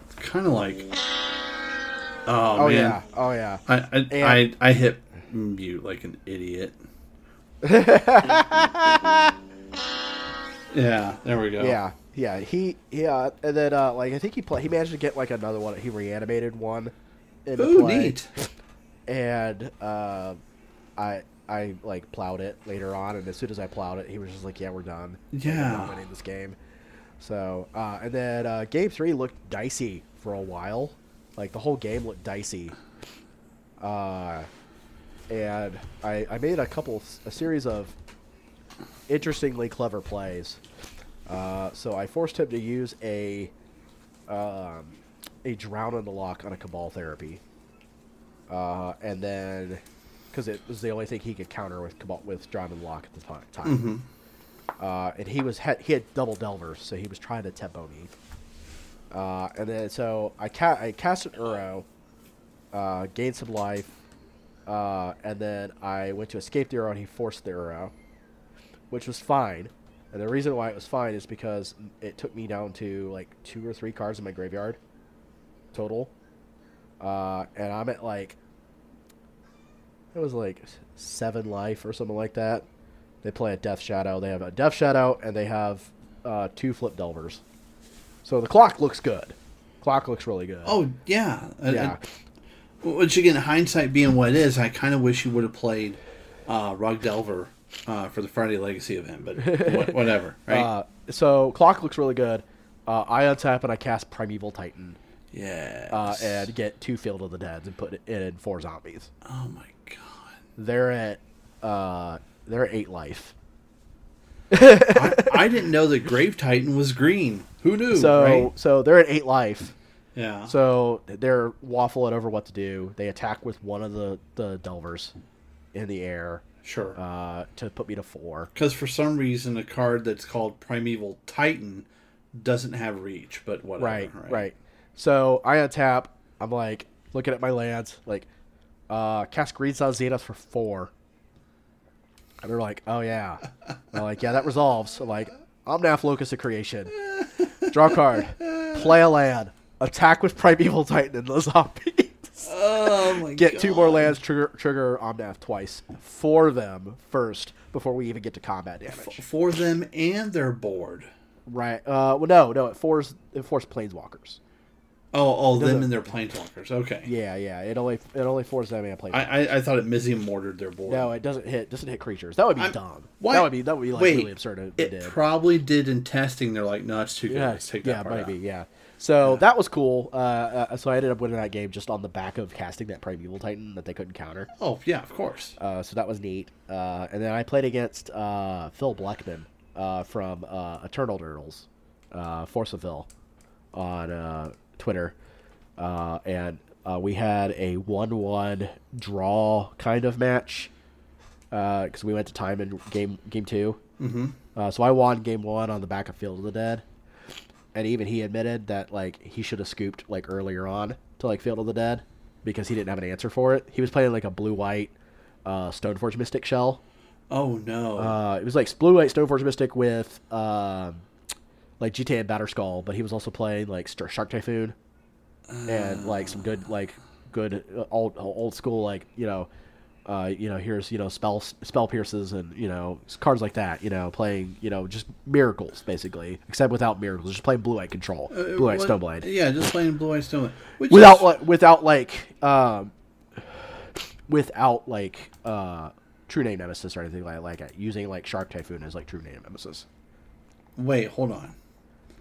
It's kind of like. Oh, Oh man. yeah, oh yeah. I I, And- I I hit mute like an idiot. yeah, there we go. Yeah, yeah. He, yeah, and then uh, like I think he play, he managed to get like another one. He reanimated one. Into Ooh, play, neat. And uh, I I like plowed it later on, and as soon as I plowed it, he was just like, "Yeah, we're done. Like, Yeah. winning this game." So uh, and then uh, game three looked dicey for a while. Like the whole game looked dicey. Uh, and I I made a couple a series of interestingly clever plays. Uh, so I forced him to use a um, a Drown in the Loch on a cabal therapy, uh, and then because it was the only thing he could counter with cabal with Drown in the Loch at the ti- time. Uh, and he was had, he had double delvers, so he was trying to tempo me. Uh, and then so I ca- I cast an Uro, uh, gained some life, uh, and then I went to escape the Uro, and he forced the Uro, which was fine. And the reason why it was fine is because it took me down to like two or three cards in my graveyard total. Uh, and I'm at like, it was like seven life or something like that. They play a Death Shadow. They have a Death Shadow and they have uh, two Flip Delvers. So the clock looks good. Clock looks really good. Oh yeah. And- yeah. and- Which again, hindsight being what it is, I kind of wish you would have played uh, Rug Delver uh, for the Friday Legacy event, but wha- whatever, right? Uh, so clock looks really good. Uh, I untap and I cast Primeval Titan yeah. uh, and get two Field of the Deads and put it in four zombies. oh my god. They're at uh, they're at eight life. I, I didn't know that Grave Titan was green. Who knew? So right? so they're at eight life, Yeah. So they're waffling over what to do. They attack with one of the, the Delvers in the air sure. uh, to put me to four. Because for some reason, a card that's called Primeval Titan doesn't have reach, but whatever. Right, right. So I untap. I'm like looking at my lands, like uh, cast Green Sun Zenith for four. And they're like, oh yeah. I'm like, yeah, that resolves. So like, Omnath Locus of Creation. Draw a card. Play a land. Attack with Primeval Titan and the zombies. Oh my Get two more lands, trigger trigger Omnath twice. For them first before we even get to combat damage. For them and their board. Right. Uh well no, no, it forces it forces planeswalkers. Oh, oh, them and their planeswalkers. Okay. Yeah, yeah. It only it only forces them and planeswalkers. I, I, I thought it Mizzium mortared their board. No, it doesn't hit. Doesn't hit creatures. That would be I'm- dumb. Why- That would be that would be like Wait, really absurd if it, It did. probably did in testing. They're like, no, it's too good. yeah, Let's take yeah, that part maybe, out. yeah. So that was cool. Uh, uh, so I ended up winning that game just on the back of casting that Primeval Titan that they couldn't counter. Oh yeah, of course. Uh, so that was neat. Uh, and then I played against uh, Phil Blackman uh, from uh, Eternal Turtles, uh, Force of Phil, on uh, Twitter, uh, and uh, we had a one-one draw kind of match because we went to time in game game 2 Mm-hmm. Uh, so I won game one on the back of Field of the Dead, and even he admitted that like he should have scooped like earlier on to like Field of the Dead because he didn't have an answer for it. He was playing like a blue-white uh, Stoneforge Mystic shell. Oh no. Uh, it was like blue white Stoneforge Mystic with um, like GTA and Batterskull, but he was also playing like Shark Typhoon and like some good like good uh, old old school like you know. Uh, you know, here's you know spell spell pierces and you know cards like that. You know, playing you know just miracles basically, except without miracles. Just playing blue eye control, blue eye Uh, stoneblade Yeah, just playing Blue Eye Stoneblade. Without is- like without like um without like uh true name nemesis or anything like like that, using like shark typhoon as like true name nemesis wait, hold on.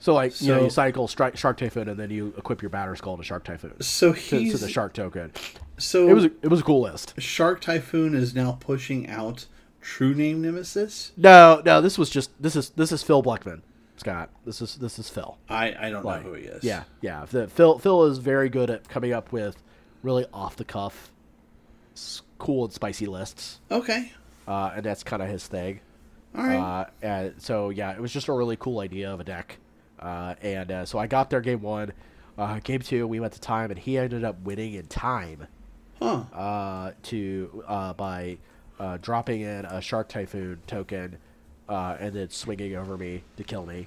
So like you know you cycle stri- shark typhoon and then you equip your Batterskull to shark typhoon So he's to the shark token so it was a, it was a cool list Shark Typhoon is now pushing out True Name Nemesis. no no this was just this is this is phil blackman scott this is this is phil I I don't Like, know who he is. yeah yeah phil phil is very good at coming up with really off the cuff cool and spicy lists Okay. uh, and that's kind of his thing. All right. Uh, and so yeah, it was just a really cool idea of a deck. Uh, and uh, so I got there game one. Uh, game two, we went to time, and he ended up winning in time huh. uh, to uh, by uh, dropping in a Shark Typhoon token uh, and then swinging over me to kill me.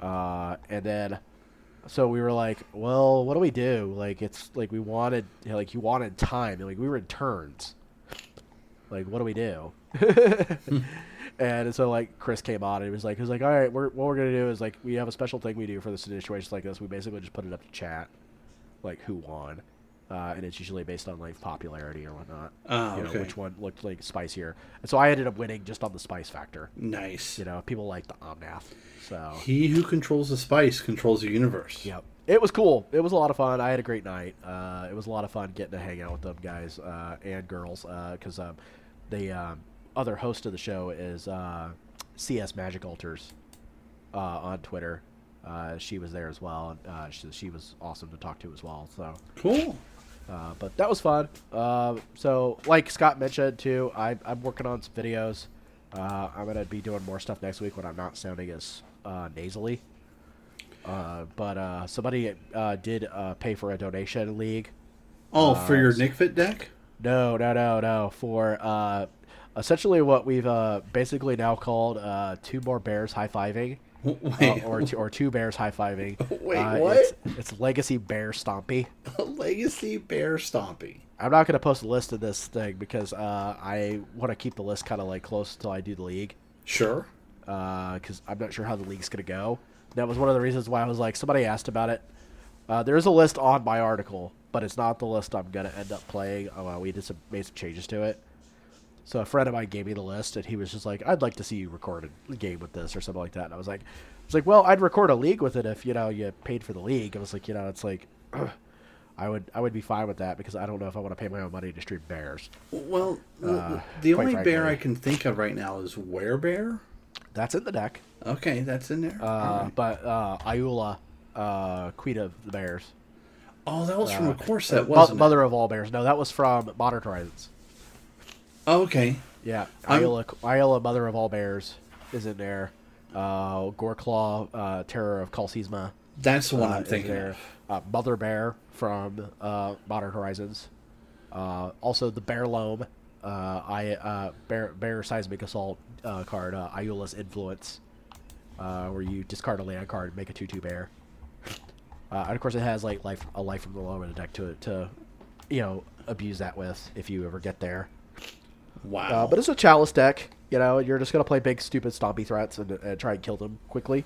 Uh, and then, so we were like, well, what do we do? Like, it's like we wanted, like, you wanted time. and, Like, we were in turns. Like, what do we do? and so, like, Chris came on and he was like, he was like, all right, we're, what we're going to do is, like, we have a special thing we do for the situations like this. We basically just put it up to chat, like, who won. Uh, and it's usually based on like popularity or whatnot. Oh, you know, okay. which one looked like spicier. And so I ended up winning just on the spice factor. Nice. You know, people like the Omnath. So He who controls the spice controls the universe. Yep. It was cool. It was a lot of fun. I had a great night. Uh, it was a lot of fun getting to hang out with them guys uh, and girls because um, the um, other host of the show is uh, CS Magic Altars uh, on Twitter. Uh, she was there as well. And, uh, she, she was awesome to talk to as well. So, Cool. uh, but that was fun. Uh, so, like Scott mentioned too, I, I'm working on some videos. Uh, I'm gonna be doing more stuff next week when I'm not sounding as uh, nasally. Uh, but uh, somebody uh, did uh, pay for a donation league. Oh, for your s- Nic Fit deck? No, no, no, no. For uh, essentially what we've uh, basically now called uh, two more bears high fiving. Uh, or two, or two bears high fiving. Wait, uh, what? It's, it's Legacy Bear Stompy. Legacy Bear Stompy. I'm not going to post a list of this thing because uh, I want to keep the list kind of like close until I do the league Sure. because I'm not sure how the league's going to go. That was one of the reasons why I was like, somebody asked about it. Uh, there is a list on my article, but it's not the list I'm going to end up playing. Uh, we did some made some changes to it. So a friend of mine gave me the list, and he was just like, "I'd like to see you record a game with this or something like that." And I was like, "It's like, well, I'd record a league with it if you know you paid for the league." I was like, you know, it's like, I would I would be fine with that because I don't know if I want to pay my own money to stream bears. Well, the- Uh, the only bear. I can think of right now is Werebear. That's in the deck. Okay, that's in there. Uh, Alright. But uh, Ayula uh, Queen of the Bears. Oh, that was from a core Uh, set, Mo- wasn't it? Mother of all bears. No, that was from Modern Horizons. Oh, okay. Yeah, I'm- Ayula, Ayula, Mother of all bears, is in there. Uh, Goreclaw, uh, Terror of Qal Sisma. That's the one uh, I'm thinking there. of. Uh, Mother Bear from uh, Modern Horizons. Uh, also, the Bear Loam, uh, I uh, Bear Bear Seismic Assault uh, card, uh, Ayula's Influence, uh, where you discard a land card and make a two-two bear. Uh, and of course, it has like life a life from the lower the deck to to, you know, abuse that with if you ever get there. Wow. Uh, but it's a chalice deck, you know. You're just gonna play big, stupid, stompy threats and, and try and kill them quickly.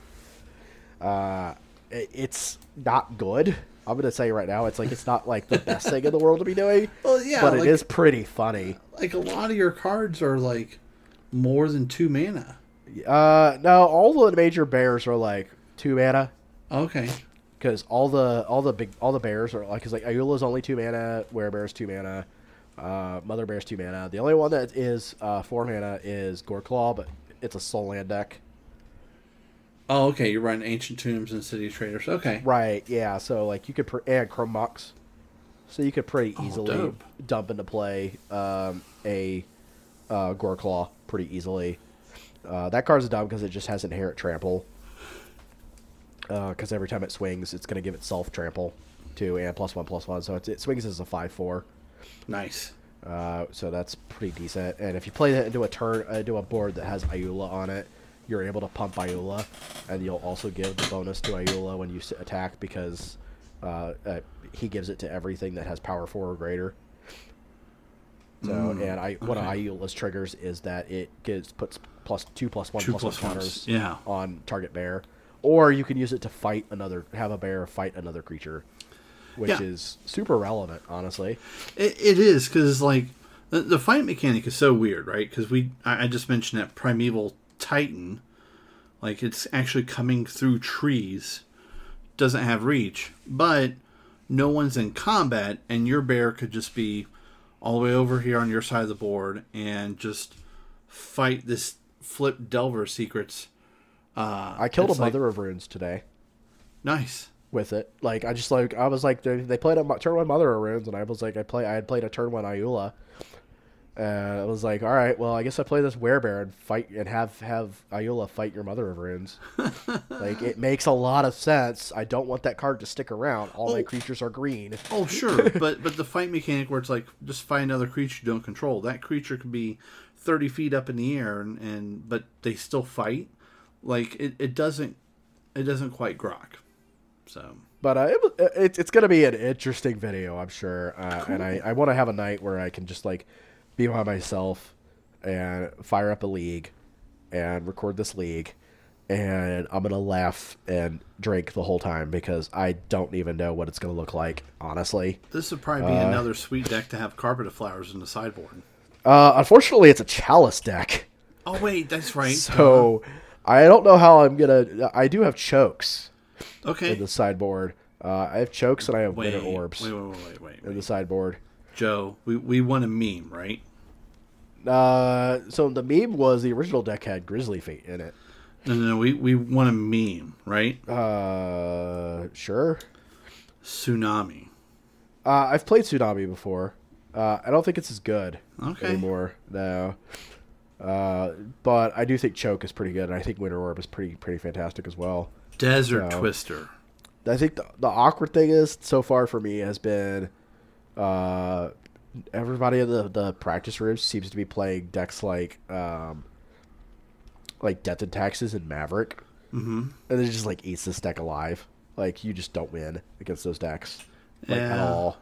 Uh, it, it's not good. I'm gonna say right now, it's like it's not like the best thing in the world to be doing. Well, yeah, but like- it is pretty funny. like a lot of your cards are like more than two mana. Uh, no, all the major bears are like two mana Okay. because all the all the big all the bears are like because like Ayula's only two mana, where Bear's two mana, uh, Mother Bear's two mana. The only one that is uh, four mana is Goreclaw, but it's a Sol land deck. Oh, okay. You're running ancient tombs and city traders. Okay. Right, yeah. So like you could pr- and Chrome Mox, so you could pretty Oh, easily dope. dump into play um, a uh, Goreclaw pretty easily. Uh, that card's dumb because it just has inherent trample. Because every time it swings, it's going to give itself trample too, and plus one plus one. So it's, it swings as a five four. Nice. Uh, so that's pretty decent. And if you play that into a turn, uh, into a board that has Ayula on it, you're able to pump Ayula, and you'll also give the bonus to Ayula when you attack because uh, uh, he gives it to everything that has power four or greater. So and I one of Mm, okay. Ayula's triggers is that it gives puts plus two plus one Two plus plus one counters yeah. on target bear, or you can use it to fight another have a bear fight another creature, which Yeah. is super relevant, honestly. It, it is because like the, the fight mechanic is so weird, right? Because we I, I just mentioned that primeval titan, like it's actually coming through trees, doesn't have reach, but no one's in combat, and your bear could just be all the way over here on your side of the board and just fight this flip Delver secrets. Uh, I killed a like- mother of runes today. nice. With it. Like I just like I was like they, they played a turn one Mother of Runes, and I was like I play I had played a turn one Ayula, and I was like, all right, well I guess I play this Werebear and fight and have have Ayula fight your Mother of Runes. like it makes a lot of sense. I don't want that card to stick around. All my Oh. creatures are green. Oh sure, but but the fight mechanic where it's like just find another creature you don't control. That creature could be thirty feet up in the air, and, and but they still fight. Like it, it doesn't it doesn't quite grok. So But uh, it, it, it's gonna be an interesting video, I'm sure. Uh, And I, I want to have a night where I can just like be by myself and fire up a league and record this league, and I'm gonna laugh and drink the whole time because I don't even know what it's gonna look like, honestly. this would probably be another sweet deck to have carpet of flowers in the sideboard. Uh, unfortunately, it's a chalice deck, Oh wait, that's right. so I don't know how I'm gonna. I do have chokes okay. in the sideboard. Uh, I have chokes and I have Wait, winter orbs. Wait, wait, wait, wait, wait, in the sideboard. Joe, we we want a meme, right? Uh, so the meme was the original deck had Grizzly Fate in it. No, no, no. We we want a meme, right? Uh, sure. Tsunami. Uh, I've played Tsunami before. Uh, I don't think it's as good Okay. anymore. No. Uh, but I do think Choke is pretty good, and I think Winter Orb is pretty pretty fantastic as well. Desert So- Twister. I think the, the awkward thing is so far for me has been, uh, everybody in the the practice rooms seems to be playing decks like um, like Death and Taxes and Maverick. Mm-hmm. and it just like eats this deck alive. Like you just don't win against those decks, like at all.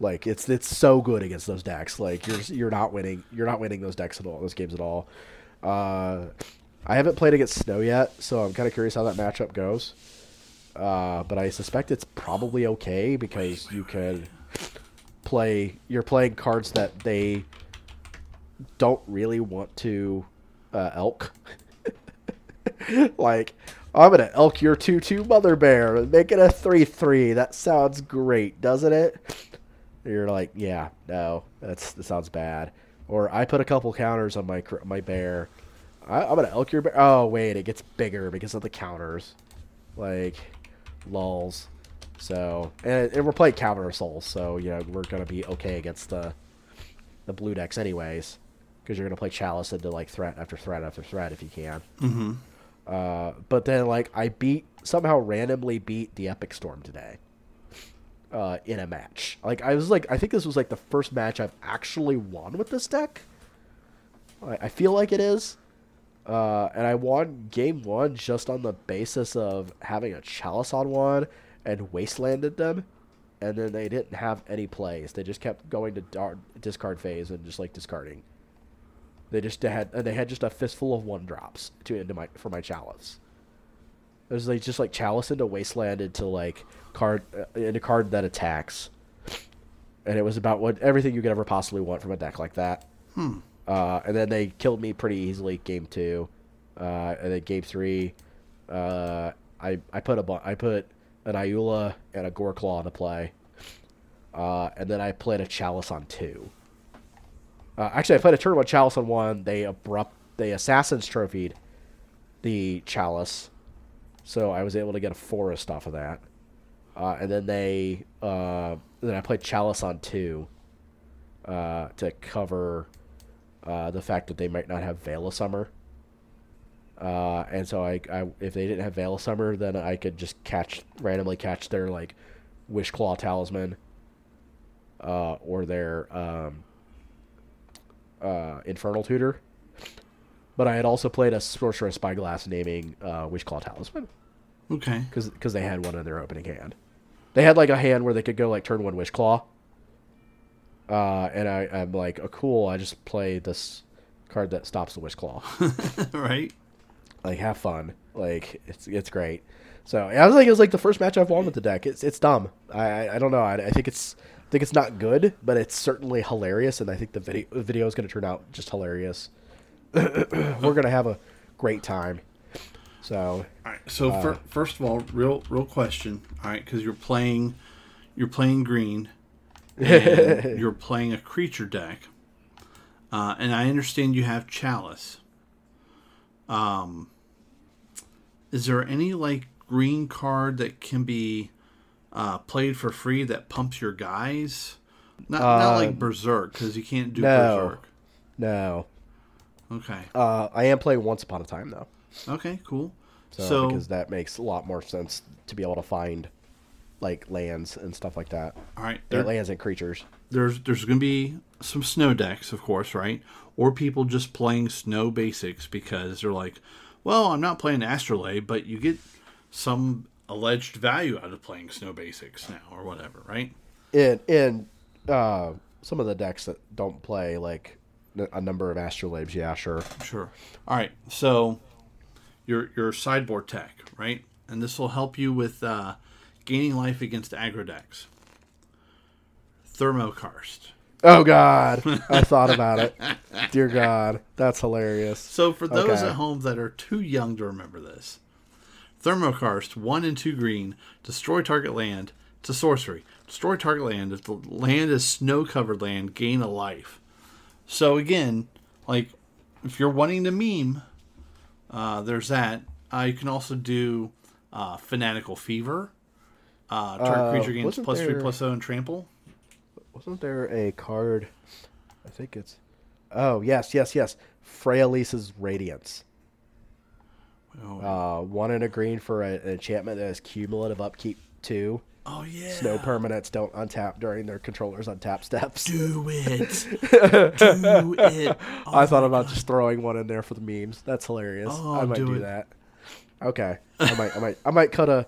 Like it's it's so good against those decks. Like you're you're not winning. You're not winning those decks at all. Those games at all. Uh, I haven't played against Snow yet, so I'm kind of curious how that matchup goes. Uh, but I suspect it's probably okay because you can play. You're playing cards that they don't really want to uh, elk. like, I'm gonna elk your two-two mother bear and make it a three-three. That sounds great, doesn't it? You're like, yeah, no, that's that sounds bad. Or I put a couple counters on my my bear. I, I'm gonna elk your bear. Oh wait, it gets bigger because of the counters. Like, lulls. So and, and we're playing Cavern Souls, so you know we're gonna be okay against the the blue decks anyways, because you're gonna play Chalice into like threat after threat after threat if you can. Mm-hmm. Uh, but then like I beat somehow randomly beat the Epic Storm today. Uh, in a match, like I was like I think this was like the first match I've actually won with this deck. I, I feel like it is. Uh, and I won game one just on the basis of having a chalice on one and wastelanded them, and then they didn't have any plays. They just kept going to discard phase and just like discarding. They just had they had just a fistful of one drops to into my for my chalice. It was like just like chalice into wasteland into like card uh, into card that attacks, and it was about what everything you could ever possibly want from a deck like that. Hmm. Uh, and then they killed me pretty easily game two, uh, and then game three, uh, I I put a I put an Iula and a Goreclaw into play, uh, and then I played a Chalice on two. Uh, actually, I played a turn one Chalice on one. They abrupt they Assassins trophied the Chalice, so I was able to get a Forest off of that, uh, and then they then I played Chalice on two to cover uh, the fact that they might not have Veil of Summer. Uh, and so I, I, if they didn't have Veil of Summer, then I could just catch randomly catch their like Wishclaw Talisman, uh, or their um, uh, Infernal Tutor. But I had also played a Sorcerous Spyglass naming uh, Wishclaw Talisman Okay. because they had one in their opening hand. They had like a hand where they could go like turn one Wishclaw. Uh, and I, I'm like, oh, cool. I just play this card that stops the Wishclaw. right. like, have fun. Like, it's it's great. So I was like, it was like the first match I've won with the deck. It's it's dumb. I I, don't know. I, I think it's I think it's not good, but it's certainly hilarious, and I think the video the video is going to turn out just hilarious. We're gonna have a great time. So All right. So fir- first of all, real real question. All right, because you're playing, you're playing green, you're playing a creature deck, uh, and I understand you have chalice. Um, is there any like green card that can be uh, played for free that pumps your guys? Not not like berserk because you can't do no. berserk. no, Okay. uh, I am playing Once Upon a Time though. Okay. Cool. So, So, because that makes a lot more sense to be able to find like lands and stuff like that. all right. There- lands and creatures. there's there's going to be some snow decks, of course, right? Or people just playing snow basics because they're like, well, I'm not playing Astrolabe, but you get some alleged value out of playing snow basics now, or whatever, right? And and uh, some of the decks that don't play like a number of astrolabes, yeah, sure. Sure. All right. So your your sideboard tech, right? And this will help you with uh, gaining life against aggro decks. Thermokarst. Oh God, I thought about it. Dear God, that's hilarious. So for those Okay. at home that are too young to remember this, Thermokarst, one and two green, destroy target land. A sorcery. Destroy target land. If the land is snow covered land, gain a life. So again, like if you're wanting to meme, uh, there's that. Uh, you can also do uh, Fanatical Fever. Uh, target Uh, creature gains plus three there- plus zero and trample. Wasn't there a card? I think it's. Oh yes, yes, yes. Freyalise's Radiance. Oh, Uh, one and a green for a, an enchantment that has cumulative upkeep two. oh yeah. Snow permanents don't untap during their controller's untap steps. Do it. do it. I thought about just throwing one in there for the memes. That's hilarious. Oh, I might do do, that. Okay, I might, I might, I might cut a.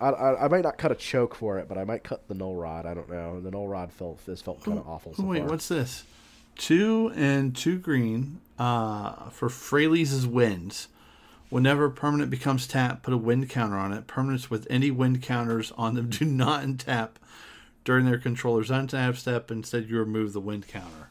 I, I, I might not cut a choke for it, but I might cut the null rod. I don't know. The null rod felt this felt kind of awful. So wait, far. what's this? Two and two green uh, for Freyalise's Winds. Whenever permanent becomes tapped, put a wind counter on it. Permanents with any wind counters on them do not untap during their controller's untap step. Instead, you remove the wind counter.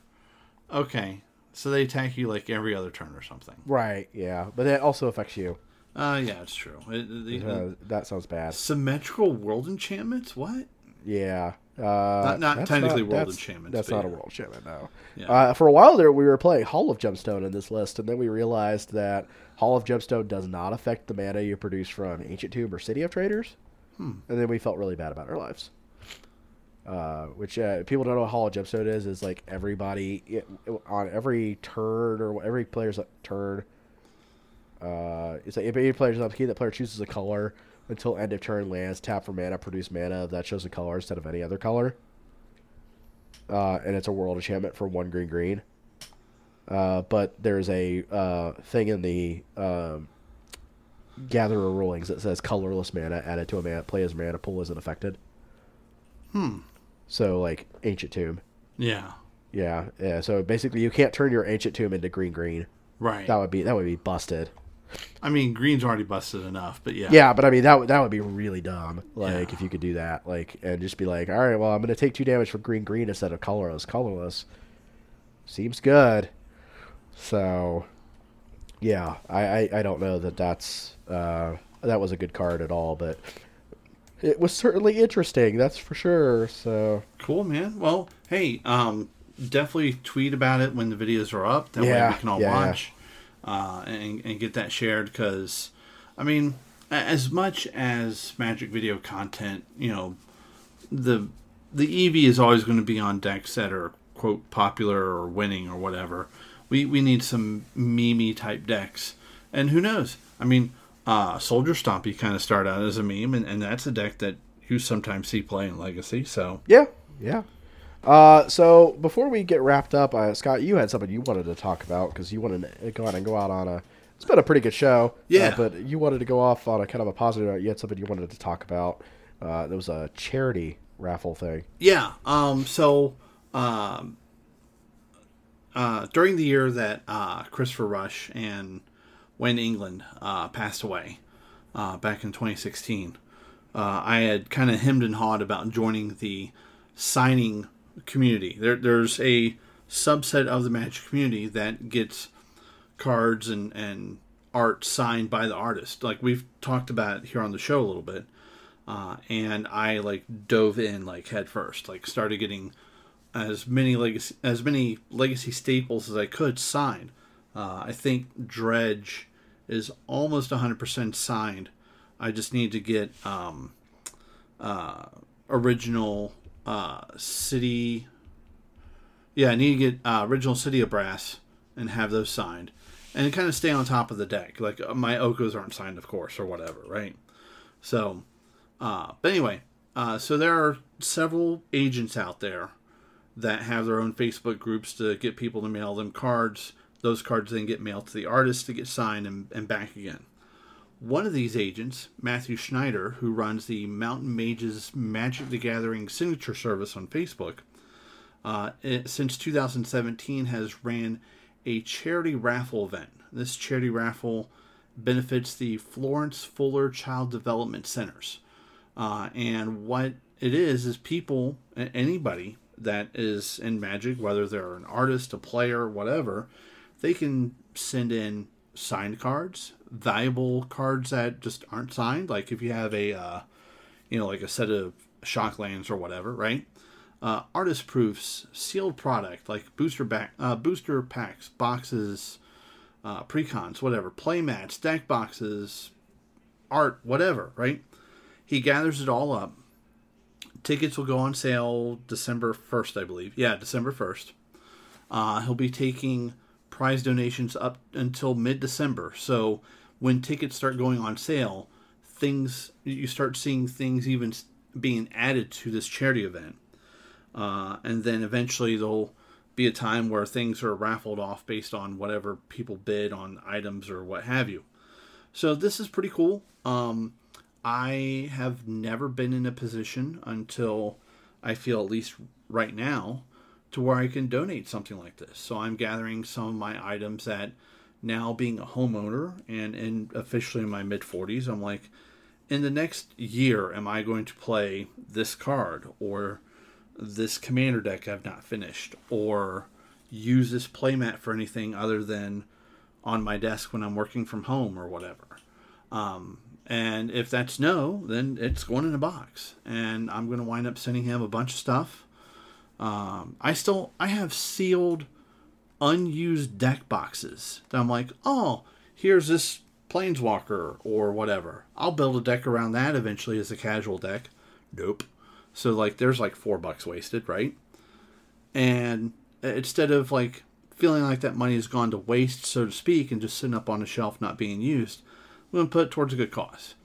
Okay, so they attack you like every other turn or something. Right. Yeah, but that also affects you. Uh, yeah, it's true. It- it- Uh, that sounds bad. symmetrical world enchantments? What? Yeah. Uh, Not- not technically world that's- enchantments, That's not a world enchantment, no. Yeah. Uh, for a while there, we were playing Hall of Gemstone in this list, and then we realized that Hall of Gemstone does not affect the mana you produce from Ancient Tomb or City of Traitors. and then we felt really bad about our lives. Uh, which uh, people don't know what Hall of Gemstone is. Is like everybody it, on every turn or every player's turn. Uh, it's like if any player's up key, that player chooses a color until end of turn lands. Tap for mana, produce mana that shows a color instead of any other color. Uh, and it's a world enchantment for one green green. Uh, but there's a uh, thing in the um, Gatherer rulings that says colorless mana added to a mana player's mana pool isn't affected. Hmm. So like ancient tomb, Yeah. yeah, yeah. So basically, you can't turn your ancient tomb into green green. Right. That would be that would be busted. I mean, green's already busted enough, but yeah. Yeah, but I mean that would that would be really dumb. Like Yeah. if you could do that, like and just be like, all right, well, I'm gonna take two damage for green green instead of colorless. Colorless seems good. So, yeah, I I, I don't know that that's uh, that was a good card at all, but it was certainly interesting. That's for sure. So Cool, man. Well, hey, um, definitely tweet about it when the videos are up. That way Yeah, we can all yeah. watch uh, and, and get that shared. Because, I mean, as much as Magic video content, you know, the the EV is always going to be on decks that are quote popular or winning or whatever. We we need some meme type decks, and who knows? I mean, uh, Soldier Stompy kind of started out as a meme, and, and that's a deck that you sometimes see play in Legacy. So yeah, yeah. Uh, so before we get wrapped up, uh, Scott, you had something you wanted to talk about because you wanted to go out and go out on a. It's been a pretty good show. uh, Yeah. but you wanted to go off on a kind of a positive note. You had something you wanted to talk about. Uh, there was a charity raffle thing. Yeah. Um. So, um, uh, during the year that uh, Christopher Rush and Wayne England uh, passed away, uh, back in 2016, uh, I had kind of hemmed and hawed about joining the signing community. There, there's a subset of the Magic community that gets cards and and art signed by the artist. Like we've talked about here on the show a little bit uh, and I like dove in like head first, like started getting as many legacy as many legacy staples as I could signed. Uh, I think Dredge is almost 100% signed. I just need to get um, uh, original uh, city. Yeah, I need to get uh, original city of brass and have those signed, and kind of stay on top of the deck. Like uh, my Okos aren't signed, of course, or whatever, right? So uh, but anyway, uh, so there are several agents out there that have their own Facebook groups to get people to mail them cards. Those cards then get mailed to the artist to get signed and, and back again. One of these agents, Matthew Schneider, who runs the MountainMage's Magic the Gathering signature service on Facebook, uh, since 2017 has ran a charity raffle event. This charity raffle benefits the Florence Fuller Child Development Centers. Uh, and what it is is people, anybody that is in Magic, whether they're an artist, a player, whatever, they can send in signed cards, valuable cards that just aren't signed. Like if you have a, uh, you know, like a set of shocklands or whatever, right? Uh, artist proofs, sealed product like booster back, uh, booster packs, boxes, uh, precons, whatever, play mats, deck boxes, art, whatever, right? He gathers it all up. Tickets will go on sale December 1st, I believe. Yeah, December 1st. Uh, he'll be taking prize donations up until mid December. So when tickets start going on sale, things you start seeing things even being added to this charity event. Uh, and then eventually there'll be a time where things are raffled off based on whatever people bid on items or what have you. So this is pretty cool. Um, I have never been in a position until I feel at least right now to where I can donate something like this. So I'm gathering some of my items that now being a homeowner and, and officially in my mid 40s, I'm like, in the next year, am I going to play this card or this commander deck I've not finished or use this playmat for anything other than on my desk when I'm working from home or whatever. Um, and if that's no, then it's going in a box, and I'm going to wind up sending him a bunch of stuff. Um, I still I have sealed, unused deck boxes that I'm like, oh, here's this planeswalker or whatever. I'll build a deck around that eventually as a casual deck. Nope. So like there's like four bucks wasted, right? And instead of like feeling like that money has gone to waste, so to speak, and just sitting up on a shelf not being used, I'm to put it towards a good cause.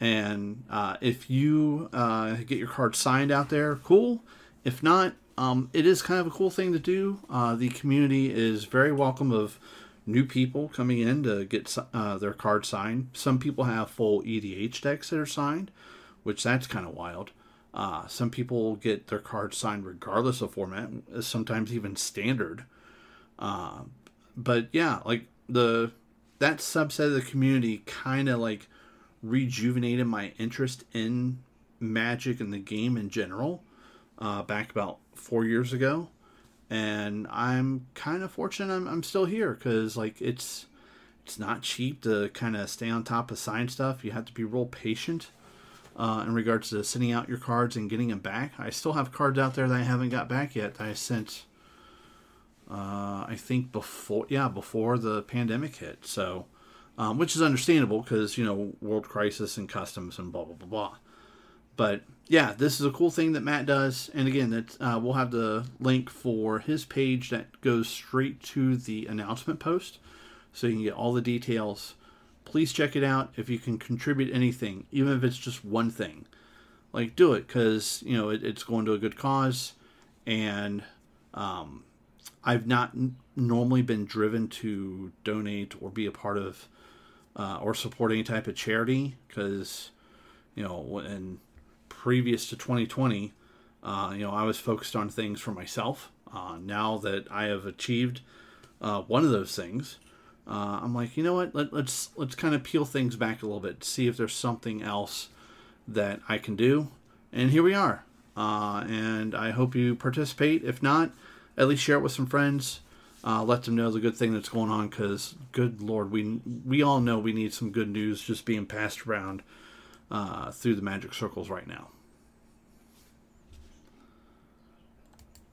And uh, if you uh, get your card signed out there, cool. If not, um, it is kind of a cool thing to do. Uh, the community is very welcome of new people coming in to get uh, their card signed. Some people have full EDH decks that are signed, which that's kind of wild. Uh, some people get their cards signed regardless of format, sometimes even standard. Uh, but yeah, like the that subset of the community kind of like rejuvenated my interest in Magic and the game in general uh, back about four years ago, and I'm kind of fortunate I'm, I'm still here because like it's it's not cheap to kind of stay on top of sign stuff. You have to be real patient uh, in regards to sending out your cards and getting them back. I still have cards out there that I haven't got back yet. I sent, uh, I think before, yeah, before the pandemic hit. So, um, which is understandable because you know world crisis and customs and blah blah blah blah. But yeah, this is a cool thing that Matt does, and again, that uh, we'll have the link for his page that goes straight to the announcement post, so you can get all the details. Please check it out. If you can contribute anything, even if it's just one thing, like do it because you know it, it's going to a good cause, and um, I've not n- normally been driven to donate or be a part of uh, or support any type of charity because you know when previous to 2020 uh, you know i was focused on things for myself uh, now that i have achieved uh, one of those things uh, I'm like, you know what? Let, let's let's kind of peel things back a little bit, see if there's something else that I can do. And here we are. Uh, and I hope you participate. If not, at least share it with some friends. Uh, let them know the good thing that's going on. Because, good lord, we we all know we need some good news just being passed around uh, through the magic circles right now.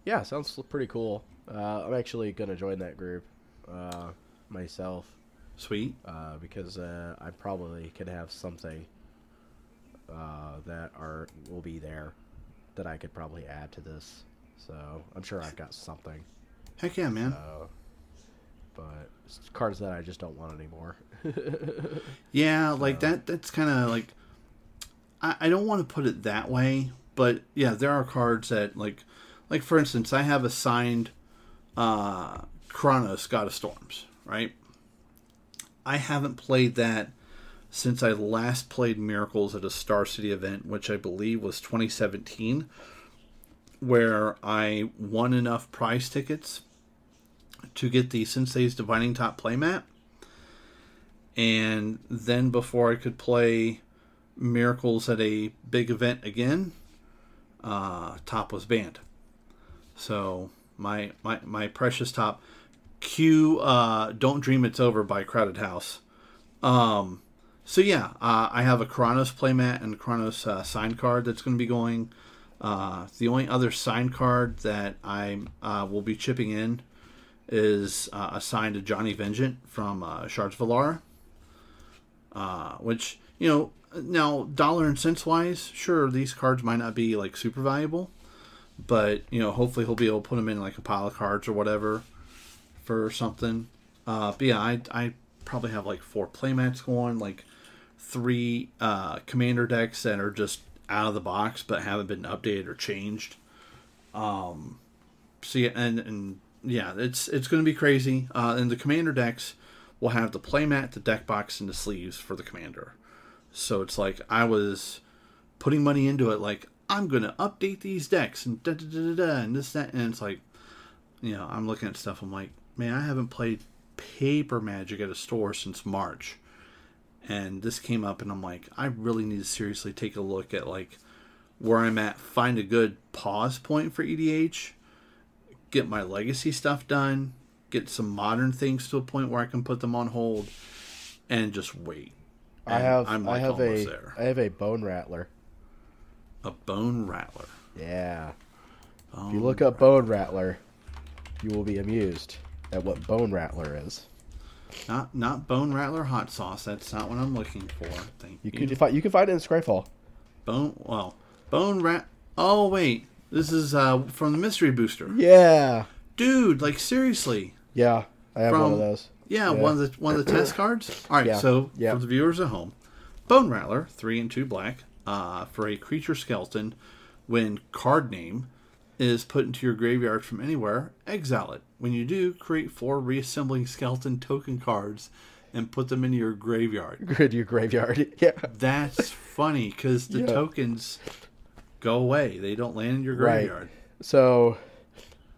Yeah, sounds pretty cool. Uh, I'm actually gonna join that group. Uh, myself. Sweet. Uh, because uh, I probably could have something uh, that are will be there that I could probably add to this. So I'm sure I've got something. Heck yeah, man. Uh, but cards that I just don't want anymore. yeah, like that. That's kind of like I, I don't want to put it that way, but yeah, there are cards that like like for instance, I have a signed uh, Keranos God of Storms, right? I haven't played that since I last played Miracles at a Star City event, which I believe was 2017, where I won enough prize tickets to get the Sensei's Divining Top playmat. And then before I could play Miracles at a big event again, uh, Top was banned. So my my my precious Top cue uh, "Don't Dream It's Over" by Crowded House. Um, so yeah, uh, I have a Keranos playmat and Keranos uh, sign card that's going to be going. Uh, the only other sign card that I uh, will be chipping in is uh, assigned to Johnny Vengeant from uh, Shards of Alara, uh, which you know now dollar and cents wise, sure these cards might not be like super valuable, but you know hopefully he'll be able to put them in like a pile of cards or whatever for something. Uh, but yeah, I, I probably have like four playmats going, like three uh, commander decks that are just out of the box but haven't been updated or changed. Um, so yeah, and and yeah, it's it's going to be crazy. Uh, and the commander decks will have the playmat, the deck box, and the sleeves for the commander. So it's like I was putting money into it, like I'm going to update these decks and da da da da and this that, and it's like, you know, I'm looking at stuff. I'm like, man, I haven't played paper magic at a store since March. And this came up and I'm like, I really need to seriously take a look at like where I'm at, find a good pause point for EDH, get my legacy stuff done, get some modern things to a point where I can put them on hold and just wait. I have I'm like I have a there. I have a bone rattler. A bone rattler. Yeah. Bone if you look up bone rattler, you will be amused at what Bone Rattler is. Not not bone rattler hot sauce. That's not what I'm looking for. Thank you. You can find you can find it in Scryfall. bone well bone rat. Oh wait, this is uh from the mystery booster. Yeah. Dude, like seriously. Yeah. I have one of those. Yeah, one of the one of the test cards. All right, Yeah, so yeah. for the viewers at home, Bone Rattler, three and two black, uh, for a creature skeleton. When card name is put into your graveyard from anywhere, exile it. When you do, create four reassembling skeleton token cards and put them into your graveyard. Good your graveyard. Yeah. That's funny because the Yeah. tokens go away; they don't land in your graveyard. Right. graveyard. So,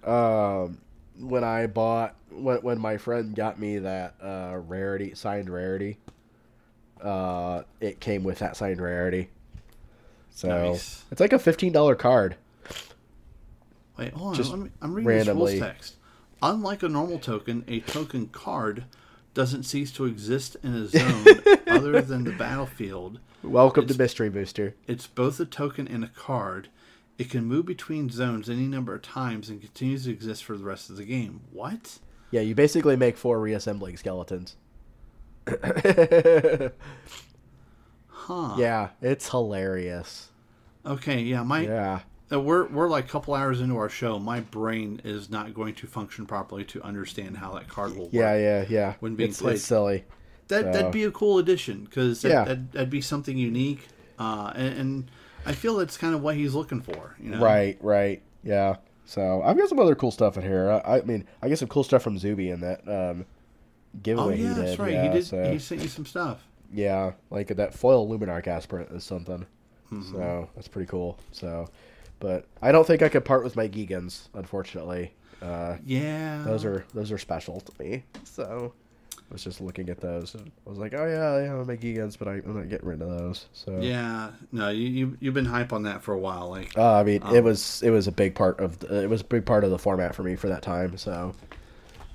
um, when I bought when when my friend got me that uh, rarity signed rarity, uh, it came with that signed rarity. So Nice. it's like a fifteen dollar card. Wait, hold on. Just me, I'm reading randomly. this rules text. Unlike a normal token, a token card doesn't cease to exist in a zone other than the battlefield. Welcome to Mystery Booster. It's both a token and a card. It can move between zones any number of times and continues to exist for the rest of the game. What? Yeah, you basically make four reassembling skeletons. Huh. Yeah, it's hilarious. Okay, yeah, my Yeah. uh, we're we're like a couple hours into our show. My brain is not going to function properly to understand how that card will work. Yeah, yeah, yeah. When being it's, played. it's silly. That So- that'd be a cool addition because that, Yeah. that'd, that'd be something unique, uh, and, and I feel that's kind of what he's looking for. You know, Right, right. Yeah. So I've got some other cool stuff in here. I, I mean, I get some cool stuff from Zuby in that um, Oh yeah, he did. that's right. Yeah, he did. So, He sent you some stuff. yeah, like that foil Luminarch aspirant is something. Mm-hmm. So that's pretty cool. So, but I don't think I could part with my Gigans, unfortunately. Uh, Yeah. those are those are special to me. So was just looking at those and I was like, oh yeah, yeah, my Gigans, but I, I'm not getting rid of those. So Yeah. No, you, you you've been hype on that for a while. Like, Uh, I mean, it Um, was it was a big part of the, it was a big part of the format for me for that time. So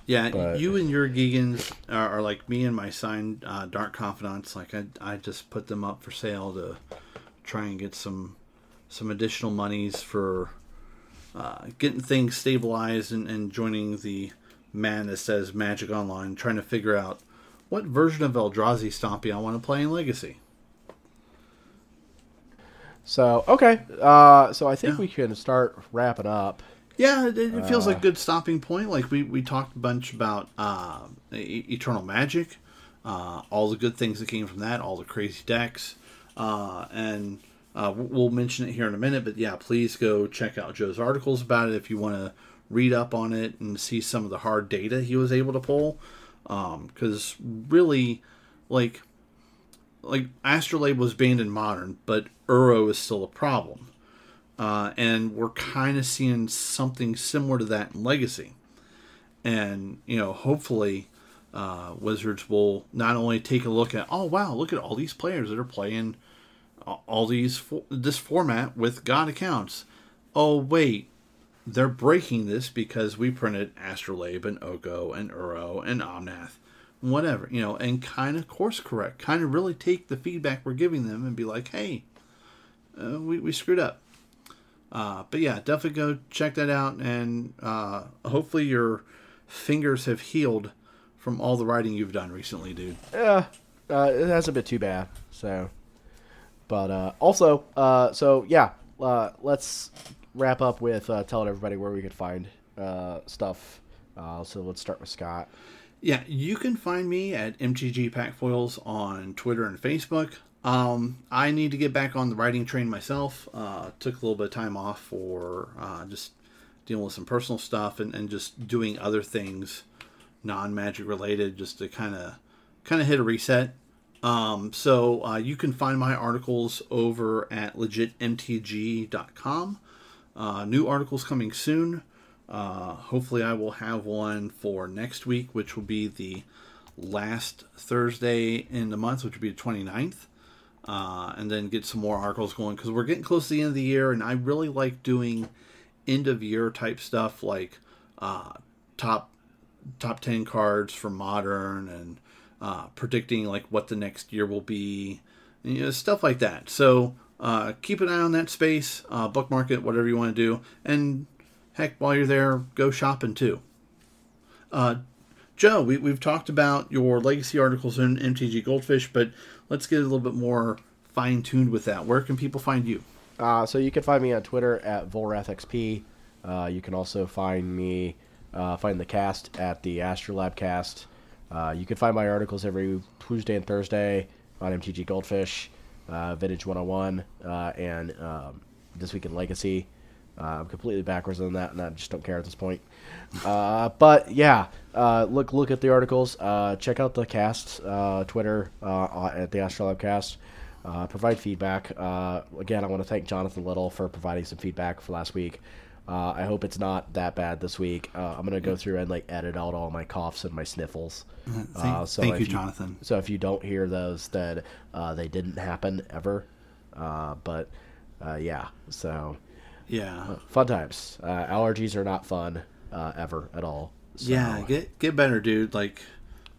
yeah, but- you and your Gigans are, are like me and my signed uh, Dark Confidants. Like, I I just put them up for sale to try and get some some additional monies for uh, getting things stabilized and, and joining the man that says Magic Online, trying to figure out what version of Eldrazi Stompy I want to play in Legacy. so okay, uh, so I think Yeah. we can start wrapping up. Yeah, it, it feels Uh. like a good stopping point. Like we, we talked a bunch about uh, E- Eternal Magic, uh, all the good things that came from that, all the crazy decks, uh, and uh, we'll mention it here in a minute. But yeah, please go check out Joe's articles about it if you want to read up on it and see some of the hard data he was able to pull. Because really, like like Astrolabe was banned in Modern, but Uro is still a problem uh, and we're kind of seeing something similar to that in Legacy. And you know, hopefully, uh, Wizards will not only take a look at, oh wow, look at all these players that are playing all- these this format with God accounts. Oh wait, they're breaking this because we printed Astrolabe and Oko and Uro and Omnath, whatever you know, and kind of course correct, kind of really take the feedback we're giving them and be like, hey, uh, we we screwed up. Uh, but yeah, definitely go check that out, and uh, hopefully your fingers have healed from all the writing you've done recently, dude. Yeah, uh, it hasn't been too bad. So, but uh, also, uh, so yeah, let's wrap up with uh, telling everybody where we could find uh, stuff. Uh, so let's start with Scott. Yeah, you can find me at MTG Packfoils on Twitter and Facebook. Um, I need to get back on the writing train myself. Uh, took a little bit of time off for uh, just dealing with some personal stuff and, and just doing other things non magic related just to kind of kind of hit a reset. Um, so uh, you can find my articles over at legitmtg.com. Uh, new articles coming soon. Uh, hopefully, I will have one for next week, which will be the last Thursday in the month, which will be the 29th. Uh, and then get some more articles going because we're getting close to the end of the year, and I really like doing end of year type stuff like uh, top top 10 cards for modern and uh, predicting like what the next year will be you know, stuff like that so uh, keep an eye on that space uh, bookmark it whatever you want to do and heck while you're there go shopping too uh, Joe, we, we've talked about your legacy articles in MTG Goldfish, but let's get a little bit more fine tuned with that. Where can people find you? Uh, so you can find me on Twitter at VolrathXP. Uh, you can also find me, uh, find the cast at the Astrolab cast. Uh, you can find my articles every Tuesday and Thursday on MTG Goldfish, uh, Vintage 101, uh, and um, This Week in Legacy. Uh, I'm completely backwards on that, and I just don't care at this point. Uh, but yeah, uh, look look at the articles. Uh, check out the cast uh, Twitter uh, at the Astrolab Cast. Provide feedback. Again, I want to thank Jonathan Little for providing some feedback for last week. Uh, I hope it's not that bad this week. Uh, I'm gonna go through and like edit out all my coughs and my sniffles. Thank, Uh, so thank if you, Jonathan. So if you don't hear those, then uh, they didn't happen ever. Uh, but uh, yeah, so Yeah. fun times. Uh, allergies are not fun uh, ever at all. So, yeah, get get better, dude. Like,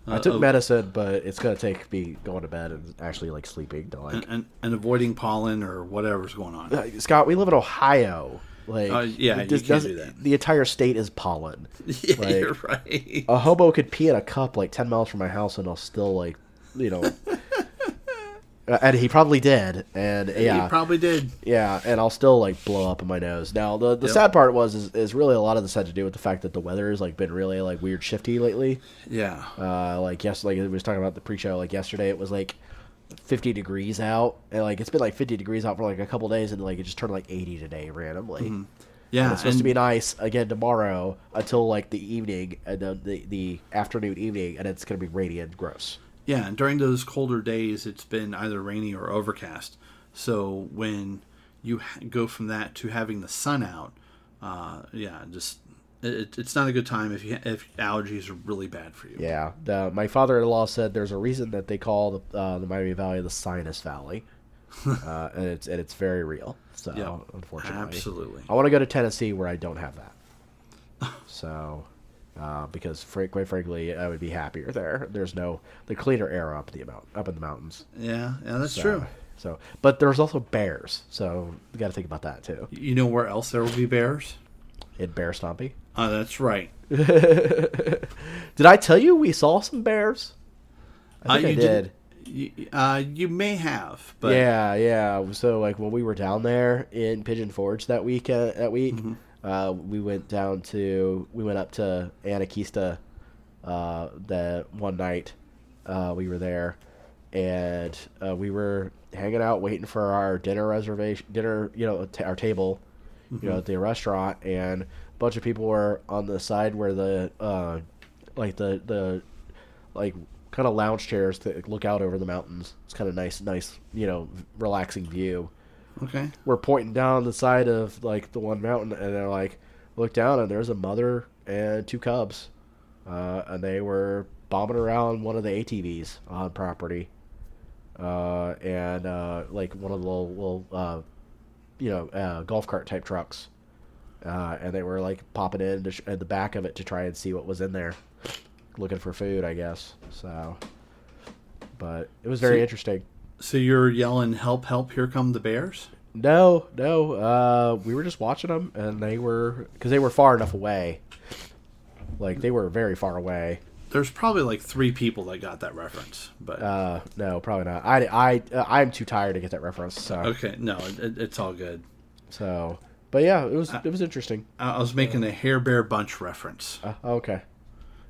I took uh, medicine, but it's gonna take me going to bed and actually like sleeping to like. and, and, and avoiding pollen or whatever's going on. Scott, we live in Ohio. Like, Uh, yeah, it just can't do that. The entire state is pollen. yeah, like- you're right. A hobo could pee in a cup like ten miles from my house, and I'll still like, you know. And he probably did, and yeah, You probably did. yeah, and I'll still like blow up in my nose. Now the the Yep. sad part was is, is really a lot of this had to do with the fact that the weather has like been really like weird shifty lately. Yeah. Uh, like yes, like we was talking about the pre-show. Like yesterday, it was like 50 degrees out, and like it's been like 50 degrees out for like a couple days, and like it just turned like 80 today randomly. Yeah. And it's supposed and- to be nice again tomorrow until like the evening and then the the afternoon evening, and it's gonna be rainy and gross. Yeah, and during those colder days, it's been either rainy or overcast. So when you ha- go from that to having the sun out, uh, yeah, just it, it's not a good time if you if allergies are really bad for you. Yeah, the, my father-in-law said there's a reason that they call the uh, the Miami Valley the Sinus Valley, uh, and it's and it's very real. So Yeah, unfortunately, absolutely. I want to go to Tennessee where I don't have that. so, uh, because quite frankly, I would be happier there. There's no the cleaner air up the amount up in the mountains. Yeah, yeah, that's So, true. So, but there's also bears, so you got to think about that too. You know where else there will be bears? In Bear Stompy. Uh, that's right. Did I tell you we saw some bears? I think Uh, I did. You, uh, you may have, but yeah, yeah. So like when we were down there in Pigeon Forge that week, uh, that week, Mm-hmm. uh, we went down to we went up to Anakeesta uh, the one night. Uh, we were there, and uh, we were hanging out waiting for our dinner reservation, dinner, you know, t- our table, you Mm-hmm. know, at the restaurant, and a bunch of people were on the side where the uh, like the the like kind of lounge chairs to look out over the mountains. It's kind of nice, nice, you know, relaxing view. okay. We're pointing down the side of like the one mountain, and they're like, look down, and there's a mother and two cubs, uh, and they were bombing around one of the ATVs on property, uh, and uh, like one of the little, little uh, you know, uh, golf cart type trucks. Uh, and they were like popping in to sh- at the back of it to try and see what was in there, looking for food, I guess. So, but it was very So- interesting. So you're yelling, "Help! Help! Here come the bears!" No, no, uh, we were just watching them, and they were because they were far enough away. Like they were very far away. There's probably like three people that got that reference, but Uh, no, probably not. I, I, uh, I'm too tired to get that reference. So, okay, no, it, it's all good. so, but yeah, it was it was interesting. I I was making a Hair Bear Bunch reference. Uh, okay.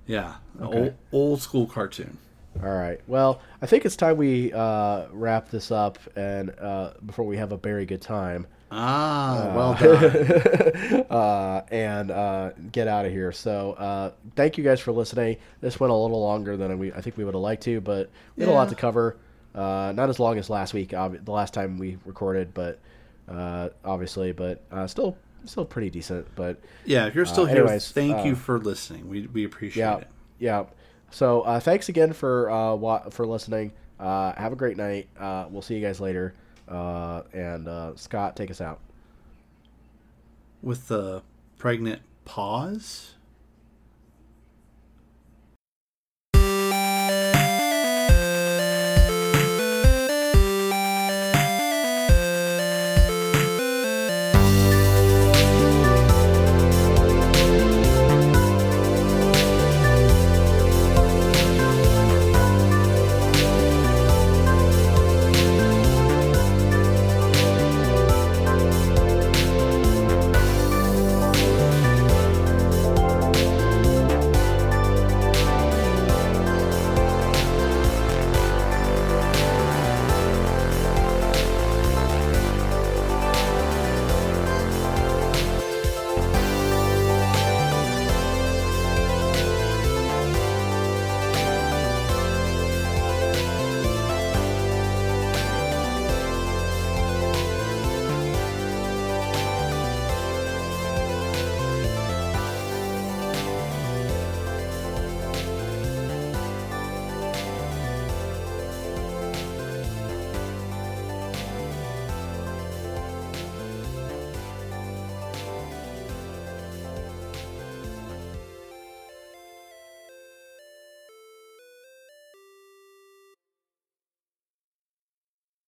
Yeah, Okay. old, old school cartoon. All right. Well, I think it's time we uh, wrap this up, and uh, before we have a very good time, Ah, well done. uh, and uh, get out of here. So, uh, thank you guys for listening. This went a little longer than we I think we would have liked to, but we had a lot to cover. Uh, not as long as last week, obvi- the last time we recorded, but uh, obviously, but uh, still, still pretty decent. But yeah, if you're still Uh, here, anyways, thank uh, you for listening. We we appreciate yeah, it. yeah. So uh, thanks again for uh, wa- for listening. Uh, have a great night. Uh, we'll see you guys later. Uh, and uh, Scott, take us out. With the pregnant pause.